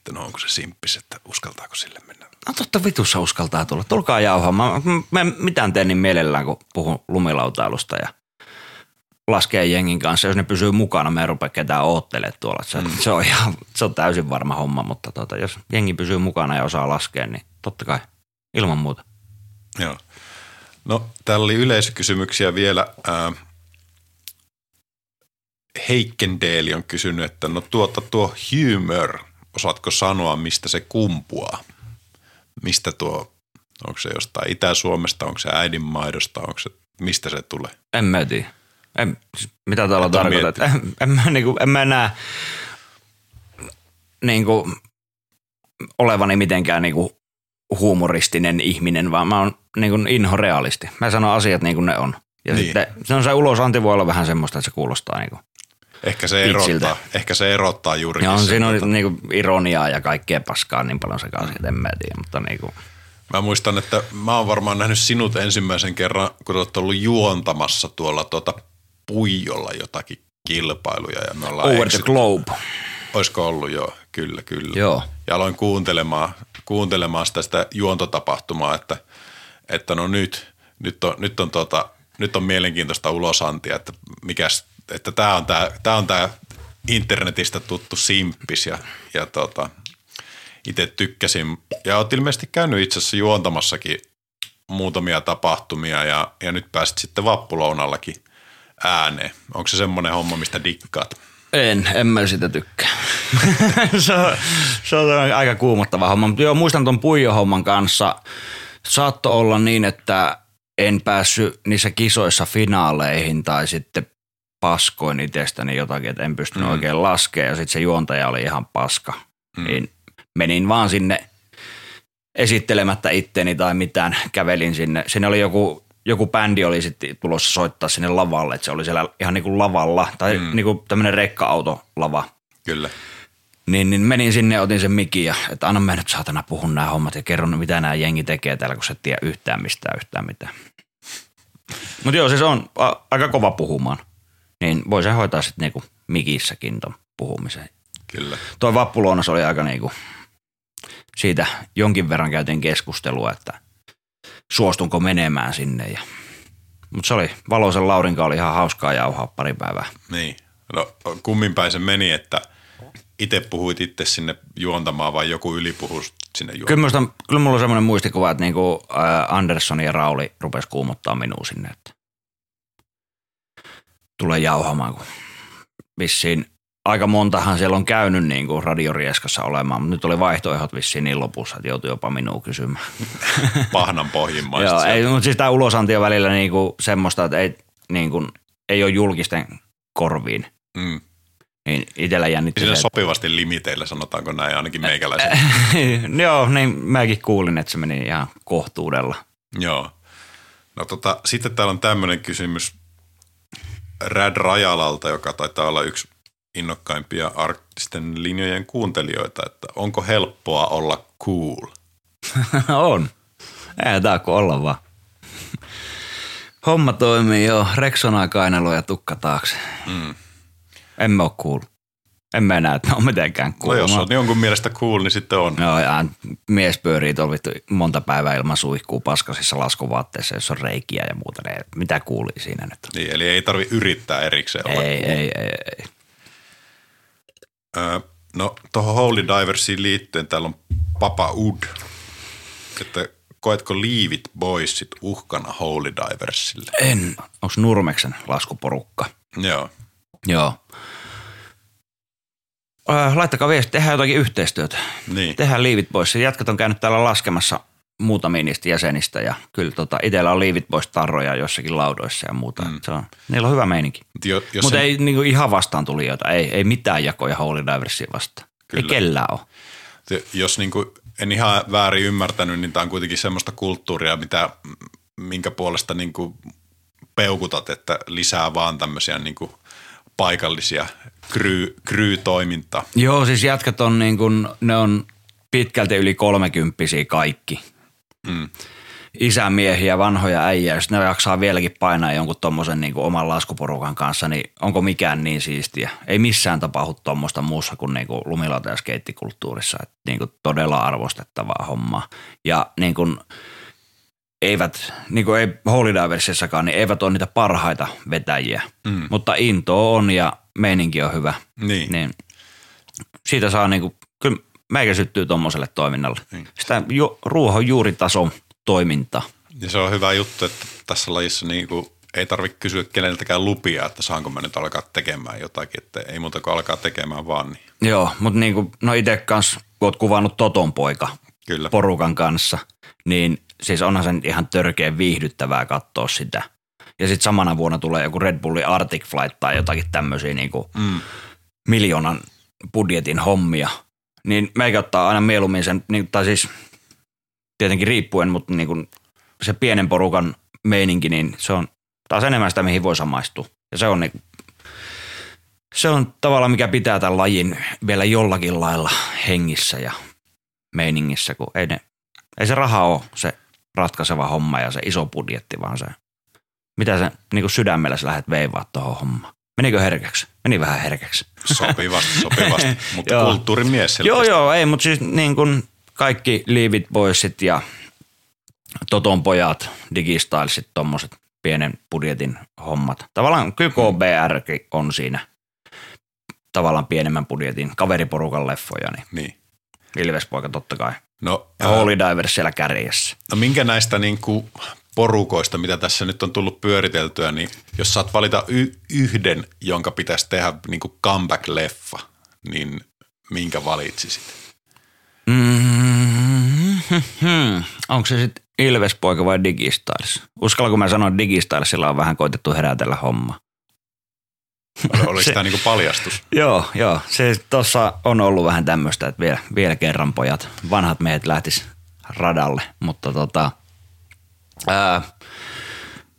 Speaker 2: että no onko se simppis, että uskaltaako sille mennä.
Speaker 1: No totta vitussa uskaltaa tulla. Tulkaa jauhaa. Mä, mä en mitään teen niin mielellään, kun puhun lumilautailusta ja laskee jengin kanssa. Jos ne pysyy mukana, me ei rupea ketään oottelemaan tuolla. Se, mm. se, on ihan, se on täysin varma homma, mutta tota, jos jengi pysyy mukana ja osaa laskea, niin totta kai ilman muuta.
Speaker 2: Joo. No täällä oli yleisökysymyksiä vielä. Ää, Heikkendeli on kysynyt, että no tuota tuo humor, osaatko sanoa mistä se kumpuaa? Mistä tuo, onko se jostain Itä-Suomesta, onko se äidinmaidosta, onko se, mistä se tulee?
Speaker 1: En mä tiedä. En, siis mitä täällä
Speaker 2: Et
Speaker 1: tarkoitat? En, en, mä, niinku, en mä näe niinku, olevani mitenkään niinku, huumoristinen ihminen, vaan mä oon niinku, inhorealisti. Mä sanon asiat niin kuin ne on. Ja
Speaker 2: Niin.
Speaker 1: niin. sitten se on se ulosanti voi olla vähän semmoista, että se kuulostaa niinku.
Speaker 2: Ehkä se erottaa, ehkä se erottaa
Speaker 1: on
Speaker 2: sen,
Speaker 1: siinä
Speaker 2: tota-
Speaker 1: on niinku ironiaa ja kaikkea paskaa niin paljon sekaisin, että en mä tiedä, mutta niinku,
Speaker 2: Mä muistan, että mä oon varmaan nähnyt sinut ensimmäisen kerran, kun olet ollut juontamassa tuolla tuota Puijolla jotakin kilpailuja. Ja me ollaan
Speaker 1: over the
Speaker 2: eksyt-
Speaker 1: globe.
Speaker 2: Olisiko ollut jo? Kyllä, kyllä.
Speaker 1: Joo.
Speaker 2: Ja aloin kuuntelemaan, kuuntelemaan sitä, sitä juontotapahtumaa, että, että no nyt, nyt on, nyt on, tota, nyt on mielenkiintoista ulosantia, että mikäs, että tämä on tämä, tää on tää internetistä tuttu simppis ja, ja tota, itse tykkäsin. Ja olet ilmeisesti käynyt itse asiassa juontamassakin muutamia tapahtumia ja, ja nyt pääsit sitten vappulounallakin ääneen. Onko se semmoinen homma, mistä dikkaat?
Speaker 1: En, en mä sitä tykkää. (laughs) se, on, se on aika kuumottava homma. Mutta joo, muistan tuon Puijo-homman kanssa. Saatto olla niin, että en päässyt niissä kisoissa finaaleihin tai sitten paskoin itsestäni jotakin, että en pystynyt mm. oikein laskemaan ja sitten se juontaja oli ihan paska. Mm. Niin menin vaan sinne esittelemättä itteni tai mitään, kävelin sinne. Siinä oli joku joku bändi oli sitten tulossa soittaa sinne lavalle, että se oli siellä ihan niin kuin lavalla, tai mm. niin kuin tämmöinen rekka-autolava.
Speaker 2: Kyllä.
Speaker 1: Niin, niin menin sinne otin sen mikin ja että anna mä nyt saatana puhun nämä hommat ja kerron mitä nämä jengi tekee täällä, kun sä et tiedä yhtään mistään yhtään mitään. Mutta joo, siis on a- aika kova puhumaan. Niin voi se hoitaa sitten niinku mikissäkin ton puhumisen.
Speaker 2: Kyllä.
Speaker 1: Toi vappulounas oli aika niinku, siitä jonkin verran käytiin keskustelua, että suostunko menemään sinne. Ja, mutta se oli, Valoisen Laurinka oli ihan hauskaa jauhaa pari päivää.
Speaker 2: Niin. No kummin päin se meni, että itse puhuit itse sinne juontamaan vai joku yli puhui sinne juontamaan?
Speaker 1: Kyllä, musta, kyllä mulla on semmoinen muistikuva, että niinku, ää, Andersson ja Rauli rupesi kuumottaa minua sinne, että tulee jauhamaan, kun vissiin aika montahan siellä on käynyt niin kuin radiorieskassa olemaan, mutta nyt oli vaihtoehdot vissiin niin lopussa, että joutui jopa minua kysymään. (laughs)
Speaker 2: Pahnan pohjimmaista.
Speaker 1: Joo, ei, mutta siis tämä ulosanti on välillä niin kuin semmoista, että ei, niin kuin, ei ole julkisten korviin.
Speaker 2: Mm.
Speaker 1: Niin itsellä jännitti
Speaker 2: Siinä
Speaker 1: se,
Speaker 2: sopivasti limiteillä, sanotaanko näin, ainakin meikäläisen.
Speaker 1: että- (laughs) Joo, niin mäkin kuulin, että se meni ihan kohtuudella.
Speaker 2: Joo. No tota, sitten täällä on tämmöinen kysymys Rad Rajalalta, joka taitaa olla yksi innokkaimpia arktisten linjojen kuuntelijoita, että onko helppoa olla cool? (laughs)
Speaker 1: on. Ei tää kun olla vaan. Homma toimii jo. Rexonaa kainalo ja tukka taakse.
Speaker 2: Mm.
Speaker 1: Emme oo cool. Emme enää, että on mitenkään
Speaker 2: No
Speaker 1: cool.
Speaker 2: jos
Speaker 1: Mä-
Speaker 2: on jonkun mielestä cool, niin sitten on.
Speaker 1: Joo, ja mies pyörii tuolla vittu monta päivää ilman suihkuu paskasissa laskuvaatteissa, jos on reikiä ja muuta. Ne, mitä kuuli siinä nyt?
Speaker 2: Niin, eli ei tarvi yrittää erikseen olla
Speaker 1: Ei,
Speaker 2: cool.
Speaker 1: ei, ei, ei.
Speaker 2: Öö, no tuohon Holy Diversiin liittyen täällä on Papa Ud, että koetko Leave It Boysit uhkana Holy Diversille?
Speaker 1: En. Onko Nurmeksen laskuporukka?
Speaker 2: Joo.
Speaker 1: Joo. Äh, laittakaa viesti, tehdään jotakin yhteistyötä.
Speaker 2: Niin.
Speaker 1: Tehdään liivit pois. Jätkät on käynyt täällä laskemassa muutamia niistä jäsenistä ja kyllä tota, itsellä on liivit pois tarroja jossakin laudoissa ja muuta. Mm. Se on, niillä on hyvä meininki.
Speaker 2: Jo,
Speaker 1: Mutta
Speaker 2: sen-
Speaker 1: ei niinku ihan vastaan tulijoita, ei, ei mitään jakoja Holy Diversia vastaan. Ei
Speaker 2: Kyllä.
Speaker 1: kellään ole.
Speaker 2: Te- jos niin kuin en ihan väärin ymmärtänyt, niin tämä on kuitenkin semmoista kulttuuria, mitä, minkä puolesta niin kuin peukutat, että lisää vaan tämmöisiä niin kuin paikallisia kry, kryy-toimintaa.
Speaker 1: Joo, siis jätkät on niin kuin, ne on pitkälti yli kolmekymppisiä kaikki.
Speaker 2: Mm.
Speaker 1: Isämiehiä, vanhoja äijä, jos ne jaksaa vieläkin painaa jonkun tommosen niin oman laskuporukan kanssa, niin onko mikään niin siistiä? Ei missään tapahdu tuommoista muussa kuin, niin kuin lumilauta- ja skeittikulttuurissa. Että niin kuin todella arvostettavaa hommaa. Ja niin kuin, eivät, niin kuin ei Holy Diversissakaan, niin eivät ole niitä parhaita vetäjiä.
Speaker 2: Mm.
Speaker 1: Mutta into on ja meininki on hyvä.
Speaker 2: Niin.
Speaker 1: Niin siitä saa niinku, kyllä meikä syttyy tuommoiselle toiminnalle.
Speaker 2: Niin.
Speaker 1: Sitä ju, ruohonjuuritason toiminta.
Speaker 2: Ja se on hyvä juttu, että tässä lajissa niin kuin ei tarvitse kysyä keneltäkään lupia, että saanko mä nyt alkaa tekemään jotakin, että ei muuta kuin alkaa tekemään vaan. Niin.
Speaker 1: Joo, mutta niinku, no itse kanssa, kun oot kuvannut Toton poika
Speaker 2: Kyllä.
Speaker 1: porukan kanssa, niin siis onhan se ihan törkeän viihdyttävää katsoa sitä. Ja sitten samana vuonna tulee joku Red Bullin Arctic Flight tai jotakin tämmöisiä niinku
Speaker 2: Mm.
Speaker 1: miljoonan budjetin hommia, niin meikä ottaa aina mieluummin sen, niin, tai siis tietenkin riippuen, mutta niin kuin se pienen porukan meininki, niin se on taas enemmän sitä, mihin voi samaistua. Ja se on, niin, se on tavallaan, mikä pitää tämän lajin vielä jollakin lailla hengissä ja meiningissä, kun ei, ne, ei se raha ole se ratkaiseva homma ja se iso budjetti, vaan se, mitä se niin kuin sydämellä sä lähdet veivaa tuohon hommaan. Menikö herkäksi? Meni vähän herkäksi.
Speaker 2: Sopivasti, sopivasti. (laughs) Mutta
Speaker 1: Joo.
Speaker 2: kulttuurimies
Speaker 1: Joo, joo, ei, mutta siis niin kuin kaikki Leave It Boysit ja Toton pojat, Digistylesit, tommoset pienen budjetin hommat. Tavallaan kyllä KBR on siinä tavallaan pienemmän budjetin kaveriporukan leffoja, niin
Speaker 2: Niin.
Speaker 1: Ilvespoika totta kai.
Speaker 2: No,
Speaker 1: Ja Holy Divers siellä kärjessä.
Speaker 2: No minkä näistä niin kuin porukoista, mitä tässä nyt on tullut pyöriteltyä, niin jos saat valita y- yhden, jonka pitäisi tehdä niin kuin comeback-leffa, niin minkä valitsisit?
Speaker 1: Mm-hmm. Onko se sitten Ilvespoika vai Digistyles? Uskallanko mä sanoa, että Digistylesilla on vähän koitettu herätellä homma?
Speaker 2: Oliko (laughs)
Speaker 1: Se-
Speaker 2: tämä niin kuin paljastus?
Speaker 1: Joo, joo. Se tuossa on ollut vähän tämmöistä, että vielä, vielä kerran pojat, vanhat miehet lähtis radalle, mutta tota, ää,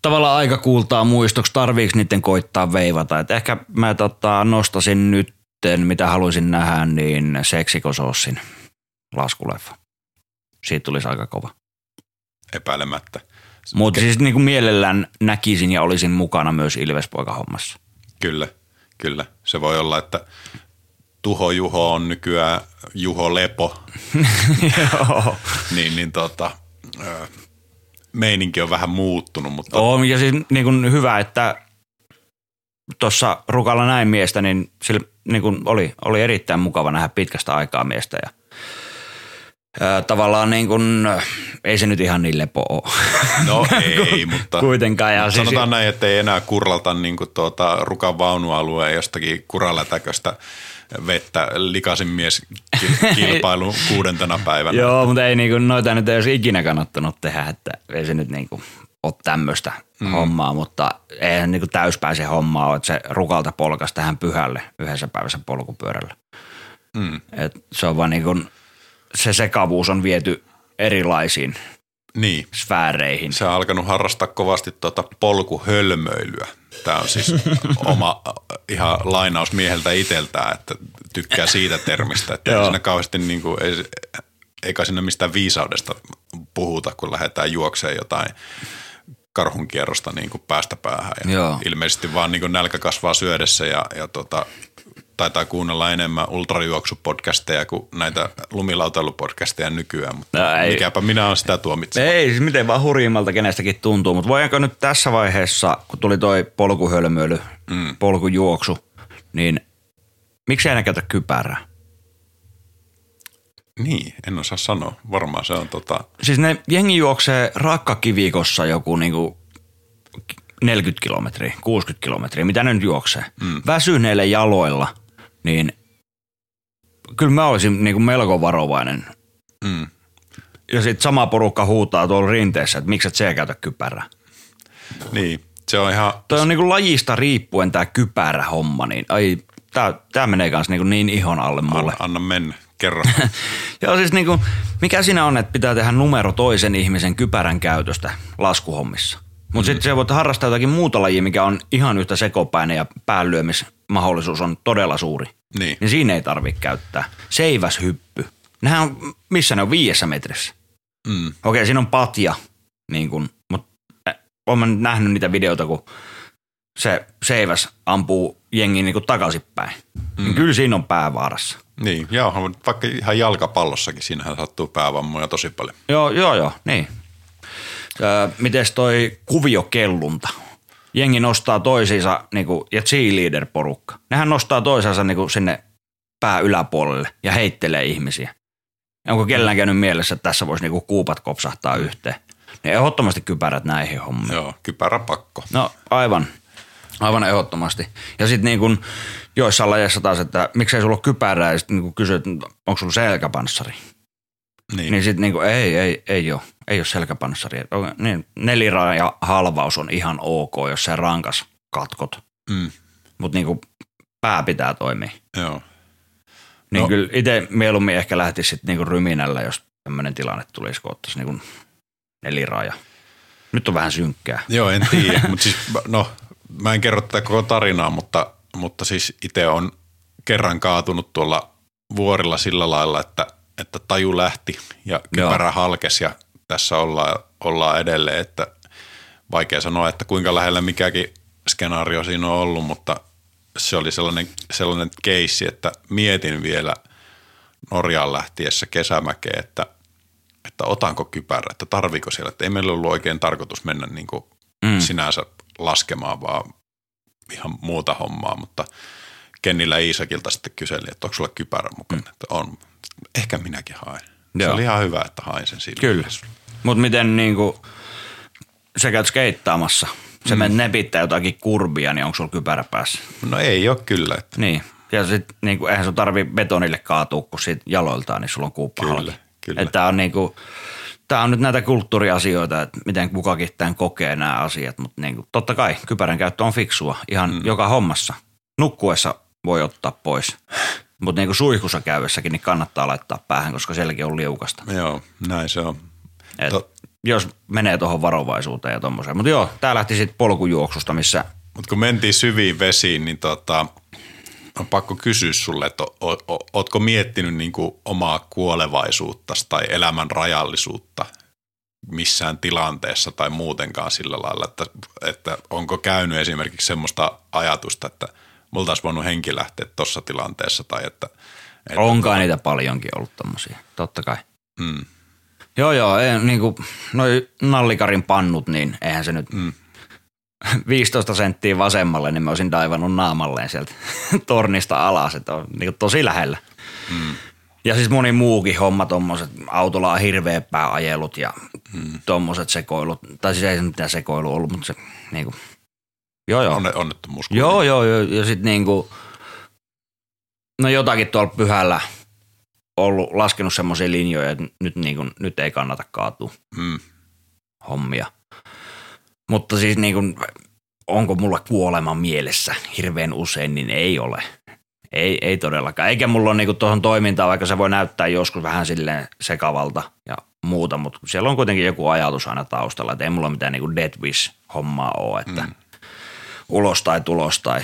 Speaker 1: tavallaan aika kuultaa muistoksi, tarviiko niiden koittaa veivata. Et ehkä mä tota, nostasin nytten, mitä haluaisin nähdä, niin Seksikosossin laskuleffa. Siitä tulisi aika kova.
Speaker 2: Epäilemättä.
Speaker 1: Mutta siis niin kuin mielellään näkisin ja olisin mukana myös Ilvespoika-hommassa.
Speaker 2: Kyllä, kyllä. Se voi olla, että Tuho Juho on nykyään Juho Lepo, (laughs)
Speaker 1: Joo.
Speaker 2: niin, niin tota, meininki on vähän muuttunut, mutta
Speaker 1: On, ja siis niin kuin hyvä, että tuossa Rukalla näin miestä, niin sillä niin kuin oli, oli erittäin mukava nähdä pitkästä aikaa miestä ja tavallaan niin kuin, ei se nyt ihan niin lepo ole.
Speaker 2: no (laughs) ei, mutta
Speaker 1: Kuitenkaan. Ja siis,
Speaker 2: Sanotaan näin, että ei enää kurralta niin kuin tuota, rukan vaunualueen jostakin kuralätäköstä vettä likasin mies ki- (laughs) kilpailun kuudentena päivänä.
Speaker 1: Joo, mutta ei niinku, noita nyt ei olisi ikinä kannattanut tehdä, että ei se nyt niinku ole tämmöistä mm. hommaa, mutta eihän niinku täyspäisen hommaa ole, että se rukalta polkas tähän pyhälle yhdessä päivässä polkupyörällä.
Speaker 2: Mm.
Speaker 1: Et se on vaan niinku, se sekavuus on viety erilaisiin
Speaker 2: Niin.
Speaker 1: sfääreihin.
Speaker 2: Se on alkanut harrastaa kovasti tuota polkuhölmöilyä. Tämä on siis oma ihan lainaus mieheltä itseltään, että tykkää siitä termistä. Että ei siinä kauheasti niin kuin, ei, eikä siinä mistään viisaudesta puhuta, kun lähdetään juokseen jotain karhunkierrosta niin kuin päästä päähän. Ja
Speaker 1: Joo.
Speaker 2: ilmeisesti vaan niin kuin nälkä kasvaa syödessä ja, ja tota, taitaa kuunnella enemmän ultrajuoksupodcasteja kuin näitä lumilautailupodcasteja nykyään, mutta
Speaker 1: No ei.
Speaker 2: mikäpä minä olen sitä tuomitsemaan.
Speaker 1: Ei, siis miten vaan hurjimmalta kenestäkin tuntuu, mutta voidaanko nyt tässä vaiheessa, kun tuli toi polkuhölmöily, mm. polkujuoksu, niin miksi enää käytä kypärää?
Speaker 2: Niin, en osaa sanoa. Varmaan se on tota,
Speaker 1: Siis ne jengi juoksee rakkakivikossa joku niinku 40 kilometriä, 60 kilometriä, mitä ne nyt juoksee. Mm. Väsyneillä jaloilla, niin kyllä mä olisin niinku melko varovainen.
Speaker 2: mm,
Speaker 1: Ja sitten sama porukka huutaa tuolla rinteessä, että miksi et se käytä kypärää.
Speaker 2: niin, se on ihan,
Speaker 1: Toi on niinku lajista riippuen tää kypärä homma, niin ai, tää, tää menee kans niinku niin ihon alle mulle.
Speaker 2: anna, anna mennä, kerro. (laughs)
Speaker 1: Joo siis niinku, mikä siinä on, että pitää tehdä numero toisen ihmisen kypärän käytöstä laskuhommissa. Mutta mm. sitten se voit harrastaa jotakin muuta lajia, mikä on ihan yhtä sekopäinen ja päänlyömismahdollisuus on todella suuri.
Speaker 2: Niin.
Speaker 1: Niin siinä ei tarvitse käyttää. Seiväshyppy. Nehän on, missä ne on viidessä metrissä.
Speaker 2: Mm,
Speaker 1: Okei, siinä on patja, niin kun, mutta olen mä nähnyt niitä videoita, kun se seiväs ampuu jengi niin takaisinpäin. Mm. Niin kyllä siinä on päävaarassa.
Speaker 2: niin, joo, vaikka ihan jalkapallossakin, siinähän sattuu päävammoja tosi paljon.
Speaker 1: Joo, joo, joo, niin. Mites toi kuviokellunta? Jengi nostaa toisiinsa, niinku, ja cheerleader-porukka. Nehän nostaa toisensa niinku, sinne pää yläpuolelle ja heittelee ihmisiä. Onko kellään käynyt mielessä, että tässä voisi niinku kuupat kopsahtaa yhteen? Ne ehdottomasti kypärät näihin hommiin.
Speaker 2: Joo, kypärä pakko.
Speaker 1: No aivan, aivan ehdottomasti. Ja sitten niin kun joissain lajeissa taas, että miksei sulla ole kypärää ja sitten niin kysyt, että onko sulla selkäpanssari.
Speaker 2: Niin,
Speaker 1: Niin sitten niin ei, ei, ei ole, ei ole selkäpanssari. On- Niin, neliraja halvaus on ihan ok, jos se rankas katkot.
Speaker 2: mm,
Speaker 1: Mutta niin pää pitää toimia.
Speaker 2: joo.
Speaker 1: Niin
Speaker 2: No.
Speaker 1: kyllä itse mieluummin ehkä lähtisi sitten niin ryminällä, jos tämmöinen tilanne tulisi, kun ottaisi niin neliraja. Nyt on vähän synkkää.
Speaker 2: Joo, en tiedä, (laughs) mutta siis, no, mä en kerro tätä koko tarinaa, mutta, mutta siis itse on kerran kaatunut tuolla vuorilla sillä lailla, että, että taju lähti ja kypärä halkesi ja tässä ollaan, ollaan edelleen, että vaikea sanoa, että kuinka lähellä mikäkin skenaario siinä on ollut, mutta se oli sellainen, sellainen keissi, että mietin vielä Norjaan lähtiessä kesämäkeen, että, että otanko kypärä, että tarviiko siellä, että ei meillä ollut oikein tarkoitus mennä niin kuin mm. sinänsä laskemaan, vaan ihan muuta hommaa, mutta Kennillä Iisakilta sitten kyseli, että onko sulla kypärä mukana, mm. että on. Ehkä minäkin haen. Se
Speaker 1: Joo.
Speaker 2: oli ihan hyvä, että hain sen silloin.
Speaker 1: Kyllä. Mutta miten niinku, sä käyt skeittaamassa, se mm. menet nepittää jotakin kurbia, niin onko sulla kypärä päässä?
Speaker 2: No ei ole kyllä. Että
Speaker 1: Niin. Ja sit niinku, eihän sun tarvi betonille kaatua, kun siitä jaloiltaan, niin sulla on kuuppa
Speaker 2: Kyllä,
Speaker 1: halki.
Speaker 2: kyllä.
Speaker 1: Että on niinku, tää on nyt näitä kulttuuriasioita, että miten kukakin tämän kokee nämä asiat, mutta niinku, totta kai kypärän käyttö on fiksua ihan mm. joka hommassa. Nukkuessa voi ottaa pois, mutta niinku suihkussa käydessäkin niin kannattaa laittaa päähän, koska sielläkin on liukasta.
Speaker 2: Joo, näin se on.
Speaker 1: Et,
Speaker 2: To-
Speaker 1: jos menee tuohon varovaisuuteen ja tommoseen. Mutta joo, tää lähti sitten polkujuoksusta, missä
Speaker 2: Mutta kun mentiin syviin vesiin, niin tota, on pakko kysyä sulle, että o, o, ootko miettinyt niin kuin omaa kuolevaisuutta tai elämän rajallisuutta missään tilanteessa tai muutenkaan sillä lailla, että, että onko käynyt esimerkiksi semmoista ajatusta, että multa olisi voinut henki lähteä tuossa tilanteessa tai että, että
Speaker 1: onkaan niitä paljonkin ollut tommosia, totta kai.
Speaker 2: Mm.
Speaker 1: Joo, joo, ei, niin kuin, noi nallikarin pannut, niin eihän se nyt mm. (laughs) 15 senttiä vasemmalle, niin mä olisin daivannut naamalleen sieltä (laughs) tornista alas, että on niin tosi lähellä. Mm. Ja siis moni muukin homma, tommoset, autolla on hirveä pääajelut ja mm. tommoset sekoilut, tai siis ei se mitään sekoilu ollut, mutta se niin kuin, joo joo.
Speaker 2: Onne, onnettomuus.
Speaker 1: Joo, joo, joo, ja sitten niinku, no jotakin tuolla pyhällä ollut, laskenut semmoisia linjoja, että nyt, niinku, nyt ei kannata kaatua
Speaker 2: Mm.
Speaker 1: hommia. Mutta siis niinku, onko mulla kuolema mielessä hirveän usein, niin ei ole. Ei, ei todellakaan. Eikä mulla ole niinku tuohon toimintaan, vaikka se voi näyttää joskus vähän silleen sekavalta ja muuta, mutta siellä on kuitenkin joku ajatus aina taustalla, että ei mulla mitään niinku dead wish hommaa ole, että mm. Ulos tai tulos tai,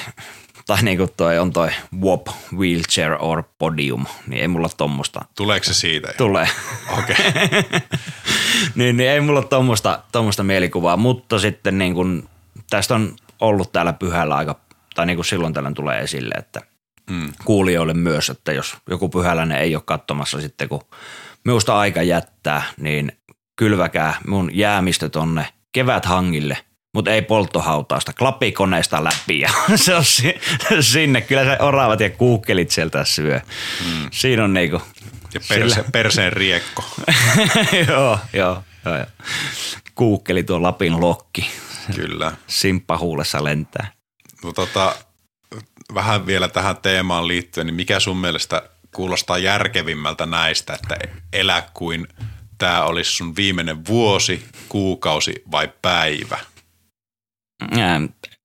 Speaker 1: tai niinku toi on toi WOP, wheelchair or podium, niin ei mulla tommosta
Speaker 2: Tuleeko se siitä?
Speaker 1: tulee.
Speaker 2: Okei. (laughs)
Speaker 1: niin, niin ei mulla tommosta, tommosta mielikuvaa, mutta sitten niin kun, tästä on ollut täällä pyhällä aika, tai niin kuin silloin tällöin tulee esille, että
Speaker 2: Mm.
Speaker 1: kuulijoille myös, että jos joku pyhäläinen ei ole katsomassa sitten, kun minusta aika jättää, niin kylväkää mun jäämistö tonne keväthangille, mutta ei polttohautausta, klapikoneesta läpi ja (laughs) se on si- sinne. Kyllä se oravat ja kuukkelit sieltä syö. Mm. Siinä on niinku,
Speaker 2: Ja perse, perseen riekko. (laughs)
Speaker 1: joo, joo, joo, joo. Kuukkeli tuo Lapin lokki,
Speaker 2: Kyllä.
Speaker 1: simppa huulessa lentää.
Speaker 2: No, tota, vähän vielä tähän teemaan liittyen, niin mikä sun mielestä kuulostaa järkevimmältä näistä, että elä kuin tämä olisi sun viimeinen vuosi, kuukausi vai päivä?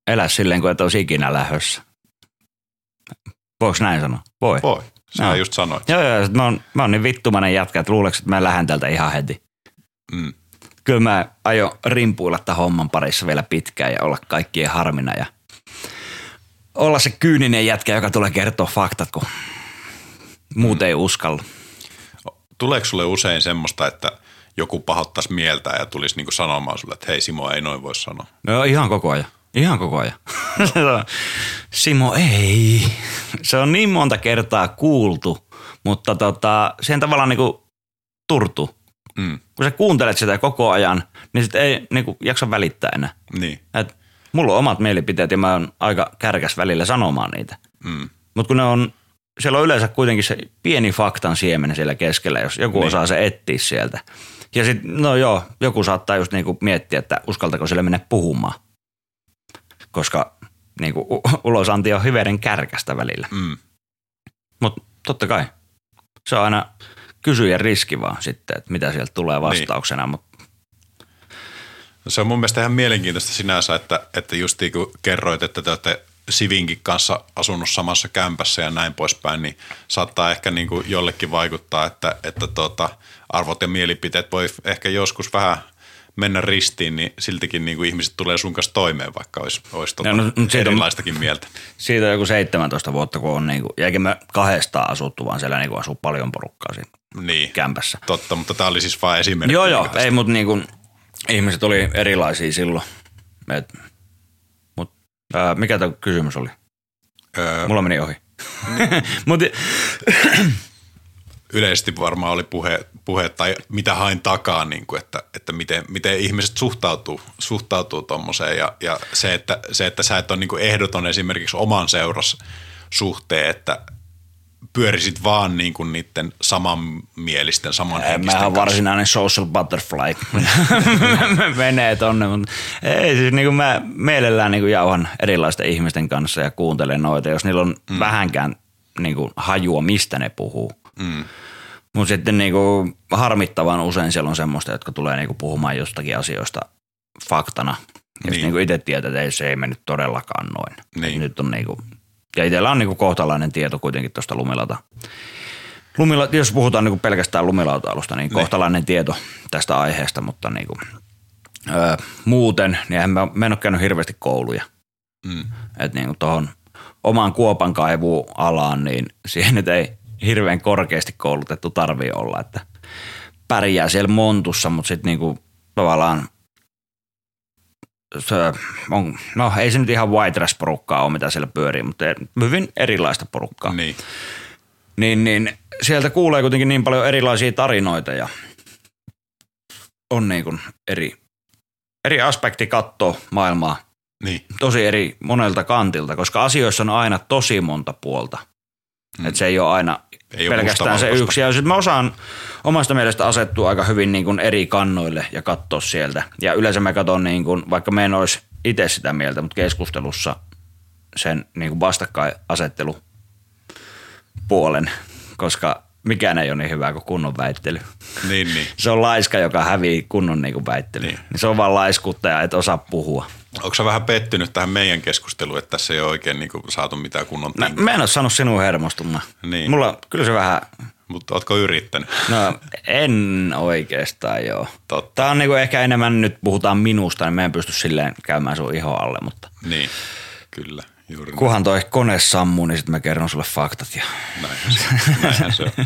Speaker 1: Elä silleen, kuin et olisi ikinä lähössä. Voiko näin sanoa? Voi.
Speaker 2: Voi, sä
Speaker 1: Joo.
Speaker 2: just sanoit.
Speaker 1: Joo, joo, mä oon, mä oon niin vittumainen jätkä, että luuleeko, että mä lähden tältä ihan heti.
Speaker 2: Mm.
Speaker 1: Kyllä mä aion rimpuilla tämän homman parissa vielä pitkään ja olla kaikkien harmina ja olla se kyyninen jätkä, joka tulee kertoa faktat, kun muut ei uskalla.
Speaker 2: Tuleeko sulle usein semmoista, että joku pahoittaisi mieltä ja tulisi niinku sanomaan sulle, että hei Simo, ei noin voi sanoa.
Speaker 1: No ihan koko ajan. Ihan koko ajan. (laughs) Simo, ei. Se on niin monta kertaa kuultu, mutta tota, sen tavallaan niinku turtu.
Speaker 2: Mm.
Speaker 1: Kun sä kuuntelet sitä koko ajan, niin sit ei niinku jaksa välittää enää.
Speaker 2: Niin.
Speaker 1: Et mulla on omat mielipiteet ja mä oon aika kärkäs välillä sanomaan niitä.
Speaker 2: Mm.
Speaker 1: Mutta kun ne on, siellä on yleensä kuitenkin se pieni faktan siemen siellä keskellä, jos joku
Speaker 2: Niin.
Speaker 1: niin. osaa se etsiä sieltä. Ja sitten, no joo, joku saattaa just niinku miettiä, että uskaltako sille mennä puhumaan. Koska niinku, u- ulosanti on hyveden kärkästä välillä.
Speaker 2: Mm.
Speaker 1: Mutta totta kai, se on aina kysyjän riski vaan sitten, että mitä sieltä tulee vastauksena. Mut
Speaker 2: No Se on mun mielestä ihan mielenkiintoista sinänsä, että, että just niin kuin kerroit, että te olette Sivinkin kanssa asunut samassa kämpässä ja näin poispäin, niin saattaa ehkä niin kuin jollekin vaikuttaa, että, että tuota, arvot ja mielipiteet voi ehkä joskus vähän mennä ristiin, niin siltikin niin kuin ihmiset tulee sun kanssa toimeen, vaikka olisi, olisi tuota
Speaker 1: Ja no, mut siitä on-
Speaker 2: erilaistakin mieltä.
Speaker 1: siitä on joku 17 vuotta, kun on niinku, ja eikä me kahdestaan asuttu, vaan siellä niinku asuu paljon porukkaa siinä
Speaker 2: Niin,
Speaker 1: kämpässä.
Speaker 2: totta, mutta tämä oli siis vain esimerkki.
Speaker 1: Joo, joo, ei, mutta niinku, ihmiset oli erilaisia silloin. Et, mut, ää, mikä tämä kysymys oli?
Speaker 2: Öö,
Speaker 1: Mulla meni ohi. (laughs) Mut,
Speaker 2: yleisesti varmaan oli puhe, puhe tai mitä hain takaa, niin kuin, että, että miten, miten ihmiset suhtautuu, suhtautuu tommoseen ja, ja se, että, se, että sä et ole niin kuin ehdoton esimerkiksi oman seurassa suhteen, että pyörisit vaan niin kuin niiden samanmielisten, samanhenkisten
Speaker 1: Mä oon varsinainen social butterfly. (laughs) (laughs) Menee tonne, mutta ei siis niinku mä mielellään niinku jauhan erilaisten ihmisten kanssa ja kuuntelen noita, jos niillä on mm. vähänkään niinku hajua, mistä ne puhuu.
Speaker 2: Mm.
Speaker 1: Mutta sitten niinku harmittavan usein siellä on semmoista, jotka tulee niinku puhumaan jostakin asioista faktana. Ja
Speaker 2: Niin.
Speaker 1: niin. niinku itse tietää, että ei, se ei mennyt todellakaan noin.
Speaker 2: Niin.
Speaker 1: Nyt on niinku, ja itsellä on niinku kohtalainen tieto kuitenkin tuosta Lumelata Lumila, jos puhutaan niin pelkästään lumilautailusta, niin kohtalainen tieto tästä aiheesta, mutta niin kuin, öö, muuten, niin eihän mä, mä en ole käynyt hirveästi kouluja.
Speaker 2: Mm.
Speaker 1: Että niin tuohon omaan kuopan kaivualaan, niin (laughs) siihen nyt ei hirveän korkeasti koulutettu tarvii olla, että pärjää siellä montussa, mutta sitten niinku tavallaan se on, no ei se nyt ihan white trash porukkaa ole, mitä siellä pyörii, mutta hyvin erilaista porukkaa.
Speaker 2: Niin.
Speaker 1: Niin, niin sieltä kuulee kuitenkin niin paljon erilaisia tarinoita ja on niin kuin eri, eri aspekti katsoa maailmaa
Speaker 2: Niin.
Speaker 1: tosi eri monelta kantilta, koska asioissa on aina tosi monta puolta. Mm. Että se ei ole aina
Speaker 2: Ei ole
Speaker 1: pelkästään se
Speaker 2: mustavalkoista.
Speaker 1: yksi. Ja sitten mä osaan omasta mielestä asettua aika hyvin niin kuin eri kannoille ja katsoa sieltä. Ja yleensä mä katson, niin kuin, vaikka mä en olisi itse sitä mieltä, mutta keskustelussa sen niin kuin vastakkainasettelu puolen, koska mikään ei ole niin hyvä kuin kunnon väittely.
Speaker 2: Niin, niin. (laughs)
Speaker 1: Se on laiska, joka hävii kunnon niin kuin väittely. Niin. Se on vaan laiskuutta ja et osaa puhua.
Speaker 2: Onko sä vähän pettynyt tähän meidän keskusteluun, että tässä ei ole oikein niin kuin, saatu mitään kunnon tinkiä?
Speaker 1: mä en ole saanut sinua hermostumaan.
Speaker 2: Niin.
Speaker 1: Mulla kyllä se vähän,
Speaker 2: Mutta ootko yrittänyt?
Speaker 1: no en oikeastaan joo.
Speaker 2: Totta.
Speaker 1: Tää on niinku ehkä enemmän nyt puhutaan minusta, niin mä en pysty silleen käymään sun iho alle, mutta
Speaker 2: Niin, kyllä. Juuri näin.
Speaker 1: kunhan toi kone sammuu, niin sitten mä kerron sulle faktat ja
Speaker 2: Näinhän se, näinhän se on. (laughs)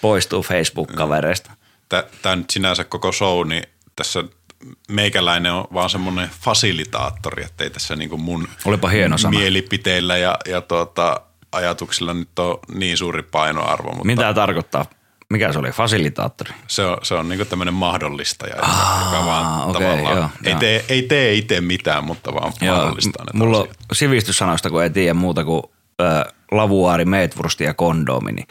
Speaker 1: poistuu Facebook-kavereista.
Speaker 2: Tämä nyt sinänsä koko show, niin tässä meikäläinen on vaan semmoinen fasilitaattori, että ei tässä niinku mun
Speaker 1: Olipa hieno sana.
Speaker 2: mielipiteillä ja, ja tuota, ajatuksilla nyt on niin suuri painoarvo, mutta
Speaker 1: Mitä tarkoittaa? Mikä se oli? Fasilitaattori?
Speaker 2: se on, se on niinku tämmöinen mahdollistaja, joka vaan
Speaker 1: okei,
Speaker 2: tavallaan
Speaker 1: joo,
Speaker 2: ei,
Speaker 1: joo.
Speaker 2: tee, ei tee itse mitään, mutta vaan mahdollistaa ne
Speaker 1: mulla on sivistyssanoista, kun ei tiedä muuta kuin äh, lavuaari, meetvursti ja kondoomi, niin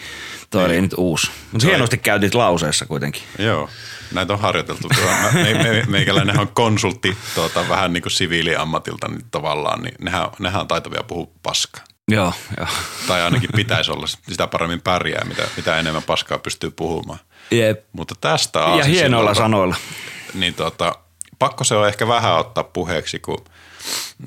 Speaker 1: toi
Speaker 2: Niin.
Speaker 1: oli nyt uusi. Mutta hienosti käytit lauseessa kuitenkin.
Speaker 2: Joo, näitä on harjoiteltu. Tuo- mä- Me, me, meikäläinen on konsultti tuota, vähän niin kuin siviiliammatilta niin tavallaan, niin nehän, nehän on taitavia puhua paskaa.
Speaker 1: Joo, joo.
Speaker 2: Tai ainakin pitäisi olla, sitä paremmin pärjää, mitä, mitä enemmän paskaa pystyy puhumaan.
Speaker 1: Jep.
Speaker 2: Mutta tästä
Speaker 1: Ja hienoilla sanoilla.
Speaker 2: Niin tota, pakko se on ehkä vähän ottaa puheeksi, kun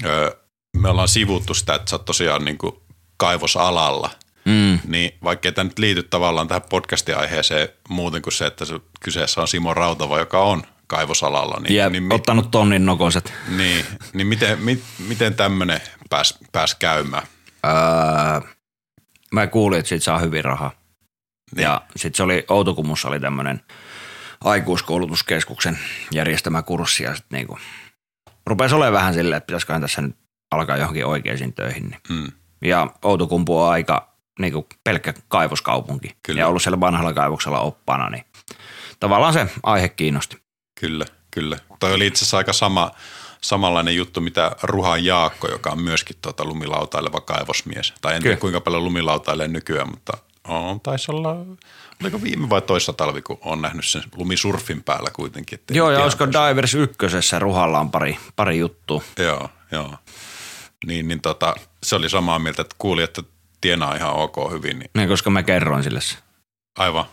Speaker 2: ö, me ollaan sivuttu sitä, että sä oot tosiaan niin kuin kaivosalalla.
Speaker 1: Mm.
Speaker 2: Niin vaikka tämä nyt liity tavallaan tähän podcastin aiheeseen muuten kuin se, että se kyseessä on Simo Rautava, joka on kaivosalalla. Niin,
Speaker 1: Ja
Speaker 2: niin,
Speaker 1: ottanut tonnin nokoset.
Speaker 2: niin, niin miten, mi, miten tämmöinen pääsi pääs käymään?
Speaker 1: Öö, mä kuulin, että siitä saa hyvin rahaa.
Speaker 2: Niin.
Speaker 1: Ja sitten se oli, Outokummussa oli tämmöinen aikuiskoulutuskeskuksen järjestämä kurssi ja sitten niinku rupesi olemaan vähän silleen, että pitäisiköhän tässä nyt alkaa johonkin oikeisiin töihin. Niin.
Speaker 2: Mm,
Speaker 1: Ja Outokumpu on aika niinku pelkkä kaivoskaupunki
Speaker 2: Kyllä.
Speaker 1: ja ollut siellä vanhalla kaivoksella oppana, niin tavallaan se aihe kiinnosti.
Speaker 2: kyllä, kyllä. Toi oli itse asiassa aika sama, samanlainen juttu, mitä Ruhan Jaakko, joka on myöskin tuota lumilautaileva kaivosmies. Tai en tiedä kuinka paljon lumilautailee nykyään, mutta on, taisi olla, oliko viime vai toissa talvi, kun on nähnyt sen lumisurfin päällä kuitenkin.
Speaker 1: Joo, ja olisiko Divers ykkösessä Ruhalla on pari, pari juttua.
Speaker 2: Joo, joo. Niin, niin tota, se oli samaa mieltä, että kuuli, että tienaa ihan ok hyvin, niin
Speaker 1: Niin, koska mä kerroin sille se.
Speaker 2: aivan.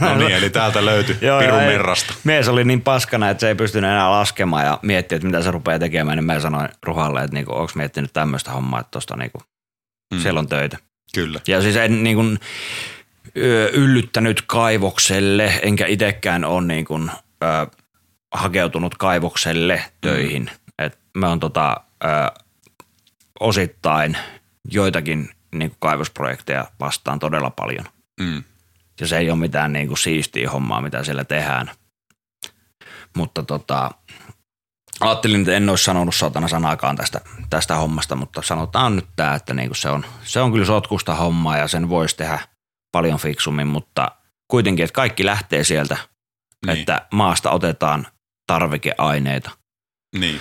Speaker 2: No niin, eli täältä löytyi
Speaker 1: Joo,
Speaker 2: Pirun merrasta.
Speaker 1: Mies oli niin paskana, että se ei pystynyt enää laskemaan ja miettiä, että mitä se rupeaa tekemään, niin mä sanoin Ruhalle, että niinku, onko miettinyt tämmöistä hommaa, että tosta niinku,
Speaker 2: Mm.
Speaker 1: siellä on töitä.
Speaker 2: Kyllä,
Speaker 1: Ja siis en niinku, yllyttänyt kaivokselle, enkä itsekään ole niinku, ö, hakeutunut kaivokselle töihin. Mm. Et mä oon tota, ö, osittain joitakin niinku kaivosprojekteja vastaan todella paljon.
Speaker 2: mm.
Speaker 1: Ja se ei ole mitään niin kuin siistiä hommaa, mitä siellä tehdään. Mutta tota, ajattelin, että en olisi sanonut satana sanaakaan tästä, tästä hommasta, mutta sanotaan nyt tämä, että niin kuin se, on, se on kyllä sotkusta hommaa ja sen voisi tehdä paljon fiksummin, mutta kuitenkin, että kaikki lähtee sieltä,
Speaker 2: Niin.
Speaker 1: niin. että maasta otetaan tarvikeaineita.
Speaker 2: niin.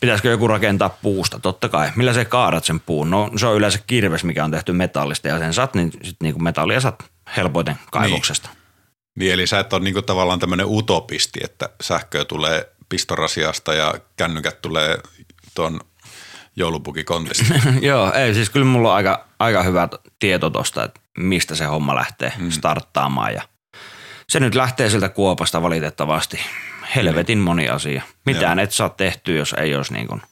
Speaker 1: Pitäisikö joku rakentaa puusta? Totta kai. Millä se kaadat sen puun? No se on yleensä kirves, mikä on tehty metallista ja sen saat, niin sitten niinku metallia saat helpoiten kaivoksesta.
Speaker 2: Niin, eli sä et ole niinku tavallaan tämmöinen utopisti, että sähköä tulee pistorasiasta ja kännykät tulee tuon joulupukikontista. (laughs)
Speaker 1: Joo, ei siis kyllä mulla on aika, aika hyvä tieto tosta, että mistä se homma lähtee
Speaker 2: mm.
Speaker 1: starttaamaan ja se nyt lähtee sieltä kuopasta valitettavasti. Helvetin moni asia. Mitään et saa tehtyä, jos ei olisi niin kuin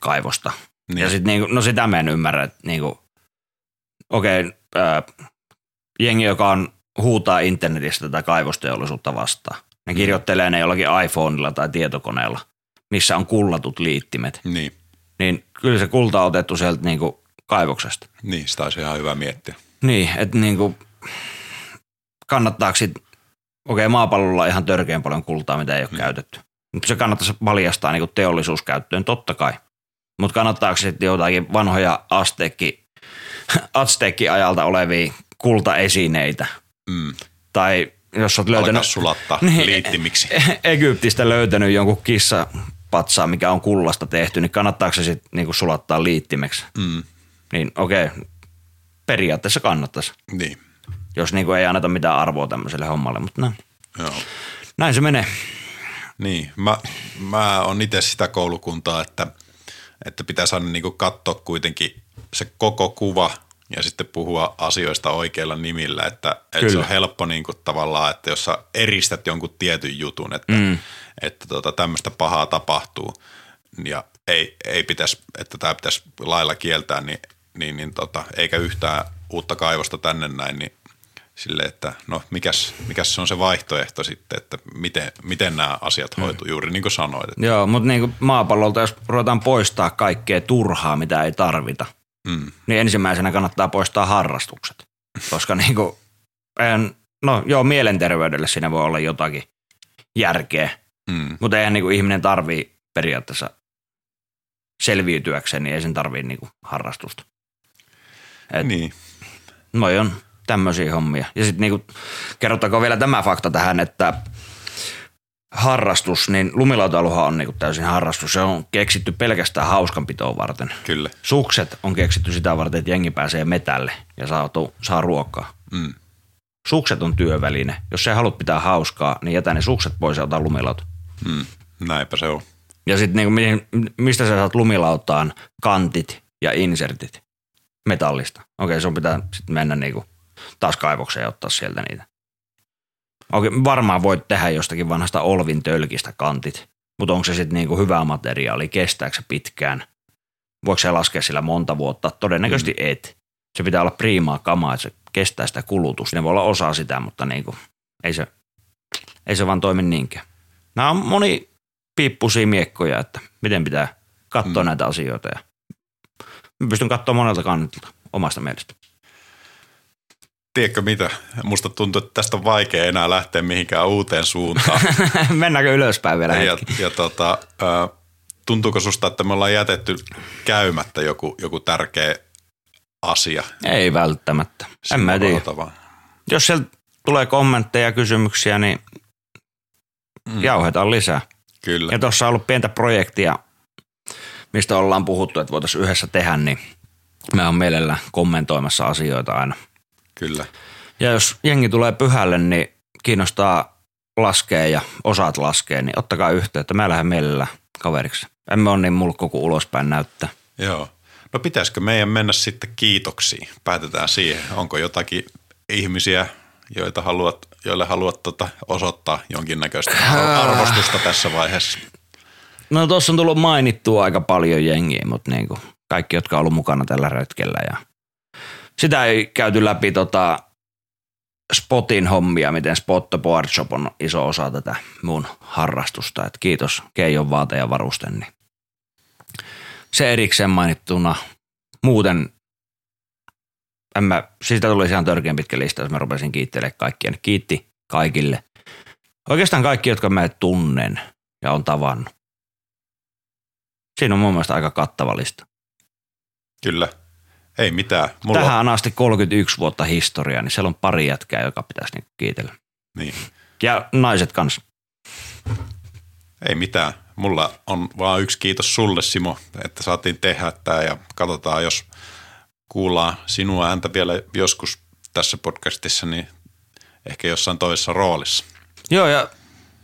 Speaker 1: kaivosta.
Speaker 2: Niin.
Speaker 1: Ja sit niin kuin, no sitä mä en ymmärrä, että niin kuin, okei, ää, jengi, joka on huutaa internetistä tätä kaivosteollisuutta vastaan. Ne kirjoittelee ne jollakin iPhoneilla tai tietokoneella, missä on kullatut liittimet.
Speaker 2: Niin,
Speaker 1: Niin kyllä se kulta on otettu sieltä niinku kaivoksesta.
Speaker 2: niin sitä olisi ihan hyvä miettiä.
Speaker 1: Niin, että niinku, kannattaako sit, okei maapallolla on ihan törkeän paljon kultaa, mitä ei ole mm. käytetty. Mutta se kannattaisi valjastaa niinku teollisuuskäyttöön, totta kai. Mutta kannattaako sitten jotakin vanhoja asteekki, (laughs) asteekki-ajalta olevia kultaesineitä?
Speaker 2: Mm.
Speaker 1: Tai jos olet löytänyt
Speaker 2: Alkaa sulattaa (laughs)
Speaker 1: Niin.
Speaker 2: liittimiksi. (laughs)
Speaker 1: Egyptistä löytänyt jonkun kissa patsaa, mikä on kullasta tehty, niin kannattaako se sitten niinku sulattaa liittimeksi?
Speaker 2: Mm.
Speaker 1: Niin okei, periaatteessa kannattaisi,
Speaker 2: Niin,
Speaker 1: jos niinku ei anneta mitään arvoa tämmöiselle hommalle, mutta näin,
Speaker 2: joo.
Speaker 1: näin se menee.
Speaker 2: Niin, mä, mä on itse sitä koulukuntaa, että, että pitäisi aina niin katsoa kuitenkin se koko kuva ja sitten puhua asioista oikeilla nimillä, että, että se on helppo niin kuin tavallaan, että jos sä eristät jonkun tietyn jutun, että, mm. että tota, tämmöistä pahaa tapahtuu ja ei, ei pitäisi, että tämä pitäisi lailla kieltää, niin, niin, niin tota, eikä yhtään uutta kaivosta tänne näin, niin sille, että no mikäs, mikäs se on se vaihtoehto sitten, että miten, miten nämä asiat hoituu, juuri niin kuin sanoit. Että,
Speaker 1: Joo, mutta niinku maapallolta, jos ruvetaan poistaa kaikkea turhaa, mitä ei tarvita,
Speaker 2: mm,
Speaker 1: niin ensimmäisenä kannattaa poistaa harrastukset. Koska niinku, eihän, no joo, mielenterveydelle siinä voi olla jotakin järkeä,
Speaker 2: mm,
Speaker 1: mutta eihän niinku ihminen tarvii periaatteessa selviytyäkseen, niin ei sen tarvii niinku harrastusta. Et
Speaker 2: niin,
Speaker 1: Noi on tämmöisiä hommia. Ja sitten niinku, kerrottakoon vielä tämä fakta tähän, että harrastus, niin lumilautailuhan on niinku täysin harrastus. Se on keksitty pelkästään hauskanpitoa varten.
Speaker 2: kyllä.
Speaker 1: Sukset on keksitty sitä varten, että jengi pääsee metälle ja saa, tu- saa ruokaa.
Speaker 2: Mm,
Speaker 1: Sukset on työväline. Jos sä haluat pitää hauskaa, niin jätä ne sukset pois ja ota lumilauta.
Speaker 2: mm, näinpä se on.
Speaker 1: Ja sitten niinku, mistä sä saat lumilautaan kantit ja insertit metallista. Okei, sun pitää sitten mennä niinku taas kaivokseen ja ottaa sieltä niitä. Okei, varmaan voit tehdä jostakin vanhasta olvin tölkistä kantit, mutta onko se sitten niinku hyvää materiaalia, kestääkö se pitkään? Voiko se laskea sillä monta vuotta? Todennäköisesti mm. et. Se pitää olla priimaa kamaa, että se kestää sitä kulutusta. Ne voi olla osa sitä, mutta niinku, ei, se, ei se vaan toimi niinkään. Nämä on moni piippuisia miekkoja, että miten pitää katsoa mm. näitä asioita. Ja pystyn katsoa monelta kantilta omasta mielestä.
Speaker 2: Tiedätkö mitä? Musta tuntuu, että tästä on vaikea enää lähteä mihinkään uuteen suuntaan. (laughs)
Speaker 1: Mennäänkö ylöspäin vielä
Speaker 2: ja,
Speaker 1: hetki?
Speaker 2: ja tota, ä, tuntuuko susta, että me ollaan jätetty käymättä joku, joku tärkeä asia?
Speaker 1: Ei välttämättä. En mä tiedä.
Speaker 2: Sillä tavalla?
Speaker 1: Jos sieltä tulee kommentteja ja kysymyksiä, niin mm. jauhetaan lisää.
Speaker 2: Kyllä.
Speaker 1: Ja tuossa on ollut pientä projektia, mistä ollaan puhuttu, että voitaisiin yhdessä tehdä, niin mä oon mielellä kommentoimassa asioita aina.
Speaker 2: Kyllä.
Speaker 1: Ja jos jengi tulee pyhälle, niin kiinnostaa laskea ja osaat laskea, niin ottakaa yhteyttä. Mä lähden mielellä kaveriksi. Emme ole niin mulkku kuin ulospäin näyttää.
Speaker 2: Joo. No pitäisikö meidän mennä sitten kiitoksiin? Päätetään siihen. Onko jotakin ihmisiä, joita haluat, joille haluat tota osoittaa jonkinnäköistä arvostusta tässä vaiheessa?
Speaker 1: No tuossa on tullut mainittua aika paljon jengiä, mutta niin kuin kaikki, jotka on ollut mukana tällä retkellä. Ja sitä ei käyty läpi tota Spotin hommia, miten Spot the Board Shop on iso osa tätä mun harrastusta. Et kiitos Keijon vaate ja varuste. Niin se erikseen mainittuna. Muuten en mä, siitä tuli ihan törkeän pitkä lista, jos mä rupesin kiittelemään kaikkia. Ne kiitti kaikille. Oikeastaan kaikki, jotka mä tunnen ja on tavannut. Siinä on mun mielestä aika kattava lista.
Speaker 2: Kyllä. Ei mitään. Mulla
Speaker 1: Tähän on asti 31 vuotta historiaa, niin siellä on pari jätkää, joka pitäisi niinku kiitellä.
Speaker 2: Niin.
Speaker 1: Ja naiset kanssa.
Speaker 2: Ei mitään. Mulla on vaan yksi kiitos sulle, Simo, että saatiin tehdä tämä ja katsotaan, jos kuullaan sinua ääntä vielä joskus tässä podcastissa, niin ehkä jossain toisessa roolissa.
Speaker 1: Joo, ja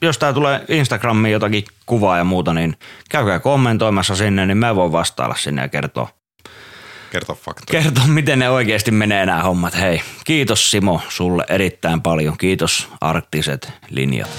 Speaker 1: jos tää tulee Instagramiin jotakin kuvaa ja muuta, niin käykää kommentoimassa sinne, niin mä voin vastailla sinne ja kertoa,
Speaker 2: Kerto faktoja.
Speaker 1: Kerto, miten ne oikeasti menee nämä hommat. Hei, kiitos Simo sulle erittäin paljon. Kiitos arktiset linjat.